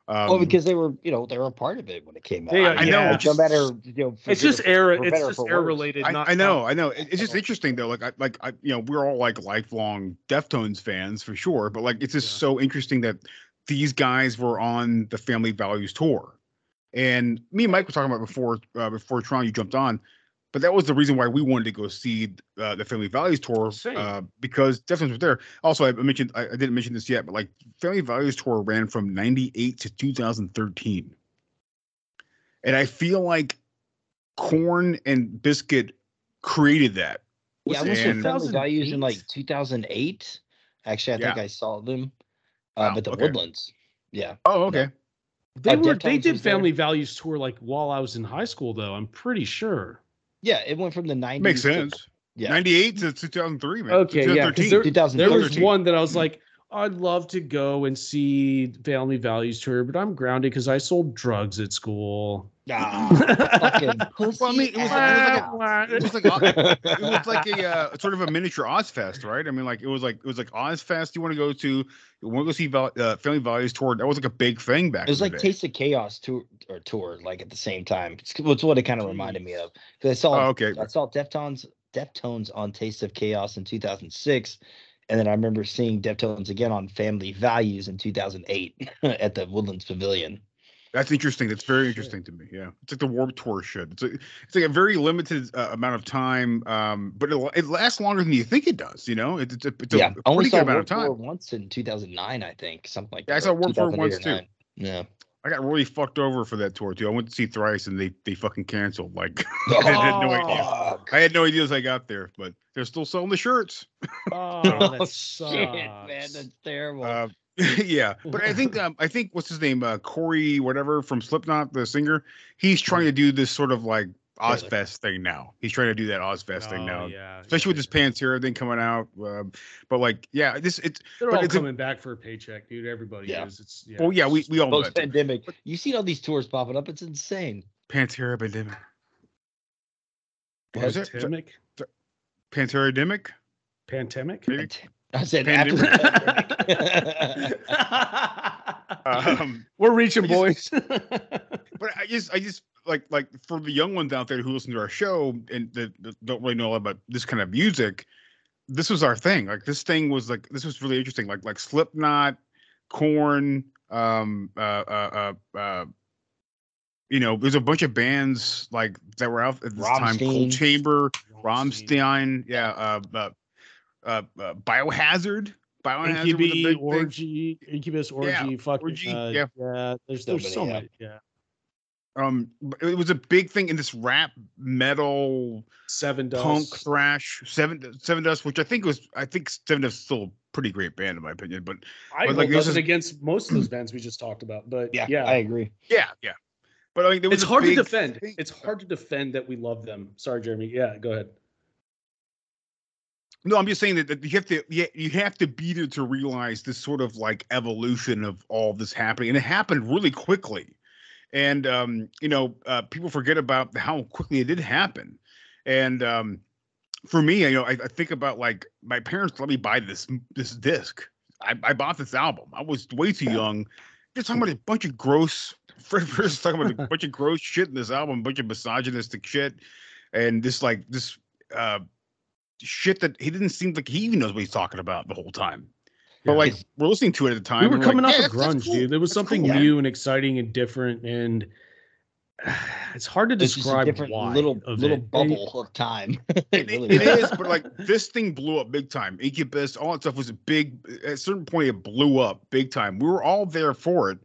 Um, well, because they were, you know, they were a part of it when it came out. They are- I know, No just- matter, you know, It's just or for- era. It's just for era related. I, not, I know, not- I know. It's just interesting though. Like, I like, I, you know, we're all like lifelong Deftones fans for sure. But like, it's just Yeah. so interesting that these guys were on the Family Values tour, and me and Mike were talking about before uh, before Tron you jumped on. But that was the reason why we wanted to go see uh, the Family Values tour uh, because Deftones were there. Also, I mentioned I, I didn't mention this yet, but like Family Values tour ran from '98 to 2013, and I feel like Korn and Bizkit created that. Yeah, I went to And- Family Values in like 2008. Actually, I think Yeah. I saw them, uh, Wow, but the okay. Woodlands. Yeah. Oh, okay. They Uh, were. They did was there. Family Values tour like while I was in high school, though. I'm pretty sure. Yeah, it went from the 90s. Makes to- sense. Yeah. 98 to 2003, man. Okay, yeah, there, 2013. there was one that I was like, I'd love to go and see Family Values tour, but I'm grounded because I sold drugs at school. Fucking pussy. Well, I mean, it was, like, it was like a, it was like a, it was like a uh, sort of a miniature Ozzfest, right? I mean, like it was like it was like Ozzfest. You want to go to? You want to go see Val, uh, Family Values tour? That was like a big thing back. It was like. Taste of Chaos tour or tour, like at the same time. It's, it's what it kind of reminded me of. Because I saw, Oh, okay. I saw Deftones, Deftones on Taste of Chaos in 2006, and then I remember seeing Deftones again on Family Values in 2008 at the Woodlands Pavilion. That's interesting. That's very interesting to me. Yeah, it's like the Warp Tour shit. It's a, it's like a very limited uh, amount of time, um, but it, it lasts longer than you think it does. You know, it's, it's a, it's a, yeah, a only pretty saw good amount Warp of time. Tour once in 2009, I think, something like Yeah, I that. saw or Warp Tour once too. Yeah. I got really fucked over for that tour too. I went to see Thrice and they they fucking canceled. Like I had no idea. I had no idea as I got there, but they're still selling the shirts. Oh, Oh, that shit, man, that's terrible. Uh, yeah, but I think um, I think what's his name, uh, Corey, whatever from Slipknot, the singer. He's trying to do this sort of like Ozzfest thing now. He's trying to do that Ozzfest thing Oh, now, yeah, especially with this Pantera thing coming out. Um, but like, yeah, this it's They're but all it's a- coming back for a paycheck, dude. Everybody Yeah. is. It's yeah. well, yeah, we we all know Post that. pandemic. You see all these tours popping up. It's insane. Pantera pandemic. What is it? Pandemic. Pantera demic. Pandemic. Maybe. I said after the. Um, We're reaching, boys. but I just, I just like, like for the young ones out there who listen to our show and that, that don't really know a lot about this kind of music, this was our thing. Like this thing was like, this was really interesting. Like, like Slipknot, Korn, um, uh, uh, uh, uh, you know, there's a bunch of bands like that were out at this time. Cold Rammstein. Chamber, Rammstein, yeah, uh, uh, uh, uh Biohazard. Biohazard was a Incubus, big thing. orgy, Incubus, orgy, Yeah, fucking, Orgy, uh, yeah. yeah. There's So there's so many, many, yeah. um it was a big thing in this rap metal Sevendust. punk thrash seven Sevendust which i think was i think Sevendust is still a pretty great band in my opinion but I but, like like, this is- against most of those bands we just talked about, but yeah, yeah, I agree. yeah yeah but i mean there was it's hard to defend. thing- It's hard to defend that we love them. Sorry, Jeremy. Yeah, go ahead. No i'm just saying that, that you have to yeah you have to be there to realize this sort of like evolution of all this happening and it happened really quickly. And um you know uh people forget about how quickly it did happen. And um for me you know i, I think about like my parents let me buy this this disc. I, I bought this album. I was way too young. Just talking about a bunch of gross Fred Durst talking about a bunch of gross shit in this album a bunch of misogynistic shit. And this like this uh shit that he didn't seem like he even knows what he's talking about the whole time but Yeah. like we're listening to it at the time we were and coming like, off yeah, of that's- that's grunge, cool. dude. There was That's something cool. new and exciting and different, and it's hard to It's just a describe different why. little of little it. bubble of time. It, it really it but like this thing blew up big time. Incubus, all that stuff was a big. At a certain point, it blew up big time. We were all there for it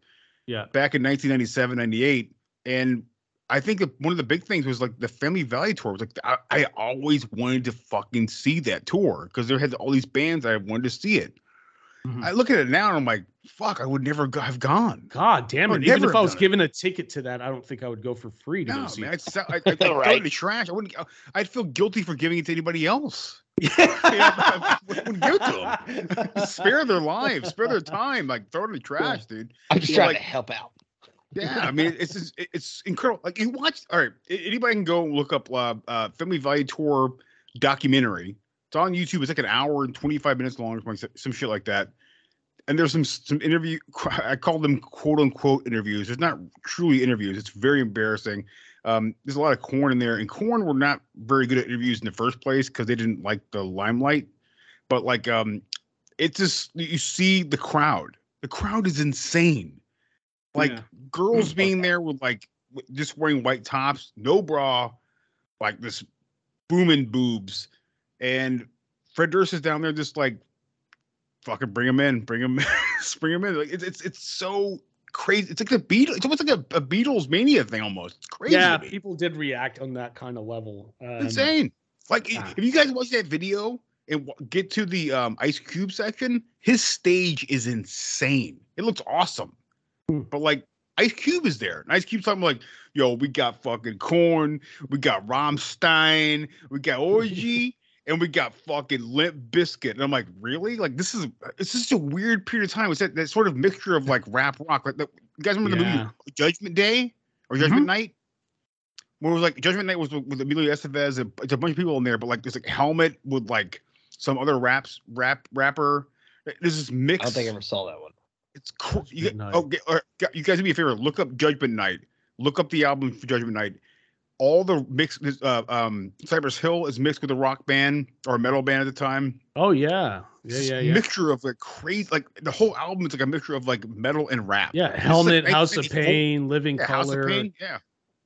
Yeah, back in 1997, 98, and I think one of the big things was like the Family Values tour. Was like I, I always wanted to fucking see that tour because there had all these bands I wanted to see it. Mhm. I look at it now and I'm like, fuck, I would never go, have gone. God damn it! Even if I was done it. given a ticket to that, I don't think I would go for free to No, go see. man, it. it's, I, I, I throw it Right. in the trash. I wouldn't. I'd feel guilty for giving it to anybody else. Yeah. I wouldn't give it to them. spare their lives, spare their time, like throw it in the trash, dude. I'm just Yeah, trying like- to help out. Yeah, I mean, it's just, it's incredible. Like you watch, all right, anybody can go look up uh, uh Family Value Tour documentary. It's on YouTube. It's like an hour and twenty five minutes long, some shit like that. And there's some some interview. I call them quote unquote interviews. It's not truly interviews. It's very embarrassing. Um, there's a lot of Korn in there, and Korn were not very good at interviews in the first place because they didn't like the limelight. But like, um, it's just you see the crowd. The crowd is insane. Like Yeah. Girls being there with like just wearing white tops, no bra, like this booming boobs, and Fred Durst is down there just like fucking bring him in, bring him, bring him in. Like it's it's it's so crazy. It's like the Beatles. It's almost like a, a Beatles mania thing almost. It's crazy. yeah, people did react on that kind of level. Um, insane. Like ah. if you guys watch that video and get to the um, Ice Cube section, his stage is insane. It looks awesome. Hmm. But like Ice Cube is there. And Ice Cube's talking like, yo, we got fucking Korn, we got Rammstein, we got Orgy, and we got fucking Limp Bizkit. And I'm like, really? Like this is it's just a weird period of time. It's that, that sort of mixture of like rap rock. Like the, you guys remember the movie Judgment Day or mm-hmm. Judgment Night? Where it was like Judgment Night was with, with Emilio Estevez. and It's a bunch of people in there, but like there's like Helmet with like some other raps rap rapper. This mix. I don't think I ever saw that one. It's cool. You, Judgment Night. oh, or, you guys do me a favor. Look up Judgment Night. Look up the album for Judgment Night. all the mix. Uh, um, Cypress Hill is mixed with a rock band or a metal band at the time. Oh yeah, yeah, yeah, yeah. Mixture of like crazy, like the whole album is like a mixture of like metal and rap. Yeah, It's like Helmet, House of 1994 Pain, Living Yeah, House of Color, Pain, yeah.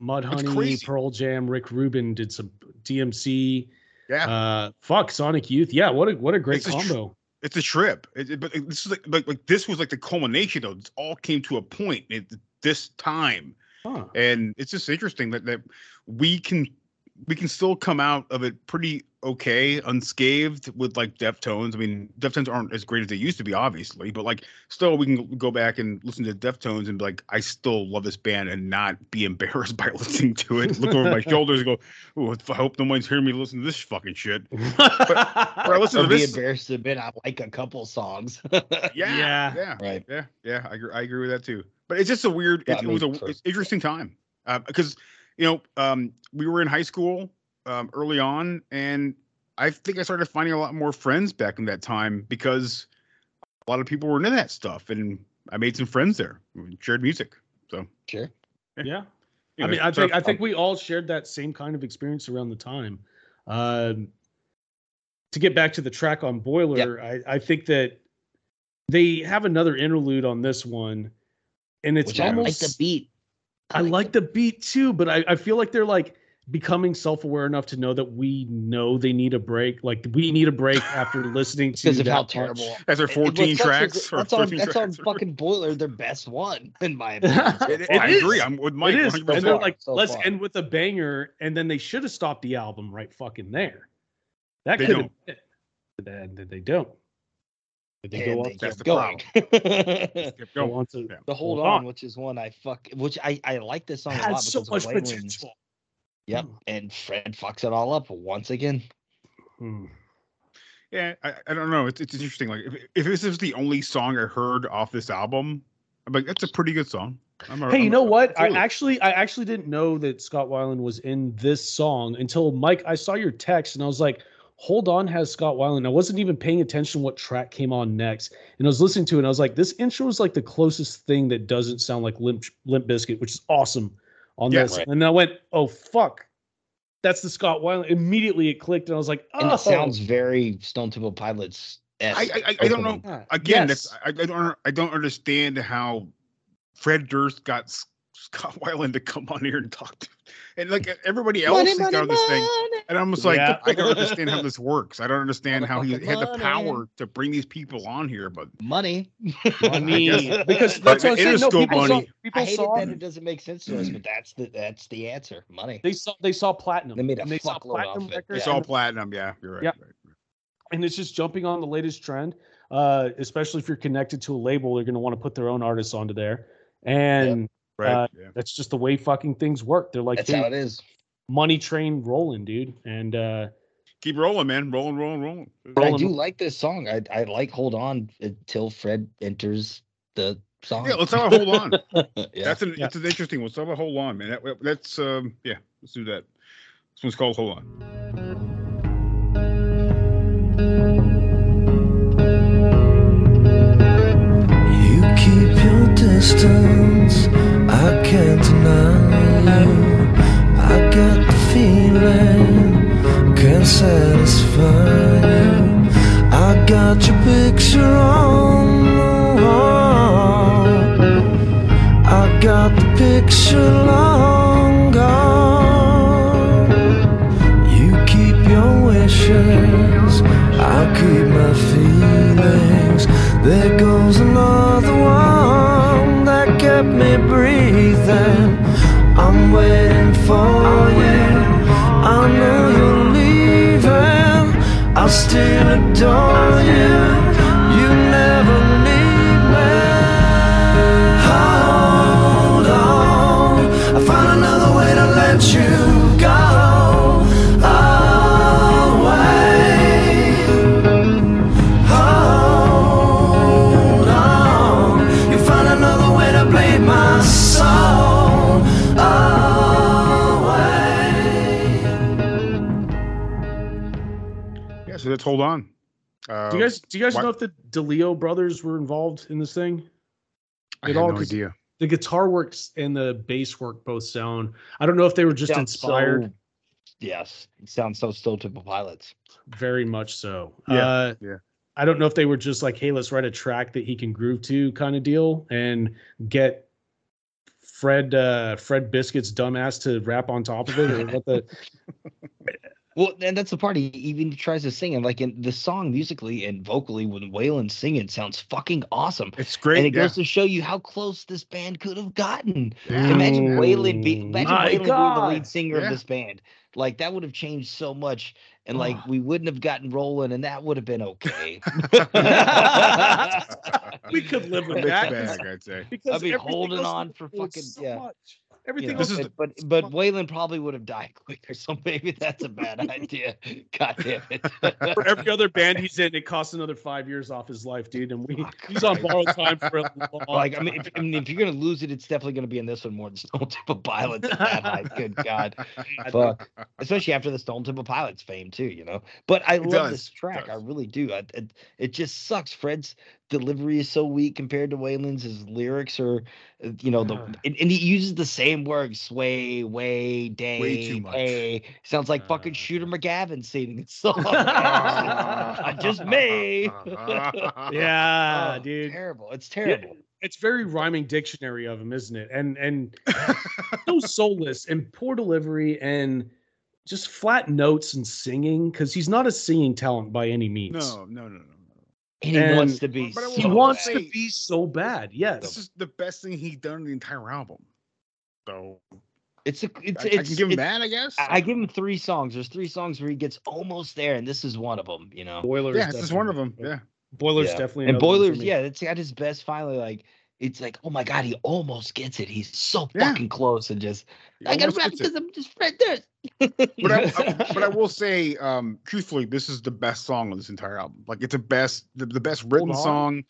Mudhoney. Pearl Jam, Rick Rubin did some DMC. Yeah. Uh, fuck Sonic Youth. Yeah, what a what a great a tr- combo. It's a trip. It, it- but it- this is like, like like this was like the culmination though. It all came to a point at this time, Huh. and it's just interesting that that we can we can still come out of it pretty okay, unscathed with like Deftones. I mean, Deftones aren't as great as they used to be, obviously, but like still we can go back and listen to Deftones and be like, I still love this band and not be embarrassed by listening to it. Look over my shoulders and go, oh, I hope no one's hearing me listen to this fucking shit. But, but I listen or to be this. embarrassed to admit I like a couple songs. Yeah, Yeah. yeah, Right. yeah, yeah. I agree. I agree with that too. But it's just a weird. It, it was a it's interesting time uh, because you know um, we were in high school um, early on, and I think I started finding a lot more friends back in that time because a lot of people were into that stuff, and I made some friends there. Shared music, so Sure. Yeah. you I mean, I think I think we all shared that same kind of experience around the time. Um, to get back to the track on Boiler, I, I think that they have another interlude on this one, and it's Which I like almost the beat. I like the beat too, but I, I feel like they're like becoming self-aware enough to know that we know they need a break. Like we need a break after listening to Because of how terrible. As their It- it- 14 a tracks gr- or That's on 13 that's on or- fucking Boiler, their best one, in my opinion. so It- far. I It agree. I'm with Mike. It is. 100%. And they're like, So let's far. end with a banger, and then they should have stopped the album right fucking there. That could have. been it. And then they don't. Did they And go they on? That's kept the going. Kept Go going. on to Yeah. the Hold On, which is one I fuck, which I I like this song a lot so because much of Weiland's. potential. Yep, and Fred fucks it all up once again. Hmm. Yeah, I, I don't know. It's it's interesting. Like if, if this is the only song I heard off this album, I'm like, that's a pretty good song. I'm a- Hey, you I'm- know what? I actually, I actually didn't know that Scott Weiland was in this song until Mike. I saw your text, and I was like, "Hold on, has Scott Weiland?" I wasn't even paying attention to what track came on next, and I was listening to it, and I was like, "This intro is like the closest thing that doesn't sound like Limp Limp Bizkit, which is awesome on Yeah, this." right. And I went, "Oh fuck." That's the Scott Weiland. Immediately it clicked, and I was like, "Oh, And it oh. sounds very Stone Temple Pilots. I, I, I don't know. Again, yes. that's I, I don't I don't understand how Fred Durst got S- Scott Weiland to come on here and talk to, and like everybody else Money, has money, got on this thing. And I'm just like, Yeah. I don't understand how this works. I don't understand how he Motherfucking had the power to bring these people on here, but Money. money guess- because But that's what I'm saying. No, still people saw, money. people I hate saw it that it doesn't make sense to us, but that's the that's the answer. Money. they saw they saw platinum. They made a and they saw fuckload platinum off it. records, it's Yeah. all platinum. Yeah, you're right. Yep. right, right. and it's just jumping on the latest trend. Uh, especially if you're connected to a label, they're going to want to put their own artists onto there, and Right. Uh, yeah. that's just the way fucking things work. They're like, That's "Hey, how it is. money train rolling, dude, and uh, Keep rolling, man. Rolling, rolling, rolling. But I do like this song. I I like Hold On until Fred enters the song. Yeah, let's have a hold on. yeah. That's an Yeah. it's an interesting one. Let's have a hold on, man. That, that's um yeah. Let's do that. This one's called Hold On. You keep your distance, I can't deny you. I got the feeling, can't satisfy you. I got your picture on the wall. I got the picture long gone. You keep your wishes, I'll keep my feelings. There goes another kept me breathing. I'm waiting for you. I know you're leaving. I'll still adore. You let's hold on. Uh, do you guys do you guys why- know if the DeLeo brothers were involved in this thing? I have all? no 'Cause idea. the guitar works and the bass work both sound. I don't know if they were just Sounds inspired. so- yes, it sounds so Stone Temple Pilots. Very much so. Yeah, Uh, yeah. I don't know if they were just like, hey, let's write a track that he can groove to kind of deal and get Fred uh Fred Bizkit's dumbass to rap on top of it or what the Well, and that's the part he even tries to sing. And like in the song musically and vocally, when Weiland singing sounds fucking awesome. It's great. and it yeah. goes to show you how close this band could have gotten. Imagine Weiland, be, imagine My Weiland being the lead singer Yeah. of this band. Like that would have changed so much, and like ah. we wouldn't have gotten rolling, and that would have been okay. we could live with that. bag, I'd say. Because I'd be holding on for fucking so yeah. much. You Everything know, else This is but, but but Weiland probably would have died quicker, so maybe that's a bad idea. God damn it! for every other band he's in, it costs another five years off his life, dude. And we he's on borrowed time for a long like I mean, if, I mean, if you're gonna lose it, it's definitely gonna be in this one more than Stone Temple Pilots. at that high. Good God, fuck! Especially after the Stone Temple Pilots fame too, you know. But I love does, this track. I really do. I, it, it just sucks. Fred's delivery is so weak compared to Weiland's. His lyrics are, uh, you know, the and, and he uses the same words: sway, way, day, way too much. pay. Sounds like Uh. fucking Shooter McGavin singing the song. I just may. yeah, Oh, dude. Terrible. It's Yeah, terrible. it's very rhyming dictionary of him, isn't it? And and so soulless and poor delivery and just flat notes and singing because he's not a singing talent by any means. No, no, no, no. No. And he And wants to be. But I will He wants bad. to be so bad. Yes. This is the best thing he's done in the entire album. So It's a. It's. I, it's I can give him it's- that, I guess. I I give him three songs. There's three songs where he gets almost there, and this is one of them. You know. Boilers. yeah, this is one of them. Yeah. Boilers Yeah. definitely. And another one for Boilers, me. yeah, it's at his best. Finally, like it's like, oh my god, he almost gets it. He's so Yeah. fucking close, and just He I gotta almost rap because I'm just right there. But I, I- but I will say, um, truthfully, this is the best song on this entire album. Like it's the best, the, the best written song.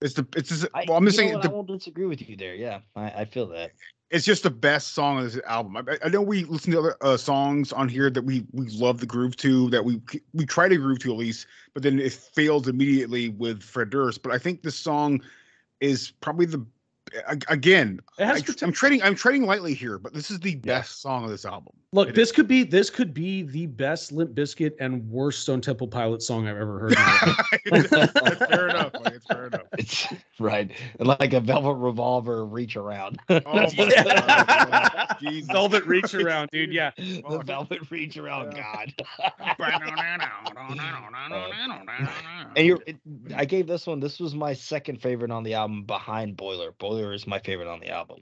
It's the it's just, well, I'm just saying what, I the, won't disagree with you there. Yeah, I, I feel that. it's just the best song on this album. I, I know we listen to other uh, songs on here that we we love the groove to, that we we try to groove to at least, but then it fails immediately with Fred Durst. But I think this song is probably the again. It has I, I'm trading I'm trading lightly here, but this is the best song of this album. Look, It this could be this could be the best Limp Bizkit and worst Stone Temple Pilot song I've ever heard. in my. That's fair enough. Like, it's fair enough. It's right, like a velvet revolver reach around. Oh my God. Jesus. Velvet reach around, dude. Yeah. the velvet reach around. God. And you're, it, I gave this one. This was my second favorite on the album, behind Boiler. Boiler is my favorite on the album.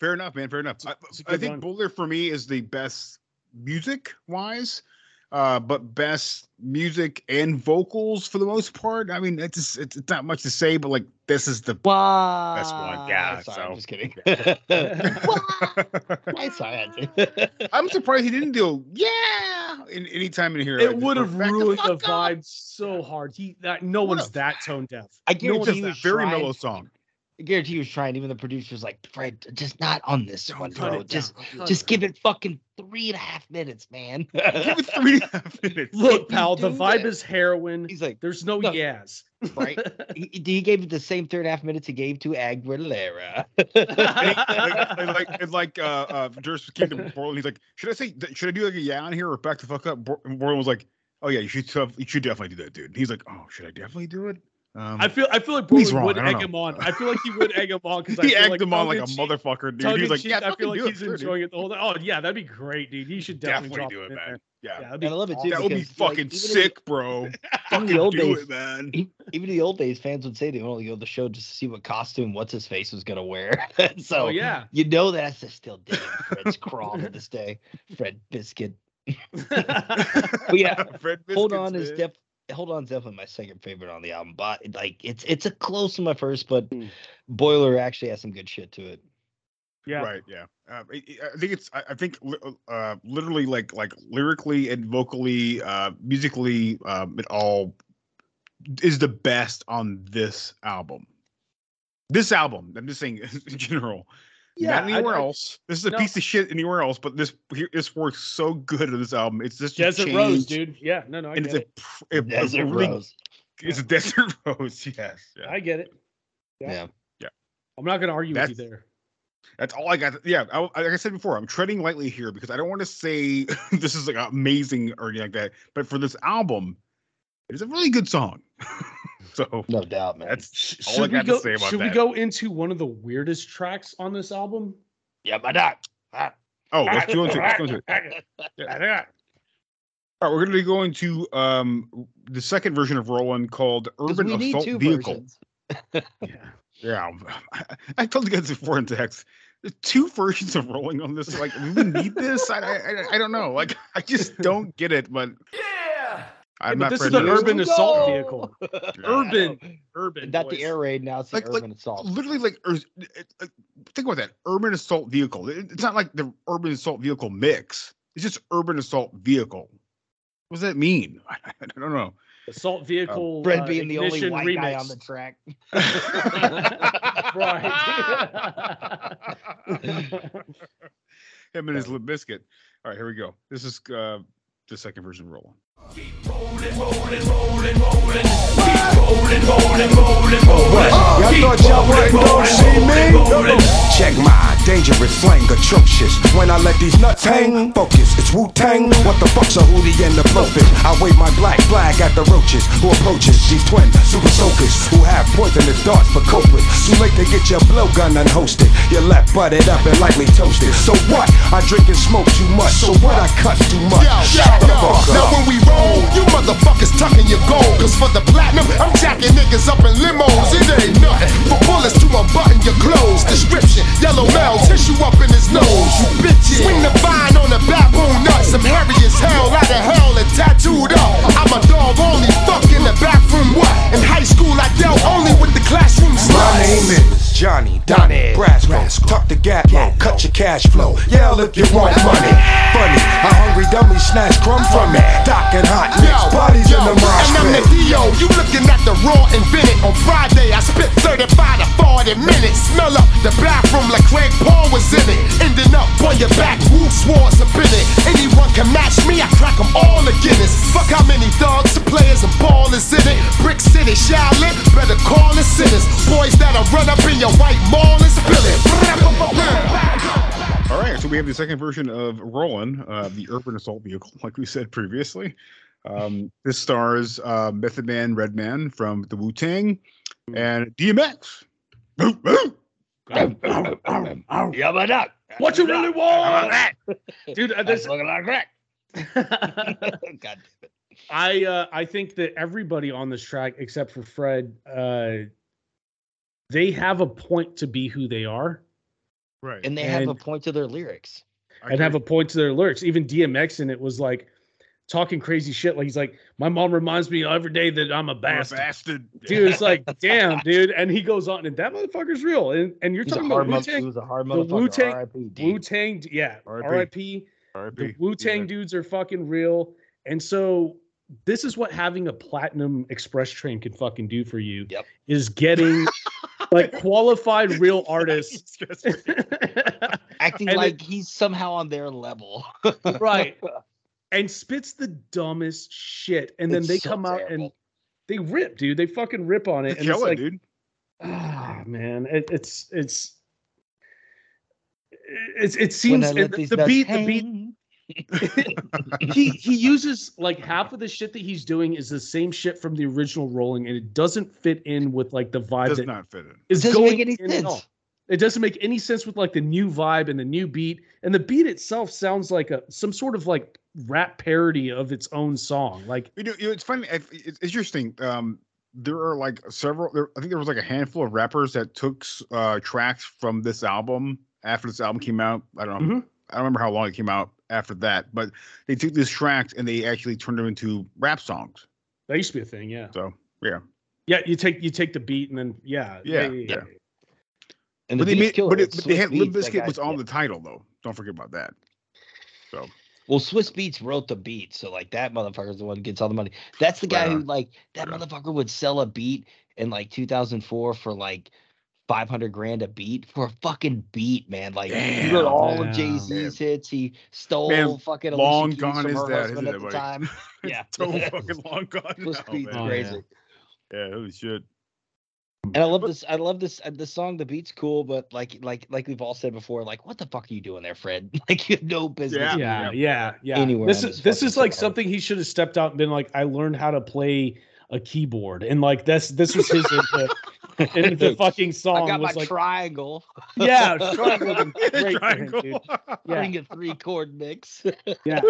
Fair enough, man. Fair enough. I, it's a I good think run. Boulder for me is the best music wise, uh, but best music and vocals for the most part. I mean, it's just, it's, it's not much to say, but like this is the Wow. best one. Yeah. Sorry, so I'm just kidding. I'm I sorry. I surprised he didn't do yeah in any time in here. It would have back the ruined the vibe so hard. He that no one's that tone deaf. I No guarantee one's It's he a was very mellow song. I guarantee he was trying. Even the producer's like, Fred, just not on this one, bro. Just, just give it fucking three and a half minutes, man. Give it three and a half minutes. Look, pal, the vibe that. is heroin. He's like, There's no No. yas. right? he, he gave it the same three and a half minutes he gave to Aguilera. like, like, like, and like uh, uh, Durst came to Borland. He's like, "Should I say? Should I do like a yeah on here or back the fuck up?" Bor- and Borland was like, "Oh yeah, you should. You should definitely do that, dude." He's like, "Oh, should I definitely do it?" Um, I feel I feel like He's Borland wrong, would egg know. him on. I feel like he would egg him on because he egged him on like a motherfucker, dude. He's like, cheek, "Yeah, I feel like do it, he's sure, dude. enjoying it the whole time. Oh yeah, that'd be great, dude. He should definitely, Definitely drop do it it, man. there. Yeah, Yeah, that'd be And I love it too. that would be because, like, fucking even sick, bro. Even fucking the old do days, it, man. even the old days, fans would say they only go to the show just to see what costume what's his face was gonna wear. so Oh, yeah. you know that's just still digging Fred's crawl to this day. Fred Bizkit. but yeah, Fred hold Bizkits, on is man. def hold on is definitely my second favorite on the album. But like it's it's a close to my first, but Hmm. Boiler actually has some good shit to it. Yeah. Right. Yeah. Uh, I, I think it's. I I think li- uh, literally, like, like lyrically and vocally, uh, musically, um, it all is the best on this album. This album. I'm just saying in general. Yeah, Not anywhere I- else. This is a no. piece of shit anywhere else, but this here this works so good on this album. It's just a Desert Rose, dude. Yeah, no, no, I and get it's a, it. pr- a- a Desert really- Rose. It's a desert rose. Yes. Yeah. I get it. Yeah. Yeah. I'm not gonna argue with you there. That's all I got. Yeah, I, like I said before, I'm treading lightly here because I don't want to say this is like amazing or anything like that. But for this album, it is a really good song. so no doubt, man. That's all I got go? to say about Should that. Should we go into one of the weirdest tracks on this album? Yeah, but not. Oh, let's go into it. Let's go into it. Yeah. All right, we're going to be going to um, the second version of Rollin' called Urban we need Assault two Vehicle. versions. Yeah, I, I told you guys before in text. Two versions of rolling on this. Like, do we need this? I, I, I don't know. Like, I just don't get it. But Yeah, I'm but not. this is friendly the with it. urban assault vehicle. urban, urban. Not the air raid. Now it's the Like- like, urban assault. Literally, like, ur- like, think about that. Urban assault vehicle. It- It's not like the urban assault vehicle mix. It's just urban assault vehicle. What does that mean? I, I don't know. Assault vehicle. Fred uh, being the only ignition white guy on the track. Right. Him and his lip biscuit. All right, here we go. This is uh, the second version of Rolling. What? Y'all thought y'all wasn't gonna see me? Check my dangerous slang, atrocious. When I let these nuts hang, focus, it's Wu Tang. What the fuck's a hootie and the blowfish? I wave my black flag at the roaches who approaches These twin super soakers who have poisonous darts for cope. Too late to get your blowgun unhosted. Your left butted up and lightly toasted. So what? I drink and smoke too much. So what? I cut too much. Shut the fuck Now up. when we roll, you motherfuckers tucking your gold. Cause for the platinum, I'm jacking niggas up in limos. It ain't nothing. For bullets to unbutton your clothes. Description, yellow male, tissue up in his nose. You bitches. Swing the vine on the baboon nuts. I'm hairy as hell, out of hell and tattooed up. I'm a dog only, fuck in the bathroom. What? In high school, I dealt only with the classroom sluts. My name is Johnny Donnie Brasco. Tuck the gap low, cut your cash flow. Yell if you want money. Funny, a hungry dummy snatch crumb from me. Docking hot nicks, bodies in the mosh And I'm the. Dio, you looking at the raw invented. On Friday, I spit 35 to 40 minutes. Smell up the bathroom like Craig Paul was in it. Ending up on your back, swords it. Anyone can match me, I crack them all. Fuck how many thugs, and players, and ballers in it. Brick City, better call the sinners. Boys that'll run up in your white mall and spill it. All right, so we have the second version of Rollin', uh, the urban assault vehicle, like we said previously. Um, this stars uh, Method Man, Redman from the Wu Tang, and DMX. Yeah, but not. What you really want, dude? Uh, this, looking like crack. God I uh, I think that everybody on this track, except for Fred, uh, they have a point to be who they are, Right. And they have a point to their lyrics. and have a point to their lyrics. Even DMX in it was like talking crazy shit. Like he's like, "My mom reminds me every day that I'm a bastard." bastard. Dude, it's like, damn, dude. And he goes on, and that motherfucker's real. And and you're He's talking about Wu Tang. he was a hard The motherfucker. Wu Tang, Wu Tang, yeah, R.I.P.. R.I.P. The Wu Tang dudes are fucking real. And so this is what having a platinum express train can fucking do for you. Yep. Is getting like qualified real artists. Acting And like he's somehow on their level. right. And spits the dumbest shit. And then It's they so come out and they rip, dude. They fucking rip on it. They And it's kill it, like, dude. ah, man, it, it's it's it's it seems I the, the nuts beat the beat he he uses like half of the shit that he's doing is the same shit from the original Rollin' and it doesn't fit in with like the vibe Does that not fit in. is Doesn't going make any in at all. sense. It doesn't make any sense with like the new vibe and the new beat and the beat itself sounds like a some sort of like rap parody of its own song like You know, it's funny. It's it's interesting. Um, there are like several. There, I think there was like a handful of rappers that took uh, tracks from this album after this album came out. I don't know. Mhm. I don't remember how long it came out after that, but they took these tracks and they actually turned them into rap songs. that used to be a thing yeah So yeah, yeah you take you take the beat and then yeah Yeah, yeah. And but the they beats made, killer. but, it, but they Swiss had Limp Beats, Bizkit was on yeah. the title though. Don't forget about that. So Well, Swizz Beatz wrote the beat, so like that motherfucker's the one who gets all the money. That's the guy Right who uh-huh. like that uh-huh. motherfucker would sell a beat in like 2004 for like 500 grand a beat for a fucking beat, man. Like he wrote Damn. all of Jay Z's hits. He stole Man, fucking long Alicia Keys gone from is her that, husband isn't at it, the buddy? time. Yeah, so fucking long gone. Swiss now, Beats man. Oh, crazy. yeah. Yeah, holy shit. And I love this. I love this. uh, The song, the beat's cool, but like, like, like we've all said before, like, what the fuck are you doing there, Fred? Like, you have no business. Yeah, being yeah, yeah. Anywhere this is this this is like song. something he should have stepped out and been like, I learned how to play a keyboard, and like this this was his input into the fucking song. I got my was like, triangle. Yeah, triangle would've been great for him, Triangle. dude. Bring a three chord mix. yeah.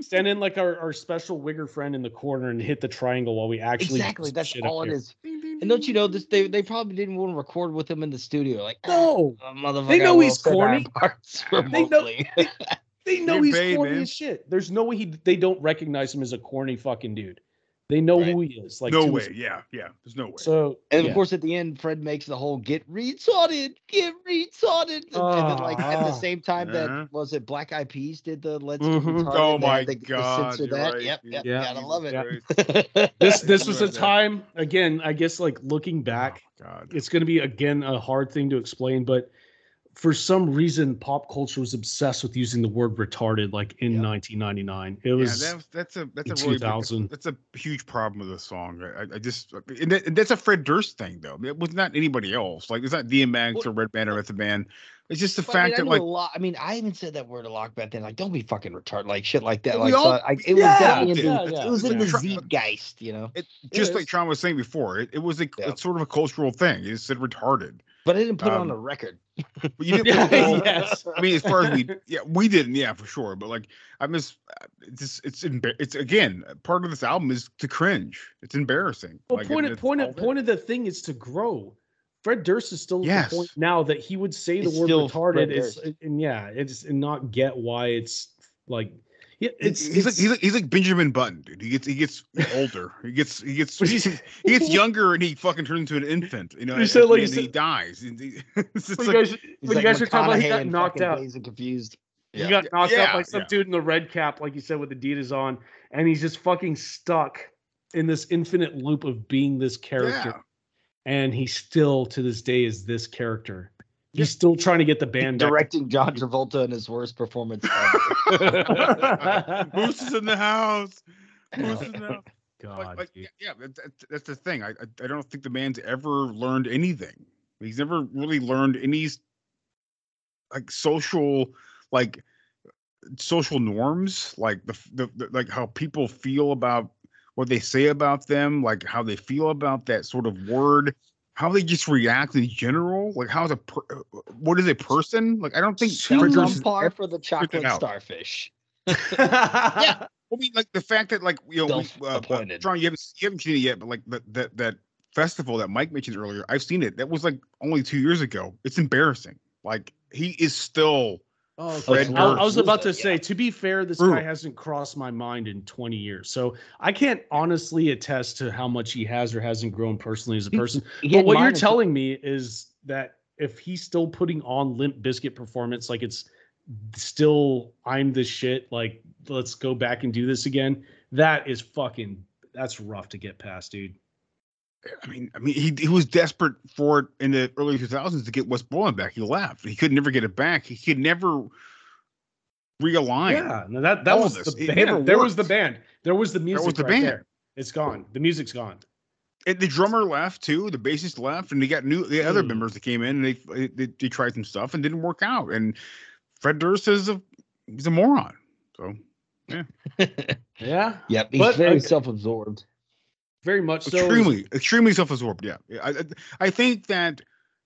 Stand in like our, our special wigger friend in the corner and hit the triangle while we actually exactly. That's shit all it here. is. And don't you know this? They they probably didn't want to record with him in the studio. Like, No, "Ah, motherfucker, they know he's corny. parts They know they, they know You're he's babe, corny man. as shit. There's no way he they don't recognize him as a corny fucking dude. They know who he is. Like no way. his- Yeah, yeah. There's no way. So And yeah. of course, at the end, Fred makes the whole "get retarded, get retarded," and, and then like at the Ah. same time Uh-huh. that was it Black Eyed Peas did the "Let's Mhm. Get Retarded." Oh my had the- the God, censor you're that. right. Yep, yep, Yeah. gotta love it. Yeah. this this was a time again i guess like looking back God. it's going to be again a hard thing to explain but for some reason pop culture was obsessed with using the word retarded like in 1999 it was yeah, that's that's a that's in a really big- 2000. that's a huge problem with the song. I, I- I just and, that, and that's a Fred Durst thing though. It was not anybody else. Like it's not DMX or Redman or Method Man. It's just the But, I mean, fact I that like a lot. I mean, I even said that word a lot back then. Like, don't be fucking retarded, like shit like that. We Like, so all- I, it was yeah, definitely in yeah, the, yeah, it was in yeah. the zeitgeist, you know. it, just is. like Tron was saying before, it, it was a it's sort of a cultural thing. It said retarded. But I didn't put it on Um, a record. But you didn't put it all- yes. I mean, as far as we, yeah, we didn't, yeah, for sure. But like, I miss, it's it's, it's again, part of this album is to cringe. It's embarrassing. well Like, point it- of point of point of the thing is to grow fred durst is still at Yes. the point now that he would say the It's word still retarded Fred is and yeah it's and not get why it's like yeah, it's, He's, he's like it's- he's like he's like Benjamin Button, dude. He gets he gets older. He gets he gets he gets younger, and he fucking turns into an infant. You know, You and, like, you and he said- dies. And he- it's just when you guys, He's when you guys were talking about he got knocked out Dazed and confused. He Yeah. got knocked out by some yeah. dude in the red cap, like you said, with Adidas on, and he's just fucking stuck in this infinite loop of being this character. Yeah. And he still, to this day, is this character. He's still trying to get the band back. Directing John Travolta in his worst performance ever. Moose is in the house. Moose is in the house. God, Like, like, yeah, yeah, that, that- that's the thing. I, I I don't think the man's ever learned anything. He's never really learned any like social like social norms, like the, the, the like how people feel about what they say about them, like how they feel about that sort of word, how they just react in general, like how's a per, what is a person? Like I don't think Fred Sounds Durst on par ever for the chocolate starfish. yeah. I mean, like the fact that, like, you know, we, uh, uh, John, you haven't you haven't seen it yet, but like that that that festival that Mike mentioned earlier, I've seen it. That was like only two years ago. It's embarrassing. Like he is still Oh, Fred. I, I was about to say, to be fair, this True. guy hasn't crossed my mind in 20 years. So I can't honestly attest to how much he has or hasn't grown personally as a person. he but what you're telling me is that if he's still putting on Limp Bizkit performance, like it's still I'm the shit, like let's go back and do this again. That is fucking that's rough to get past, dude. I mean, I mean, he he was desperate for it in the early 2000s to get Wes Borland back. He left. He could never get it back. He could never realign. Yeah, no, that that all was this. the band. There was the band. There was the music. There was the right band. there. It's gone. The music's gone. And the drummer left too. The bassist left, and they got new the other Mm. members that came in. And they, they they tried some stuff and didn't work out. And Fred Durst is a he's a moron. So yeah, Yeah. Yep, he's But, very uh, self-absorbed. Very much so. extremely extremely self-absorbed. Yeah, Yeah, I I- think that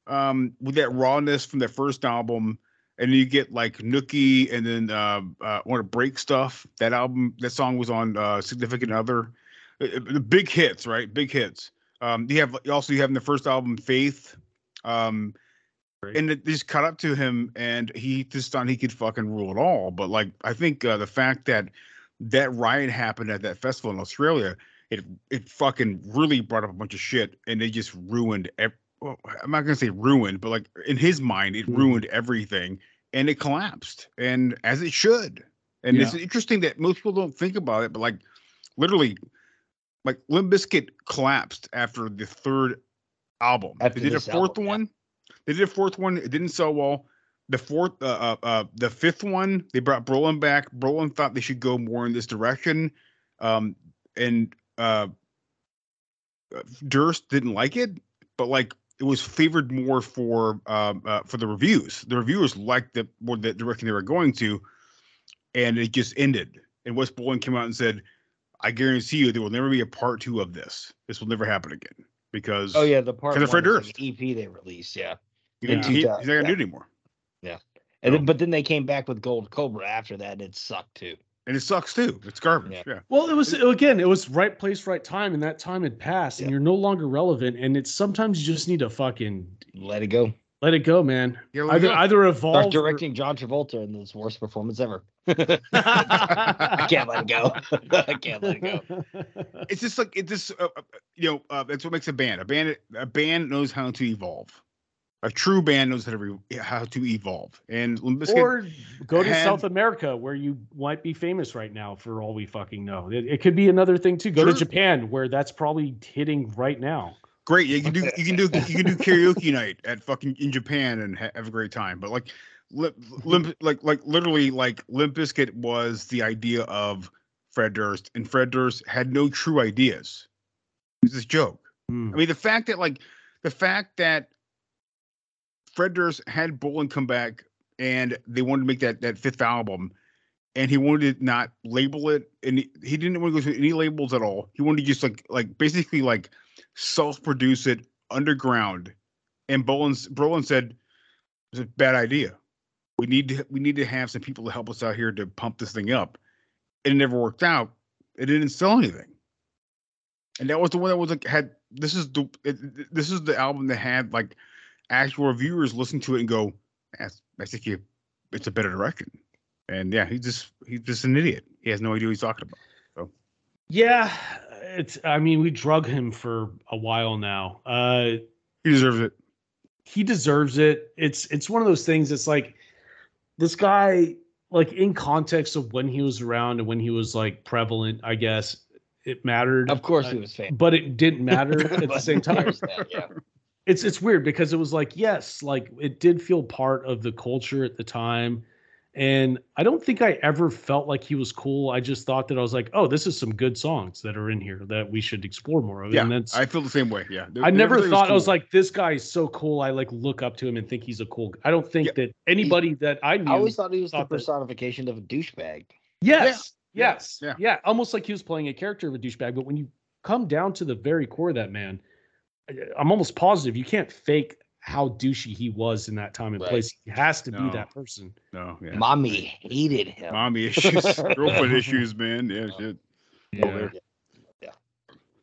um with that rawness from that first album. And you get like Nookie, and then uh, uh, want to break stuff. That album, that song was on uh, Significant Other. Uh, uh, The big hits, right? Big hits. Um, you have also you have in the first album Faith, um, and it just caught up to him, and he just thought he could fucking rule it all. But like, I think uh, the fact that that riot happened at that festival in Australia, it it fucking really brought up a bunch of shit, and they just ruined. Ev- well, I'm not gonna say ruined, but like in his mind, it mm-hmm. ruined everything, and it collapsed, and as it should. And it's interesting that most people don't think about it, but like literally, like Limp Bizkit collapsed after the third album. After they did a fourth album, yeah. one. They did a fourth one. It didn't sell well. The fourth, uh, uh, uh, the fifth one, they brought Borland back. Borland thought they should go more in this direction, um, and uh, Durst didn't like it. but like it was favored more for um, uh, for the reviews. The reviewers liked the more the direction they were going to, and it just ended. And Wes Borland came out and said, "I guarantee you, there will never be a part two of this. This will never happen again because Oh yeah, the part because of one Fred Durst. EP they released. Yeah, Yeah. He- he's not gonna do it anymore. Yeah, and then, but then they came back with Gold Cobra after that, and it sucked too. And it sucks too. It's garbage. Yeah. Well, it was again, it was right place, right time, and that time had passed, and you're no longer relevant. And it's sometimes you just need to fucking let it go. Let it go, man. Yeah, let it either go. either Start evolve. or- directing John Travolta in this worst performance ever. I can't let it go. I can't let it go. It's just like it just uh, uh, you know uh, that's what makes a band. A band a band knows how to evolve. A true band knows how to re- how to evolve. And or go to had- South America where you might be famous right now for all we fucking know. It, it could be another thing too. Go to Japan where that's probably hitting right now. Great, you can do you can do you can do karaoke night at fucking in Japan and ha- have a great time. But like, limp, limp like like literally like Limp Bizkit was the idea of Fred Durst, and Fred Durst had no true ideas. It was this joke. Hmm. I mean, the fact that like the fact that Fred Durst had Borland come back and they wanted to make that that fifth album, and he wanted to not label it, and he, didn't want to go through any labels at all. He wanted to just like like basically like self-produce it underground. And Borland Borland said it's a bad idea. We need to we need to have some people to help us out here to pump this thing up. And it never worked out. It didn't sell anything. And that was the one that was like had this is the this is the album that had like actual reviewers listen to it and go, that's basically it's a better direction. And yeah, he's just he's just an idiot. He has no idea what he's talking about. So Yeah, it's. I mean, we drug him for a while now. Uh, he deserves it. He deserves it. It's it's one of those things. It's like this guy, like in context of when he was around and when he was like prevalent. I guess it mattered. Of course, Uh, he was famous. but it didn't matter at the same time. that, yeah. It's it's weird because it was like yes, like it did feel part of the culture at the time. And I don't think I ever felt like he was cool. I just thought that I was like, oh, this is some good songs that are in here that we should explore more of. Yeah, and that's I feel the same way. Yeah, I never Everything thought I was like, this guy is so cool. I like look up to him and think he's a cool. I don't think that anybody that I knew. I always thought he was the thought that- personification of a douchebag. Yes, Yeah. yes, yeah. yeah. Almost like he was playing a character of a douchebag. But when you come down to the very core of that man, I- I'm almost positive you can't fake how douchey he was in that time and Right. place. He has to No. be that person. No, yeah. Mommy hated him. Mommy issues, girlfriend issues, man. Yeah, shit. All there. Yeah.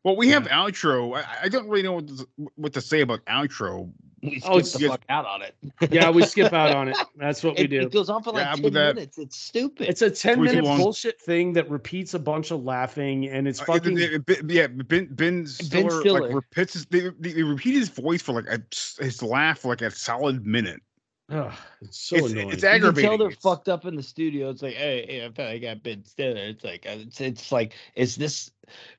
Well, we have outro. I, I don't really know what to, what to say about outro. We Oh, skipped the fuck out on it. Yeah, we skip out on it. That's what we do. it goes on for like Yeah, 10 minutes. It's stupid. It's a 10 minute long. bullshit thing that repeats a bunch of laughing and it's Uh, fucking. it- it- it- yeah, Ben Ben Stiller, Stiller. like repeats his, they, they they repeat his voice for like a, his laugh for like a solid minute. Ugh, it's so It's- annoying. it's aggravating. you can tell they're It's- fucked up in the studio. It's like, hey, hey I felt like I got Ben Stiller. It's like, uh, it's, it's like, is this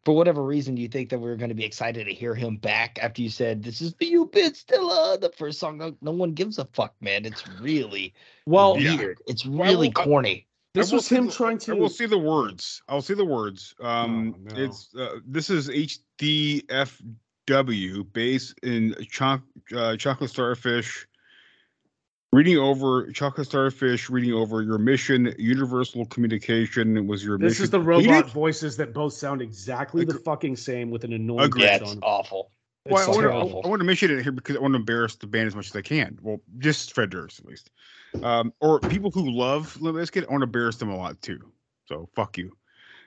for whatever reason Do you think that we are going to be excited to hear him back after you said this is the you Ben Stiller, the first song? No, no one gives a fuck, man. It's really well, weird. It's really will- I- corny. this I will was him the- trying I to. will see the words. I'll see the words. Um, Oh, no. it's uh, this is HDFW based in choc uh, chocolate starfish. Reading over chocolate starfish, reading over your mission, universal communication was your This mission. This is the completed? robot voices that both sound exactly the fucking same with an annoying Agreed. Yeah, tone. it's awful. Well, I It's want, to. I want to mention it here because I want to embarrass the band as much as I can. Well, just Fred Durst at least, um, or people who love Limp Bizkit. I want to embarrass them a lot too. So fuck you.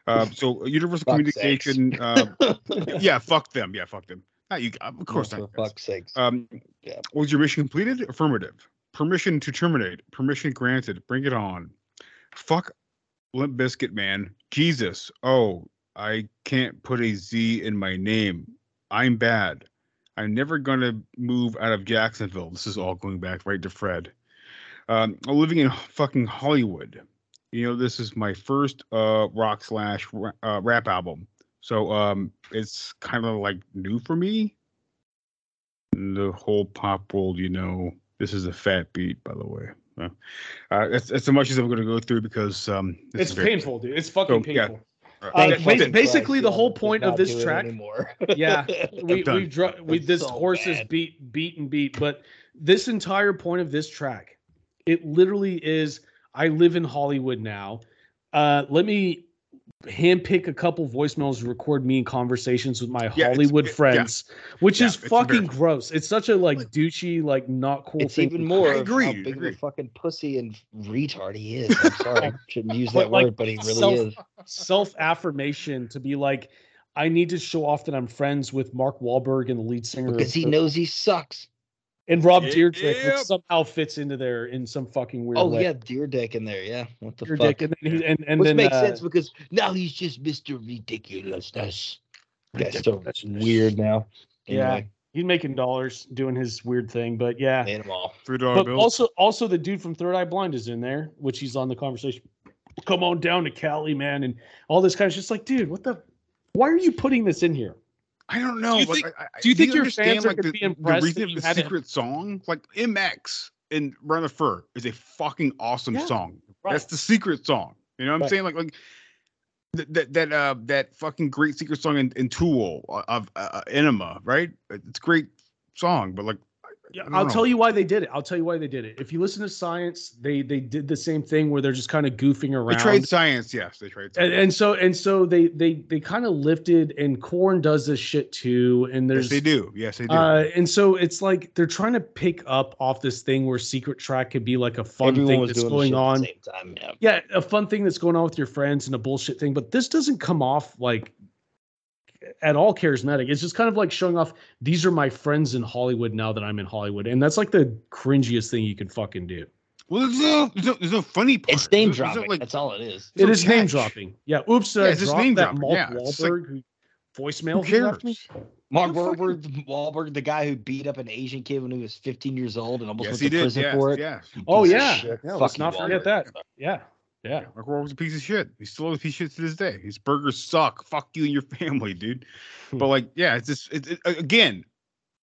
Uh, so universal Fuck communication. Uh, yeah, fuck them. Yeah, fuck them. Not you. Of course for not. fuck's sakes. Um, Yeah. Was your mission completed? Affirmative. Permission to terminate. Permission granted. Bring it on. Fuck Limp Bizkit, man. Jesus. Oh, I can't put a Z in my name. I'm bad. I'm never gonna move out of Jacksonville. This is all going back right to Fred. Um, living in fucking Hollywood. You know, this is my first uh rock slash uh, rap album. So um it's kind of like new for me the whole pop world, you know, this is a fat beat, by the way. Uh, uh, that's, that's as much as I'm going to go through because um, this It's very- painful, dude. It's fucking So, yeah. painful. Uh, Thank basically, the whole point of this track. anymore. yeah, we I'm done. we dro- we this so horse is beat beat and beat, but this entire point of this track, it literally is. I live in Hollywood now. Uh, let me handpick a couple voicemails to record me in conversations with my Yeah, Hollywood it- yeah. friends, which Yeah, is fucking embarrassing. gross. It's such a like douchey, like not cool It's thing. even more I of agree, how I big of a fucking pussy and retard he is. I'm sorry, I shouldn't use But, that like, word, but he really self- is. self affirmation to be like, I need to show off that I'm friends with Mark Wahlberg and the lead singer Because he the- knows he sucks. And Rob Yeah, Dyrdek, yeah. which somehow fits into there in some fucking weird Oh way. yeah, deer dick in there. Yeah, what the Dyrdek, fuck? and then, he, and, and Which then makes uh, sense because now he's just Mr. Ridiculousness. That's so that's weird now. Yeah, he's making dollars doing his weird thing, but yeah. made 'em all. Three dollar But also, also the dude from Third Eye Blind is in there, which he's on the conversation. Come on down to Cali, man, and all this kind of just like, dude, what the? Why are you putting this in here? I don't know. Do you think- I, I, do you think your fans are like, the, be the impressed reason that of you the had a- secret song? Like MX and Run the Fur is a fucking awesome Yeah, song. right. That's the secret song. You know what I'm Right. saying? Like like that that uh that fucking great secret song in, in Tool uh, of uh, Enema, right? It's a great song, but like Yeah, I don't I'll know. tell you why they did it. I'll tell you why they did it. If you listen to Science, they they did the same thing where they're just kind of goofing around. they trade science. Yes, they trade. and, Science. and so and so they they they kind of lifted and Korn does this shit too. And yes, there's they do. Yes, they do. Uh, and so it's like they're trying to pick up off this thing where secret track could be like a fun Everyone thing that's going on. at the same time. Yeah. Yeah, a fun thing that's going on with your friends and a bullshit thing, but this doesn't come off like at all charismatic. It's just kind of like showing off these are my friends in Hollywood now that I'm in Hollywood. And that's like the cringiest thing you can fucking do. well, there's no, there's no, there's no funny part. It's name There's- there's dropping. like, That's all it is. It is It name dropping. Yeah. Oops, uh, Yeah, it's just name that dropping. Mark Yeah, it's like- Wahlberg who voicemail Who he me. cares? Mark Who fucking- Wahlberg, Wahlberg, the guy who beat up an Asian kid when he was 15 years old and almost Yes, went he to did. prison Yes, for it. yes. Oh yeah. yeah let's not you, forget that. Yeah. Yeah. Mark Wahlberg's a piece of shit. He's still a piece of shit to this day. His burgers suck. Fuck you and your family, dude. But like, yeah, it's just it, it, again,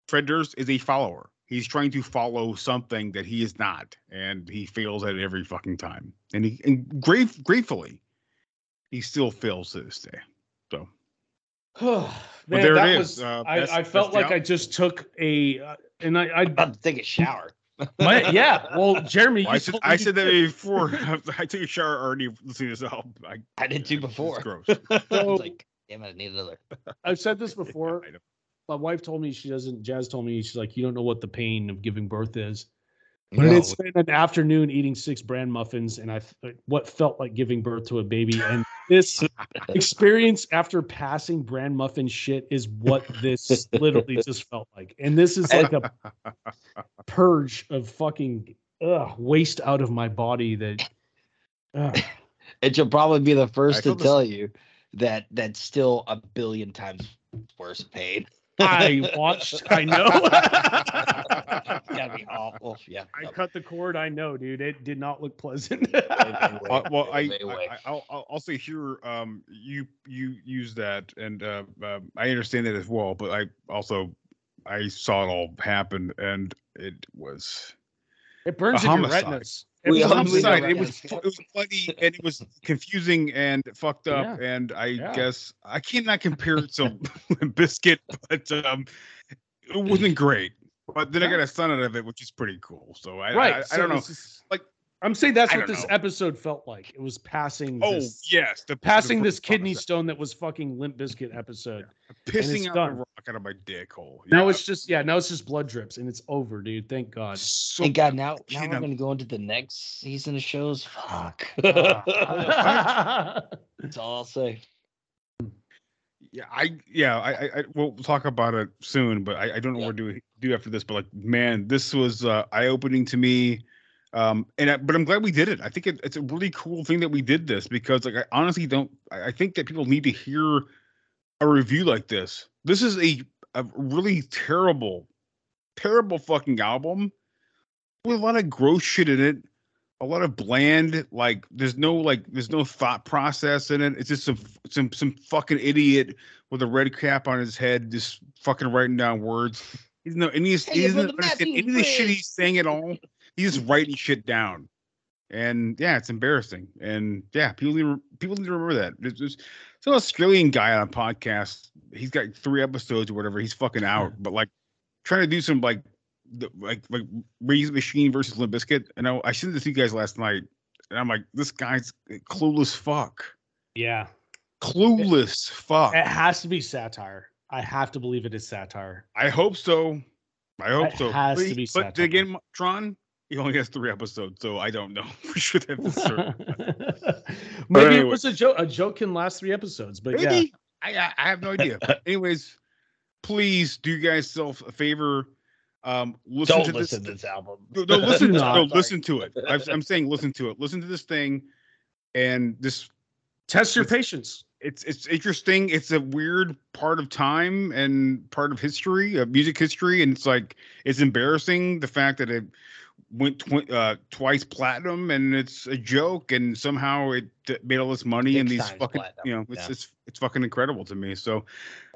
Fred Durst is a follower. He's trying to follow something that he is not, and he fails at it every fucking time. And he and grave, gratefully, he still fails to this day. So Man, there it that is. was Uh, I, best- I felt best like I just took a uh, and I, I'm about to take a shower. My, yeah. Well, Jeremy, Well, I said I said that before. I took a shower already listening to this album. I, I did too it's before. gross. I So- was like, damn, I need another. I've said this before. I know. My wife told me she doesn't. Jazz told me she's like, you don't know what the pain of giving birth is. But I No. did spend an afternoon eating six bran muffins, and I what felt like giving birth to a baby. And this experience after passing bran muffin shit is what this literally just felt like. And this is like a purge of fucking ugh, waste out of my body that. ugh. And she'll probably be the first to feel the tell you that that's still a billion times worse pain. I watched. I know. Gotta be awful. Yeah. I cut the cord. I know, dude. It did not look pleasant. Uh, well, I, Anyway. I, I I'll, I'll I'll say here, um, you you use that, and uh, uh, I understand that as well. But I also I saw it all happen, and it was it burns a in your retinas. It We was a all- we know homicide. It was it was funny and it was confusing and fucked up. And I Yeah. guess I cannot compare it to Bizkit, but um, it wasn't great. But then I got a son out of it, which is pretty cool. So I right. I, I so don't know. this is- Like I'm saying that's I what this know. episode felt like. It was passing. oh this, yes, the passing the this kidney concept. stone that was fucking Limp Bizkit episode. it's pissing out done. the rock out of my dick hole. Now it's just yeah. Now it's just blood drips and it's over, dude. Thank God. so Thank God now, now Kid, we're gonna go into the next season of shows. Fuck. That's all I'll say. Yeah, I yeah, I, I, we'll talk about it soon, but I, I don't know Yeah. what to do do after this. But like, man, this was uh, eye opening to me. Um, and I, but I'm glad we did it. I think it, it's a really cool thing that we did this because like I honestly don't. I, I think that people need to hear a review like this. This is a a really terrible, terrible fucking album with a lot of gross shit in it. A lot of bland, like there's no like there's no thought process in it. It's just some some some fucking idiot with a red cap on his head, just fucking writing down words. He's no, and he's he doesn't the understand any of the shit he's saying at all. He's writing shit down. and yeah, it's embarrassing. And yeah, people need to, people need to remember that. There's, there's some Australian guy on a podcast. He's got three episodes or whatever. He's fucking out, but like trying to do some like the, like like Raise Machine versus Limp Bizkit. And I, I sent this to you guys last night, and I'm like, this guy's clueless fuck, Yeah. clueless fuck. It has to be satire. I have to believe it is satire. I hope so. I hope It so. has to Please- be but satire. again, Tron, he only has three episodes, so I don't know for sure. That's certain. Maybe it was a joke. A joke can last three episodes, but yeah. Maybe I, I I have no idea. Anyways, please do you guys self a favor. Um, listen Don't to listen this. to this album. No, no, listen. Don't no, listen to it. I'm, I'm saying listen to it. Listen to this thing, and this Test your It's- patience. it's it's interesting. It's a weird part of time and part of history, of music history, and it's like it's embarrassing the fact that it went tw- uh, twice platinum, and it's a joke, and somehow it d- made all this money, and these fucking platinum, you know, it's yeah. it's it's fucking incredible to me. So,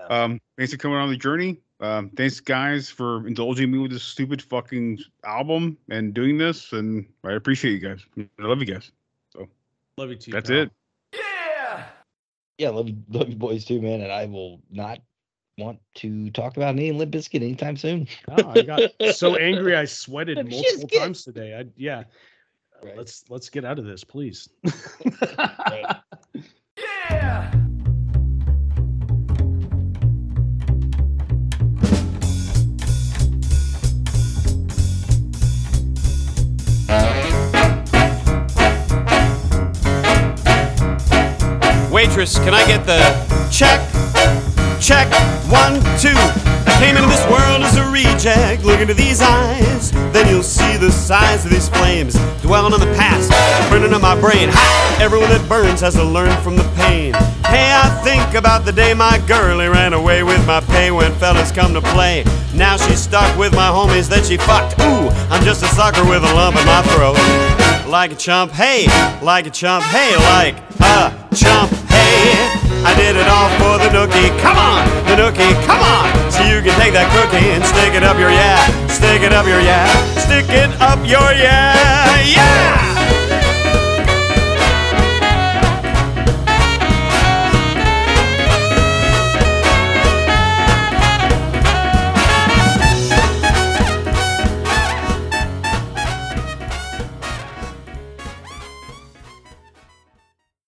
um, thanks for coming on the journey. Um, thanks guys for indulging me with this stupid fucking album and doing this, and I appreciate you guys. I love you guys. So Love you too. that's pal. it. Yeah, love you, love you boys too, man. And I will not want to talk about any Limp Bizkit anytime soon. Oh, I got so angry I sweated multiple times today. I yeah. Uh, Let's let's get out of this, please. Waitress, can I get the check? Check, one, two. I came into this world as a reject. Look into these eyes, then you'll see the size of these flames. Dwelling on the past, burning on my brain. Ha! Everyone that burns has to learn from the pain. Hey, I think about the day my girlie ran away with my pay when fellas come to play. Now she's stuck with my homies that she fucked. Ooh, I'm just a sucker with a lump in my throat. Like a chump, hey, like a chump, hey, like a chump. I did it all for the nookie. Come on, the nookie, come on. So you can take that cookie and stick it up your yeah, stick it up your yeah, stick it up your yeah, yeah.